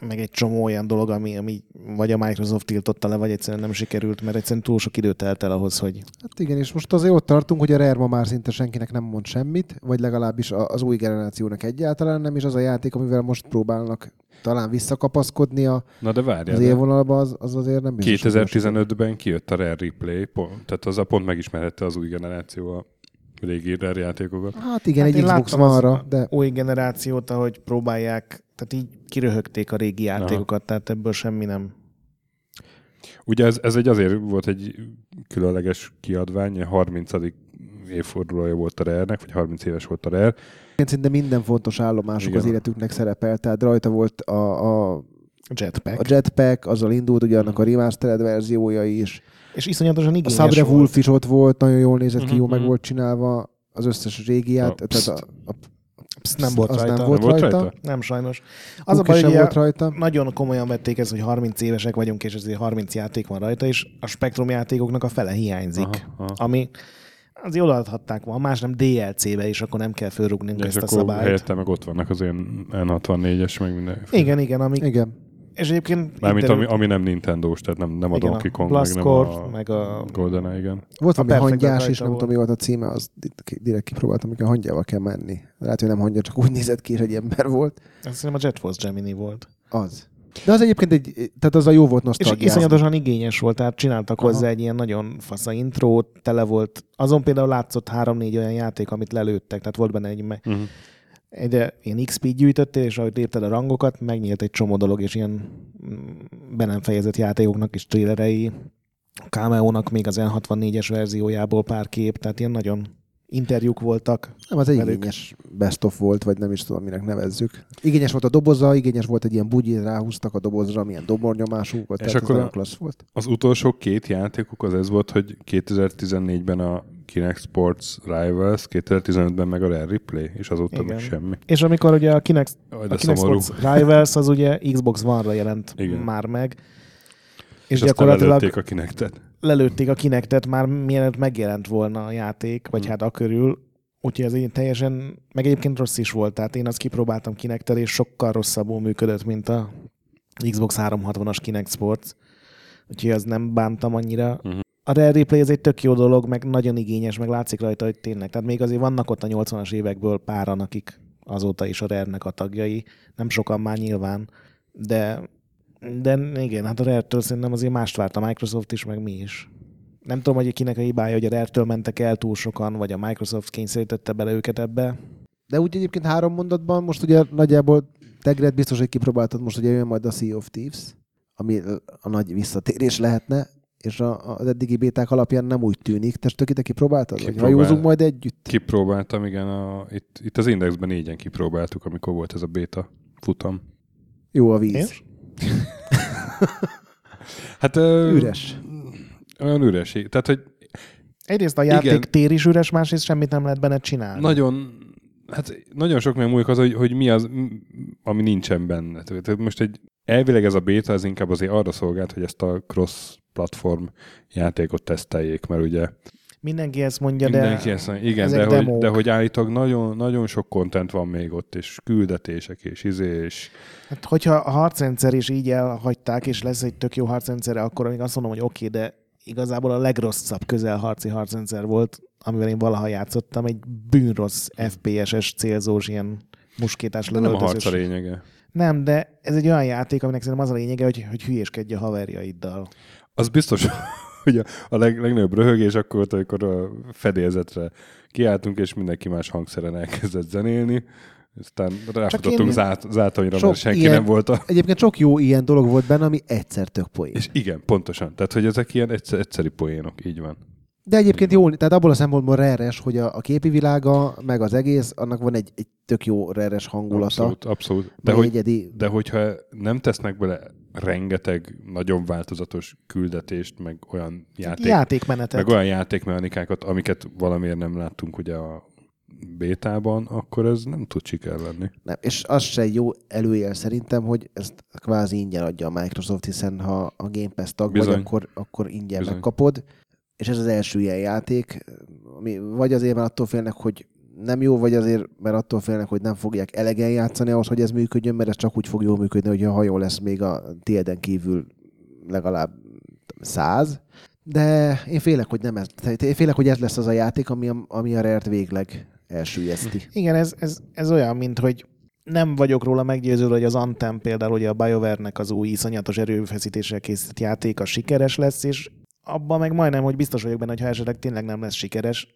meg egy csomó olyan dolog, ami, ami vagy a Microsoft tiltotta le, vagy egyszerűen nem sikerült, mert egyszerűen túl sok időt telt el ahhoz, hogy Hát igen, és most azért ott tartunk, hogy a Rare ma már szinte senkinek nem mond semmit, vagy legalábbis a- az új generációnak egyáltalán nem, és az a játék, amivel most próbálnak talán visszakapaszkodni a- Na de várjál, az élvonalba, az, az azért nem biztos. hogy 2015-ben kijött a Rare Replay, pont, tehát az a pont megismerhette az új generáció a régi Rare játékokat. Hát igen, Hát egy Xbox van arra, de új generációt, ahogy próbálják, tehát így kiröhögték a régi játékokat, tehát ebből semmi nem. Ugye ez, ez egy azért volt egy különleges kiadvány, a 30. évfordulója volt a Rare-nek, vagy 30 éves volt a Rare. szinte minden fontos állomásuk Igen. az életüknek szerepel, tehát rajta volt a, a, Jetpack. a Jetpack, azzal indult ugye annak a remastered verziója is. És iszonyatosan A igényes Sabre volt. Wolf is ott volt, nagyon jól nézett ki, jó Mhm, meg mhm. volt csinálva, az összes régi ját, A tehát a, a Psz, nem volt az rajta. nem volt, Nem volt rajta. rajta? Nem sajnos. Az a Cookie baj, hogy volt a- rajta. nagyon komolyan vették ezt, hogy 30 évesek vagyunk, és ezért 30 játék van rajta, és a spektrum játékoknak a fele hiányzik. Aha, aha. Ami azért odaadhatták volna, más nem DLC-be is, akkor nem kell fölrúgnunk És ezt a akkor szabályt. helyette meg ott vannak az ilyen N64-es, meg minden. Igen, igen, ami, Igen. És egyébként Mármint itt ami, ami nem Nintendo-s, tehát nem, nem a igen, Donkey Kong, a meg nem a meg a GoldenEye, igen. Volt A valami hangyás is, nem tudom, mi volt a címe, az di- direkt kipróbáltam, amikor a hangyával kell menni. Lehet, hogy nem hangya, csak úgy nézett ki, és egy ember volt. azt hiszem a Jet Force Gemini volt. Az. De az egyébként egy, tehát az a jó volt És nosztalgia. iszonyatosan igényes volt, tehát csináltak Aha. hozzá egy ilyen nagyon fasz a intrót, tele volt. Azon például látszott három-négy olyan játék, amit lelőttek, tehát volt benne egy, Uh-huh. Egy ilyen XP gyűjtöttél, és ahogy lépted a rangokat, megnyílt egy csomó dolog, és ilyen mm, be nem fejezett játékoknak is trailerei, a Cameo-nak még az N64-es verziójából pár kép, tehát ilyen nagyon interjúk voltak. Nem, az egy velük. igényes best of volt, vagy nem is tudom, minek nevezzük. Igényes volt a doboza, igényes volt egy ilyen bugyit, ráhúztak a dobozra, milyen dobornyomású volt, És tehát ez akkor nagyon a- klassz volt. Az utolsó két játékuk az ez volt, hogy 2014-ben a Kinect Sports Rivals, 2015-ben meg a Rare Replay, és azóta Igen. meg semmi. És amikor ugye a Kinect, Aj, a Kinect szomorú. Sports Rivals az ugye Xbox One-ra jelent Igen. már meg, És, és, gyakorlatilag lelőtték a Kinectet. lelőtték a Kinectet már mielőtt megjelent volna a játék, vagy Hmm. hát a körül. Úgyhogy ez így teljesen, meg egyébként rossz is volt, tehát én azt kipróbáltam Kinectel, és sokkal rosszabbul működött, mint a Xbox 360-as Kinect Sports. Úgyhogy az nem bántam annyira. Mhm. A Rare Replay ez egy tök jó dolog, meg nagyon igényes, meg látszik rajta, hogy tényleg. Tehát még azért vannak ott a 80-as évekből páran, akik azóta is a Rare-nek a tagjai. Nem sokan már nyilván, de, de igen, hát a Rare-től szerintem azért mást várt a Microsoft is, meg mi is. Nem tudom, hogy kinek a hibája, hogy a Rare-től mentek el túl sokan, vagy a Microsoft kényszerítette bele őket ebbe. De úgy egyébként három mondatban, most ugye nagyjából Tegret biztos, hogy kipróbáltad, most ugye jön majd a Sea of Thieves, ami a nagy visszatérés lehetne, és a, az eddigi béták alapján nem úgy tűnik. Te Stöki, kipróbáltad? Vagy Kipróbál- hajózunk majd együtt? Kipróbáltam, igen, a, itt, itt az Indexben négyen kipróbáltuk, amikor volt ez a béta futam. Jó a víz. Hát ö, Üres. Olyan üres. Tehát, hogy Egyrészt a játék Igen. tér is üres, másrészt semmit nem lehet benne csinálni. nagyon, hát nagyon sok meg múlik az, hogy, hogy mi az, ami nincsen benne. Tehát most egy, elvileg ez a beta az inkább azért arra szolgált, hogy ezt a cross-platform játékot teszteljék, mert ugye Mindenki ezt mondja, ja, de mindenki ezt mondja, igen, de hogy, de hogy állítólag nagyon, nagyon sok content van még ott, és küldetések, és izé, és hát, hogyha a harcrendszer is így elhagyták, és lesz egy tök jó harcrendszer, akkor még azt mondom, hogy oké, okay, de igazából a legrosszabb közelharci harcrendszer volt, amivel én valaha játszottam, egy bűnrossz FPS-es célzós ilyen muskétás de nem a lövöldözős. harc a lényege. Nem, de ez egy olyan játék, aminek szerintem az a lényege, hogy, hogy hülyéskedj a haverjaiddal. Az biztos, hogy a, a leg, legnagyobb röhögés akkor volt, amikor a fedélzetre kiálltunk, és mindenki más hangszeren elkezdett zenélni. Aztán ráfutottunk én- zát, zátonyra, mert senki ilyen- nem volt a... Egyébként sok jó ilyen dolog volt benne, ami egyszer tök poén. És igen, pontosan. Tehát, hogy ezek ilyen egyszer, egyszeri poénok, így van. De egyébként jó, tehát abból a szempontból reres, hogy a, a képi világa, meg az egész, annak van egy, egy tök jó reres hangulata. Abszolút, abszolút. De, hogy, egyedi. de hogyha nem tesznek bele rengeteg nagyon változatos küldetést, meg olyan játék, Játékmenetet. meg olyan játékmechanikákat, amiket valamiért nem láttunk ugye a bétában, akkor ez nem tud siker lenni. Nem, és az se jó előjel szerintem, hogy ezt kvázi ingyen adja a Microsoft, hiszen ha a Game Pass tag Bizony. vagy, akkor, akkor ingyen Bizony. megkapod. És ez az első ilyen játék, ami vagy azért, mert attól félnek, hogy nem jó, vagy azért, mert attól félnek, hogy nem fogják elegen játszani ahhoz, hogy ez működjön, mert ez csak úgy fog jól működni, hogyha a hajó lesz még a tieden kívül legalább száz. De én félek, hogy nem ez. Én félek, hogy ez lesz az a játék, ami a, ami a Rare-t végleg elsüllyeszti. Igen, ez, ez, ez olyan, mint hogy nem vagyok róla meggyőződve, hogy az Anthem például ugye a BioWare-nek az új iszonyatos erőfeszítéssel készített játéka sikeres lesz, és abban meg majdnem, hogy biztos vagyok benne, hogy ha esetleg tényleg nem lesz sikeres,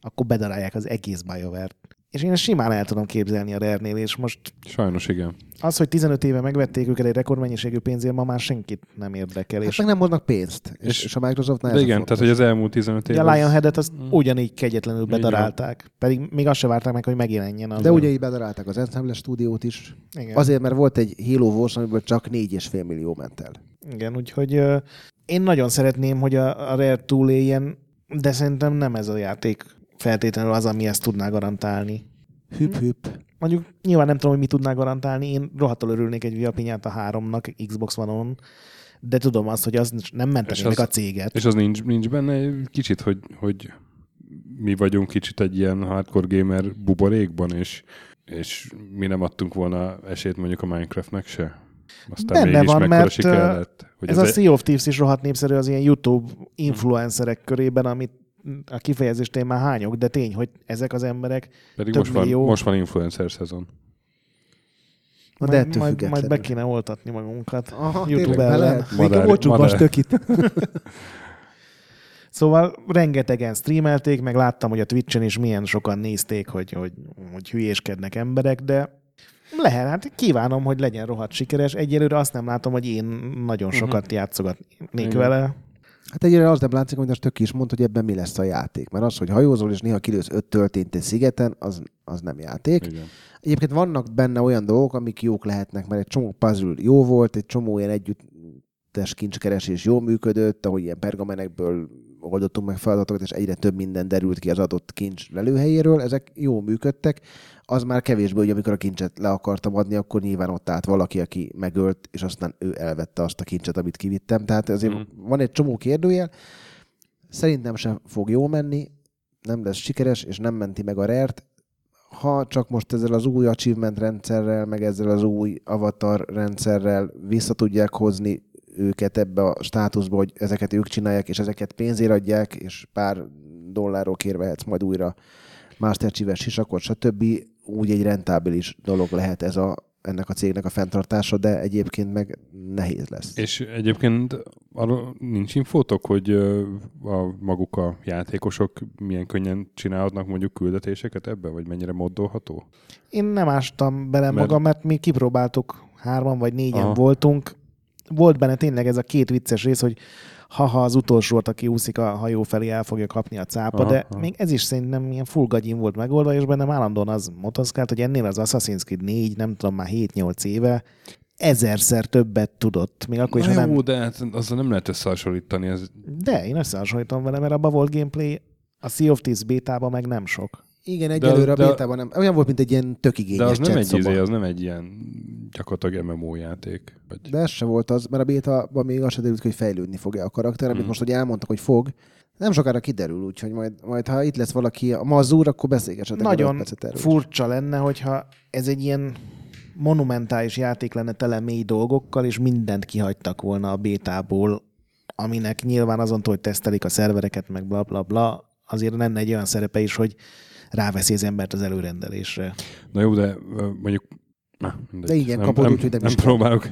akkor bedarálják az egész BioWare-t. És én ezt simán el tudom képzelni a Rare-nél, és most Sajnos igen. az, hogy 15 éve megvették őket egy rekordmennyiségű pénzért, ma már senkit nem érdekel. Hát És meg nem hoznak pénzt. És, És- és a Microsoftnál De igen, tehát hogy az elmúlt 15 ugye év... a Lionhead-et azt ugyanígy kegyetlenül bedarálták. Pedig még azt se várták meg, hogy megjelenjen. Az De ugye így bedarálták az Ensemble stúdiót is. Igen. Azért, mert volt egy Halo Wars, amiből csak 4,5 millió ment el. Igen, úgyhogy én nagyon szeretném, hogy a, a Rare túléljen, de szerintem nem ez a játék feltétlenül az, ami ezt tudná garantálni. Hüpp, hüpp. Mondjuk nyilván nem tudom, hogy mi tudná garantálni, én rohadtul örülnék egy Via Piñata 3-nak Xbox One-on, de tudom azt, hogy az nem az- meg a céget. És az nincs, nincs benne egy kicsit, hogy, hogy mi vagyunk kicsit egy ilyen hardcore gamer buborékban, és, és mi nem adtunk volna esélyt mondjuk a Minecraftnek se. Aztán Benne mégis van, mert, lett. Hogy Ez ez a egy- Sea of Thieves is rohadt népszerű az ilyen YouTube influencerek körében, amit a kifejezést én már hányok, de tény, hogy ezek az emberek pedig több most van, millió. most van influencer szezon. Na, de majd, ettől majd, majd be kéne oltatni magunkat Aha, YouTube ellen. Még olcsóbb a madár. stökit. Szóval rengetegen streamelték, meg láttam, hogy a Twitch-en is milyen sokan nézték, hogy, hogy, hogy hülyéskednek emberek, de lehet, hát kívánom, hogy legyen rohadt sikeres. Egyelőre azt nem látom, hogy én nagyon sokat uh-huh. játszogatnék Igen. vele. Hát egyre az nem látszik, hogy a stök is mondta, hogy ebben mi lesz a játék. Mert az, hogy hajózol és néha kilősz öt töltényt egy szigeten, az, az nem játék. Igen. Egyébként vannak benne olyan dolgok, amik jók lehetnek, mert egy csomó puzzle jó volt, egy csomó ilyen együttes kincskeresés jól működött, ahogy ilyen pergamenekből oldottunk meg feladatokat, és egyre több minden derült ki az adott kincs lelőhelyéről, ezek jó működtek. Az már kevésbé, hogy amikor a kincset le akartam adni, akkor nyilván ott állt valaki, aki megölt, és aztán ő elvette azt a kincset, amit kivittem. Tehát azért Mhm. van egy csomó kérdőjel. Szerintem sem fog jól menni, nem lesz sikeres, és nem menti meg a rert. Ha csak most ezzel az új achievement rendszerrel, meg ezzel az új avatar rendszerrel vissza tudják hozni őket ebbe a státuszba, hogy ezeket ők csinálják, és ezeket pénzért adják, és pár dollárról kérvehetsz majd újra Master Chief-es sisakot, stb. Úgy egy rentábilis dolog lehet ez a, ennek a cégnek a fenntartása, de egyébként meg nehéz lesz. És egyébként arról nincs infótok, hogy a maguk a játékosok milyen könnyen csinálhatnak mondjuk küldetéseket ebbe, vagy mennyire moddolható? Én nem ástam bele Mert- magam, mert mi kipróbáltuk, hárman vagy négyen. Aha. voltunk, volt benne tényleg ez a két vicces rész, hogy ha-ha az utolsót, aki úszik a hajó felé, el fogja kapni a cápa, Aha, de aha. még ez is szerintem ilyen full gagyin volt megoldva, és bennem állandóan az motoszkált, hogy ennél az Assassin's Creed 4, nem tudom, már 7-8 éve ezerszer többet tudott, még akkor is, ha Na nem... jó, de hát azzal nem lehet összehasonlítani. Ez, De én összehasonlítom vele, mert abban volt gameplay, a Sea of Thieves bétában meg nem sok. Igen, egyelőre de- a bétában nem. Olyan volt, mint egy ilyen tök igényes de az nem egy, izé, az nem egy ilyen gyakorlatilag MMO játék. Vagy... De ez se volt az, mert a bétában még az se derült hogy fejlődni fog-e a karakter, amit Mhm. most ugye elmondtak, hogy fog. Nem sokára kiderül, úgyhogy majd, majd ha itt lesz valaki a mazúr, akkor beszélgessetek. Nagyon furcsa lenne, hogyha ez egy ilyen monumentális játék lenne tele mély dolgokkal, és mindent kihagytak volna a bétából, aminek nyilván azon túl, hogy tesztelik a szervereket, meg bla bla bla, azért lenne egy olyan szerepe is, hogy ráveszi az embert az előrendelésre. Na jó, de mondjuk... Na, mindegy. De igen, nem, kapod nem, úgy, hogy nem nem is próbálok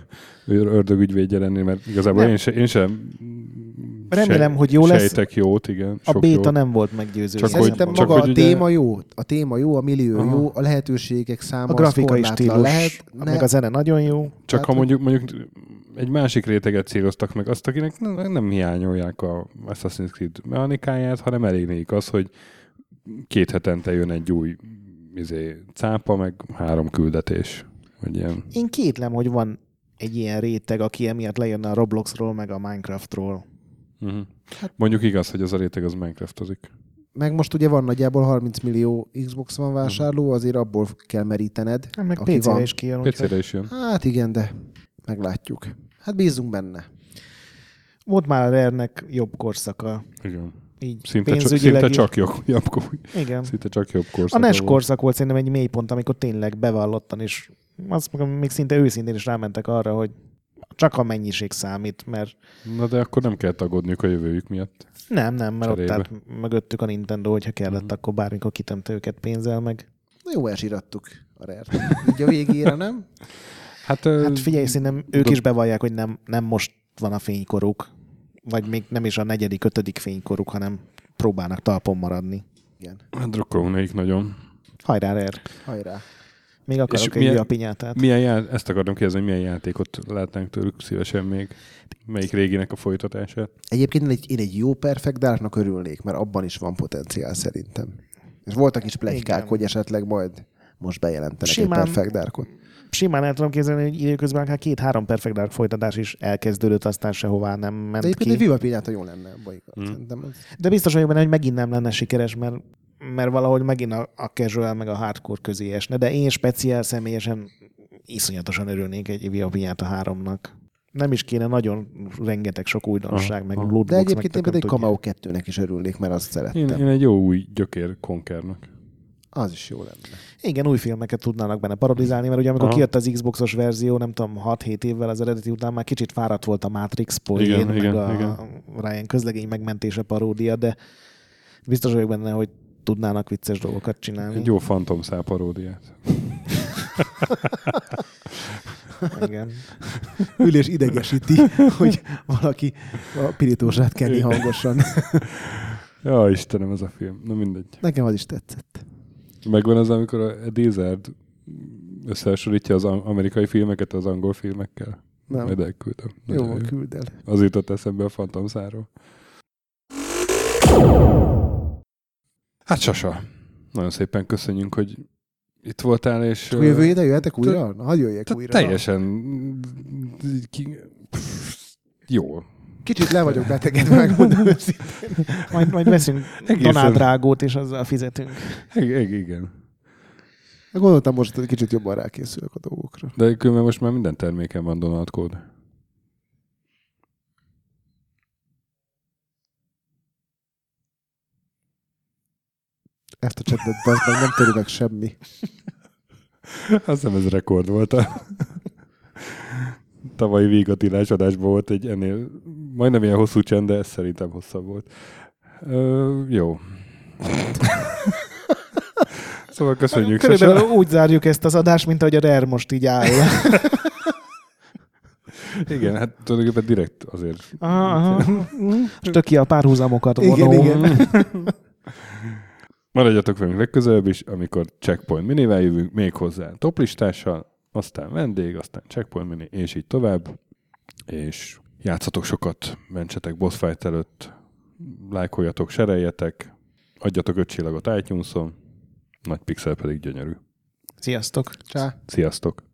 ördögügyvédje lenni, mert igazából Nem. én, se, én sem Remélem, se, hogy jó lesz. Sejtek jót, igen. A béta jót. nem volt meggyőző. Csak Szerintem hogy- maga csak a hogy ugye- téma jó, a téma jó, a millió Aha. jó, a lehetőségek száma a grafikai stílus, lehet. ne... meg a zene nagyon jó. Csak Tehát, ha mondjuk, mondjuk egy másik réteget céloztak meg, azt, akinek nem, nem hiányolják a Assassin's Creed mechanikáját, hanem elég az, hogy két hetente jön egy új izé, cápa, meg három küldetés. Vagy ilyen. Én kétlem, hogy van egy ilyen réteg, aki emiatt lejönne a Robloxról, meg a Minecraftról. Uh-huh. Mondjuk igaz, hogy az a réteg az Minecraftozik. Meg most ugye van nagyjából 30 millió Xbox van vásárló, azért abból kell merítened. Hát meg Aki PC-re van. is kijön. PC-re is jön. Hát igen, de meglátjuk. Hát bízunk benne. Volt már a Rare-nek jobb korszaka. Igen. Így Szinte, csak, szinte is. csak jobb, jobb, Igen. szinte csak jobb A korszak. NES korszak volt szerintem egy mélypont, amikor tényleg bevallottan is, azt mondom, még szinte őszintén is rámentek arra, hogy csak a mennyiség számít, mert Na de akkor nem kell tagodniuk a jövőjük miatt. nem, nem, mert ott Cserébe. állt mögöttük a Nintendo, hogyha kellett, Mhm. akkor bármikor kitömte őket pénzzel meg. Na jó, elsirattuk a rare Így a végére, nem? Hát, Hát figyelj, szerintem ők de- is bevallják, hogy nem, nem most van a fénykoruk, vagy még nem is a negyedik, ötödik fénykoruk, hanem próbálnak talpon maradni. Igen. hát drukkolunk nekik nagyon. Hajrá, Rare! Hajrá. Még akarok egy milyen- pinyátát. Milyen já- ezt akartam kérdezni, hogy milyen játékot látnánk tőlük szívesen még? Melyik réginek a folytatását? Egyébként én egy, én egy jó Perfect Darknak örülnék, mert abban is van potenciál szerintem. És voltak is plegykák, hogy esetleg majd most bejelentenek Simán- egy Perfect Darkot. Simán el tudom képzelni, hogy időközben akár két-három Perfect Dark folytatás is elkezdődött, aztán sehová nem ment De egyébként egy ki. Viva Pinyata jó lenne. abban igaz. Mm. Szerintem ez... De biztos vagyok benne, hogy megint nem lenne sikeres, mert, mert valahogy megint a, a casual meg a hardcore közé esne. De én speciál személyesen iszonyatosan örülnék egy Viva Pinyata 3-nak. Nem is kéne nagyon rengeteg sok újdonság, Aha, meg aha. lootbox, De egyébként én meg egy tököm Kamau 2-nek is örülnék, mert azt szerettem. Én, én egy jó új gyökér konkernak. Az is jó lenne. Igen, új filmeket tudnának benne parodizálni, mert ugye amikor Aha. kijött az Xboxos verzió, nem tudom, 6-7 évvel az eredeti után már kicsit fáradt volt a Matrix poén, Igen, meg igen, a igen. Ryan közlegény megmentése paródia, de biztos vagyok benne, hogy tudnának vicces dolgokat csinálni. Egy jó fantomszál paródiát. Igen. Ülés idegesíti, hogy valaki a pirítósát kenni hangosan. Ja, Istenem, ez a film. Na mindegy. Nekem az is tetszett. Megvan az, amikor a Dizard összehasonlítja az am- amerikai filmeket az angol filmekkel. Nem. Majd elküldöm. Jó, van, küld el. Az jutott eszembe a fantomszáról. Hát Sasa, nagyon szépen köszönjük, hogy itt voltál, és... Akkor jövő ide jöhetek újra? Na, hadd jöjjek te- újra. Teljesen... Ki... Jó. Kicsit le vagyok betegedve, megmondom őszintén. Majd, majd veszünk Egészen- donádrágót, és azzal fizetünk. Ig- igen. Gondoltam most, hogy kicsit jobban rákészülök a dolgokra. De különben most már minden terméken van Donald kód. Ezt a csetet, az meg nem törő meg semmi. Azt hiszem ez rekord volt. Tavalyi végatilás adásban volt egy ennél majdnem ilyen hosszú csend, de ez szerintem hosszabb volt. Ö, jó. szóval köszönjük, Körülbelül Sasa. úgy zárjuk ezt az adást, mint ahogy a RER most így áll. Igen, hát tulajdonképpen direkt azért. Aha, aha. Most tök ki a párhuzamokat Igen, vonom. igen. Maradjatok velünk legközelebb is, amikor Checkpoint Minivel jövünk, még hozzá toplistással, aztán vendég, aztán Checkpoint Mini, és így tovább. és játszatok sokat, mentsetek boss fight előtt, lájkoljatok, sereljetek, adjatok öt csillagot itunes nagy pixel pedig gyönyörű. Sziasztok! Csá! Sziasztok!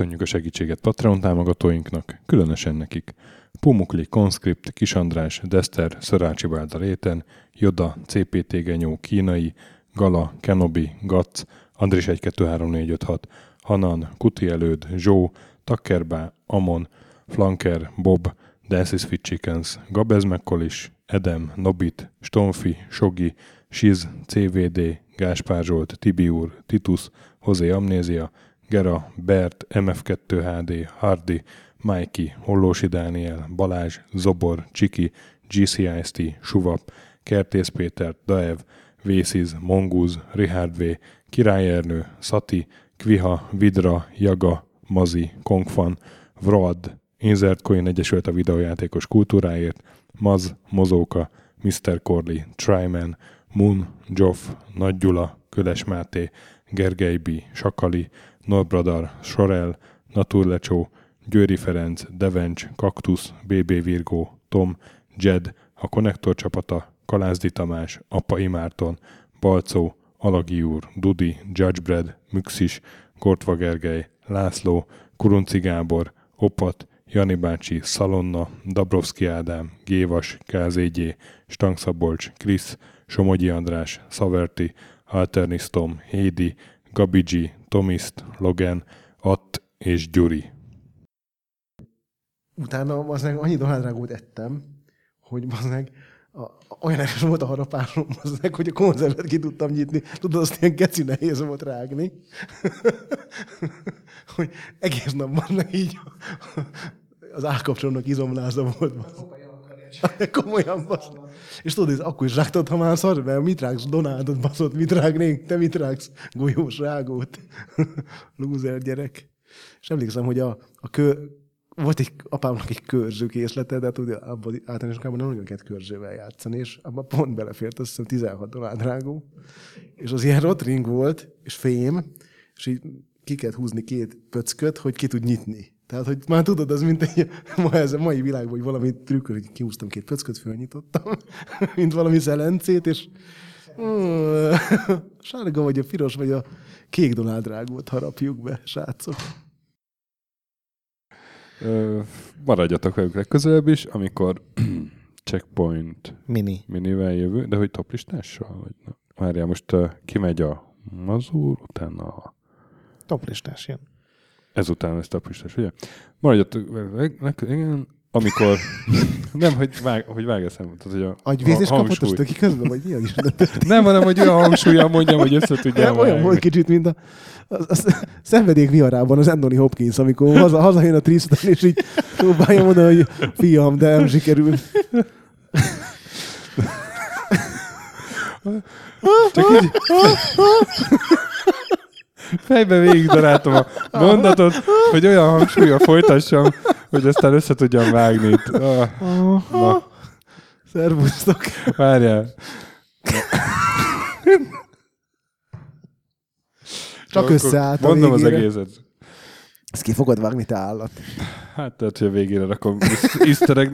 Köszönjük a segítséget Patreon támogatóinknak, különösen nekik. Pumukli, Conscript, Kisandrás, Dester, Szörácsi Bálda Réten, Joda, CPT Genyó, Kínai, Gala, Kenobi, Gac, Andris 123456, Hanan, Kuti Előd, Zsó, Takkerbá, Amon, Flanker, Bob, Dances Fit Chickens, Gabez Mekkolis, Edem, Nobit, Stonfi, Sogi, Siz, CVD, Gáspár Zsolt, Tibiur, Titus, Hozé Amnézia, Gera, Bert, MF2 HD, Hardy, Mikey, Hollósi Dániel, Balázs, Zobor, Csiki, GCIST, Suvap, Kertész Péter, Daev, Vésziz, Mongúz, Richard V, Király Ernő, Szati, Kviha, Vidra, Jaga, Mazi, Kongfan, Vroad, Insert Coin Egyesült a videójátékos kultúráért, Maz, Mozóka, Mr. Corley, Tryman, Moon, Joff, Nagy Gyula, Köles Máté, Gergely B., Sakali, Norbradar, Sorel, Naturlecsó, Győri Ferenc, Devencs, Kaktusz, BB Virgó, Tom, Jed, a Konnektor csapata, Kalázdi Tamás, Apa Imárton, Balcó, Alagi úr, Dudi, Judgebred, Müxis, Gortva Gergely, László, Kurunci Gábor, Opat, Jani bácsi, Szalonna, Dabrowski Ádám, Gévas, Kázégyé, Stangszabolcs, Krisz, Somogyi András, Szaverti, Alternisztom, Hédi, Gabigi, Tomiszt, Logan, Att és Gyuri. Utána az meg annyi dohányrágót ettem, hogy az meg a, olyan erős volt a harapásom, az meg, hogy a konzervet ki tudtam nyitni. Tudod, azt ilyen geci nehéz volt rágni. hogy egész nap van így az állkapcsolónak izomláza volt. Komolyan basz. És tudod, ez akkor is rágtad, ha már szar, mert mit rágsz Donaldot baszott, mit rágnénk, te mit rágsz golyós rágót. Lúzer gyerek. És emlékszem, hogy a, a kö, volt egy apámnak egy körző készlete, de ugye abban általános nem nagyon kellett körzővel játszani, és abban pont belefért, azt hiszem 16 dollár drágó. És az ilyen rotring volt, és fém, és így ki kellett húzni két pöcköt, hogy ki tud nyitni. Tehát, hogy már tudod, az mint egy ma ez a mai világban, hogy valami trükköl, hogy kihúztam két pöcköt, fölnyitottam, mint valami szelencét, és sárga vagy a piros, vagy a kék Donald drágót harapjuk be, srácok. Ö, maradjatok velük legközelebb is, amikor checkpoint Mini. minivel jövő, de hogy toplistással? Vagy na? Várjál, most uh, kimegy a mazur, utána a Toplistás jön. Ezután lesz toplistás, ugye? Leg- igen, amikor... nem, hogy, vág, hogy vág eszembe, tehát, hogy a Agyvézés ha- kapott a stöki közben, vagy mi a Isten? Nem, hanem, hogy olyan hangsúlyan mondjam, hogy össze tudjam Nem, olyan volt kicsit, mint a, a, a szenvedék viharában az Anthony Hopkins, amikor haza, hazajön a Tristan, és így próbálja mondani, hogy fiam, de nem sikerül. Csak így fejbe végig daráltam a mondatot, hogy olyan hangsúlyra folytassam, hogy aztán össze tudjam vágni. itt. Ah, na, Szervusztok. várjál. Csak Akkor összeállt a Mondom az végére. egészet. Ezt ki fogod vágni, te állat. Hát tehát, hogy a végére rakom easter